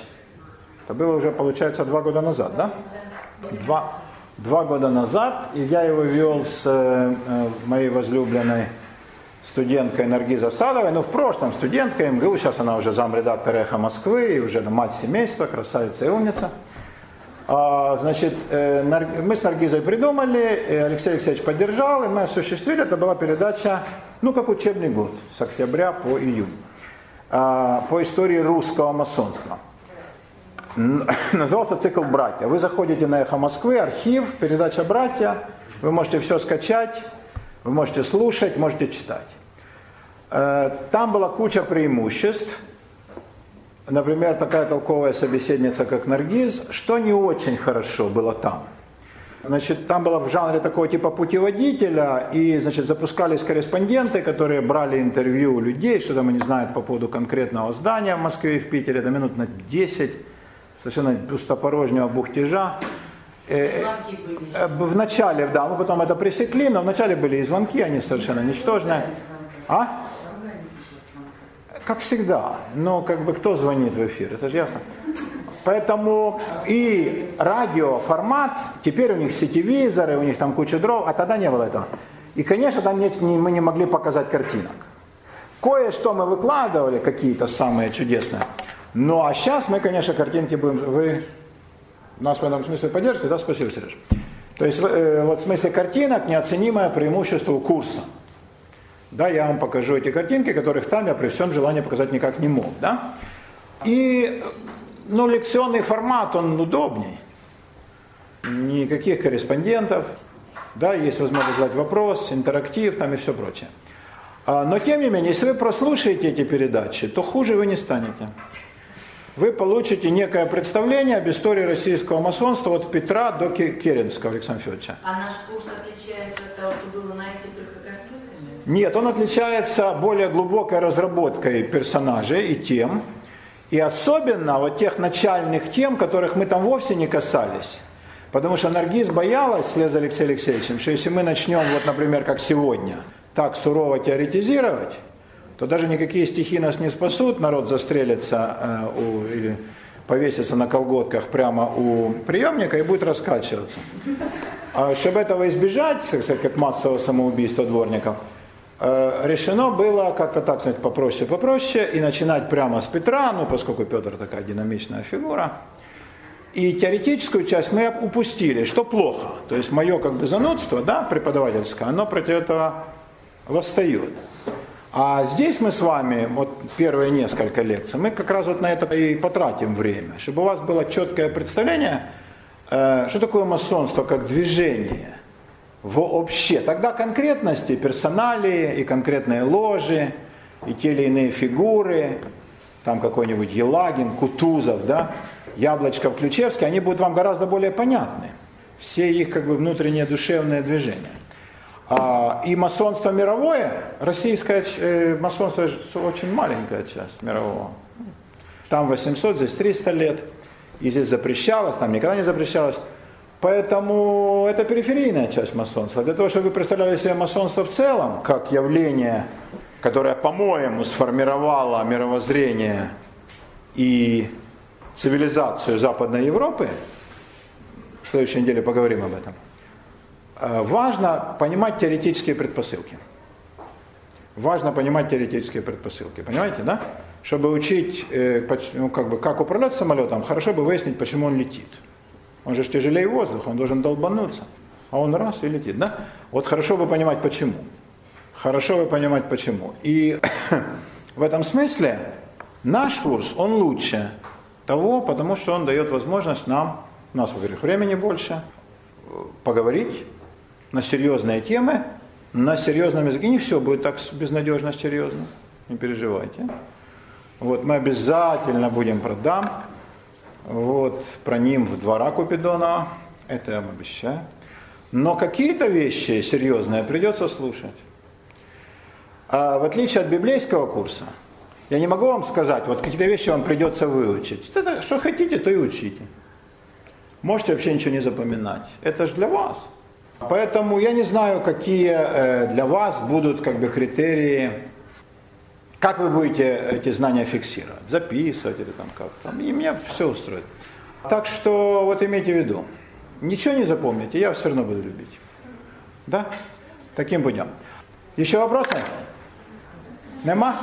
Это было уже, получается, два года назад, да? Два, два года назад, и я его вел с э, э, моей возлюбленной студенткой Наргиза Садовой, ну в прошлом студентка МГУ, сейчас она уже замредактор «Эхо Москвы», и уже мать семейства, красавица и умница. А, значит, э, мы с Наргизой придумали, и Алексей Алексеевич поддержал, и мы осуществили, это была передача, ну как учебный год, с октября по июнь, а, по истории русского масонства. Назывался цикл «Братья». Вы заходите на «Эхо Москвы», архив, передача «Братья», вы можете все скачать, вы можете слушать, можете читать. Э, Там была куча преимуществ. Например, такая толковая собеседница, как Наргиз, что не очень хорошо было там. Значит, там было в жанре такого типа путеводителя, и, значит, запускались корреспонденты, которые брали интервью у людей, что там они знают по поводу конкретного здания в Москве и в Питере, это минут на 10, совершенно пустопорожнего бухтежа. Э, Звонки были. э, В начале, да, мы потом это пресекли, но вначале были и звонки, они совершенно ничтожные. А? Как всегда. Но как бы кто звонит в эфир, это же ясно. Поэтому и радиоформат, теперь у них сетевизоры, у них там куча дров, а тогда не было этого. И, конечно, там нет, не- мы не могли показать картинок. Кое-что мы выкладывали, какие-то самые чудесные. Ну а сейчас мы, конечно, картинки будем... Вы нас в этом смысле поддержите, да? Спасибо, Сереж. То есть э, вот в смысле картинок неоценимое преимущество курса. Да, я вам покажу эти картинки, которых там я при всем желании показать никак не мог, да? И, ну, лекционный формат, он удобней. Никаких корреспондентов, да, есть возможность задать вопрос, интерактив там и все прочее. А, Но тем не менее, если вы прослушаете эти передачи, то хуже вы не станете. Вы получите некое представление об истории российского масонства от Петра до Ке- Керенского Александра Федоровича. А наш курс отличается от того, что было на этих? Нет, он отличается более глубокой разработкой персонажей и тем, и особенно вот тех начальных тем, которых мы там вовсе не касались. Потому что Наргиз боялась, вслед за Алексеем Алексеевичем, что если мы начнем, вот, например, как сегодня, так сурово теоретизировать, то даже никакие стихи нас не спасут, народ застрелится э, у, или повесится на колготках прямо у приемника и будет раскачиваться. А чтобы этого избежать, так сказать, как массового самоубийства дворников, решено было как-то так сказать попроще, попроще и начинать прямо с Петра, ну поскольку Петр такая динамичная фигура. И теоретическую часть мы упустили, что плохо. То есть мое как бы занудство, да, преподавательское, оно против этого восстает. А здесь мы с вами, вот первые несколько лекций, мы как раз вот на это и потратим время, чтобы у вас было четкое представление, э, что такое масонство как движение вообще. Тогда конкретности, персоналии и конкретные ложи, и те или иные фигуры, там какой-нибудь Елагин, Кутузов, да, Яблочков, Ключевский, они будут вам гораздо более понятны. Все их как бы внутренние душевные движения. А, и масонство мировое, российское э, масонство очень маленькая часть мирового. Там 800, здесь 300 лет. И здесь запрещалось, там никогда не запрещалось. Поэтому это периферийная часть масонства. Для того, чтобы вы представляли себе масонство в целом, как явление, которое, по-моему, сформировало мировоззрение и цивилизацию Западной Европы, в следующей неделе поговорим об этом – Э, важно понимать теоретические предпосылки. Важно понимать теоретические предпосылки. Понимаете, да? Чтобы учить, э, ну, как, бы, как управлять самолетом, хорошо бы выяснить, почему он летит. Он же тяжелее воздуха, он должен долбануться. А он раз и летит, да? Вот хорошо бы понимать, почему. Хорошо бы понимать, почему. И в этом смысле наш курс, он лучше того, потому что он дает возможность нам, у нас, во-первых, времени больше, поговорить, на серьезные темы, на серьезном языке. Не все будет так безнадежно серьезно, не переживайте. Вот мы обязательно будем продам. Вот про ним в двора Купидона, это я вам обещаю. Но какие-то вещи серьезные придется слушать. А в отличие от библейского курса, я не могу вам сказать, вот какие-то вещи вам придется выучить. Это, что хотите, то и учите. Можете вообще ничего не запоминать. Это же для вас. Поэтому я не знаю, какие э, для вас будут как бы критерии, как вы будете эти знания фиксировать, записывать или там как-то. И меня все устроит. Так что вот имейте в виду, ничего не запомните, я все равно буду любить. Да? Таким путем. Еще вопросы? Нема?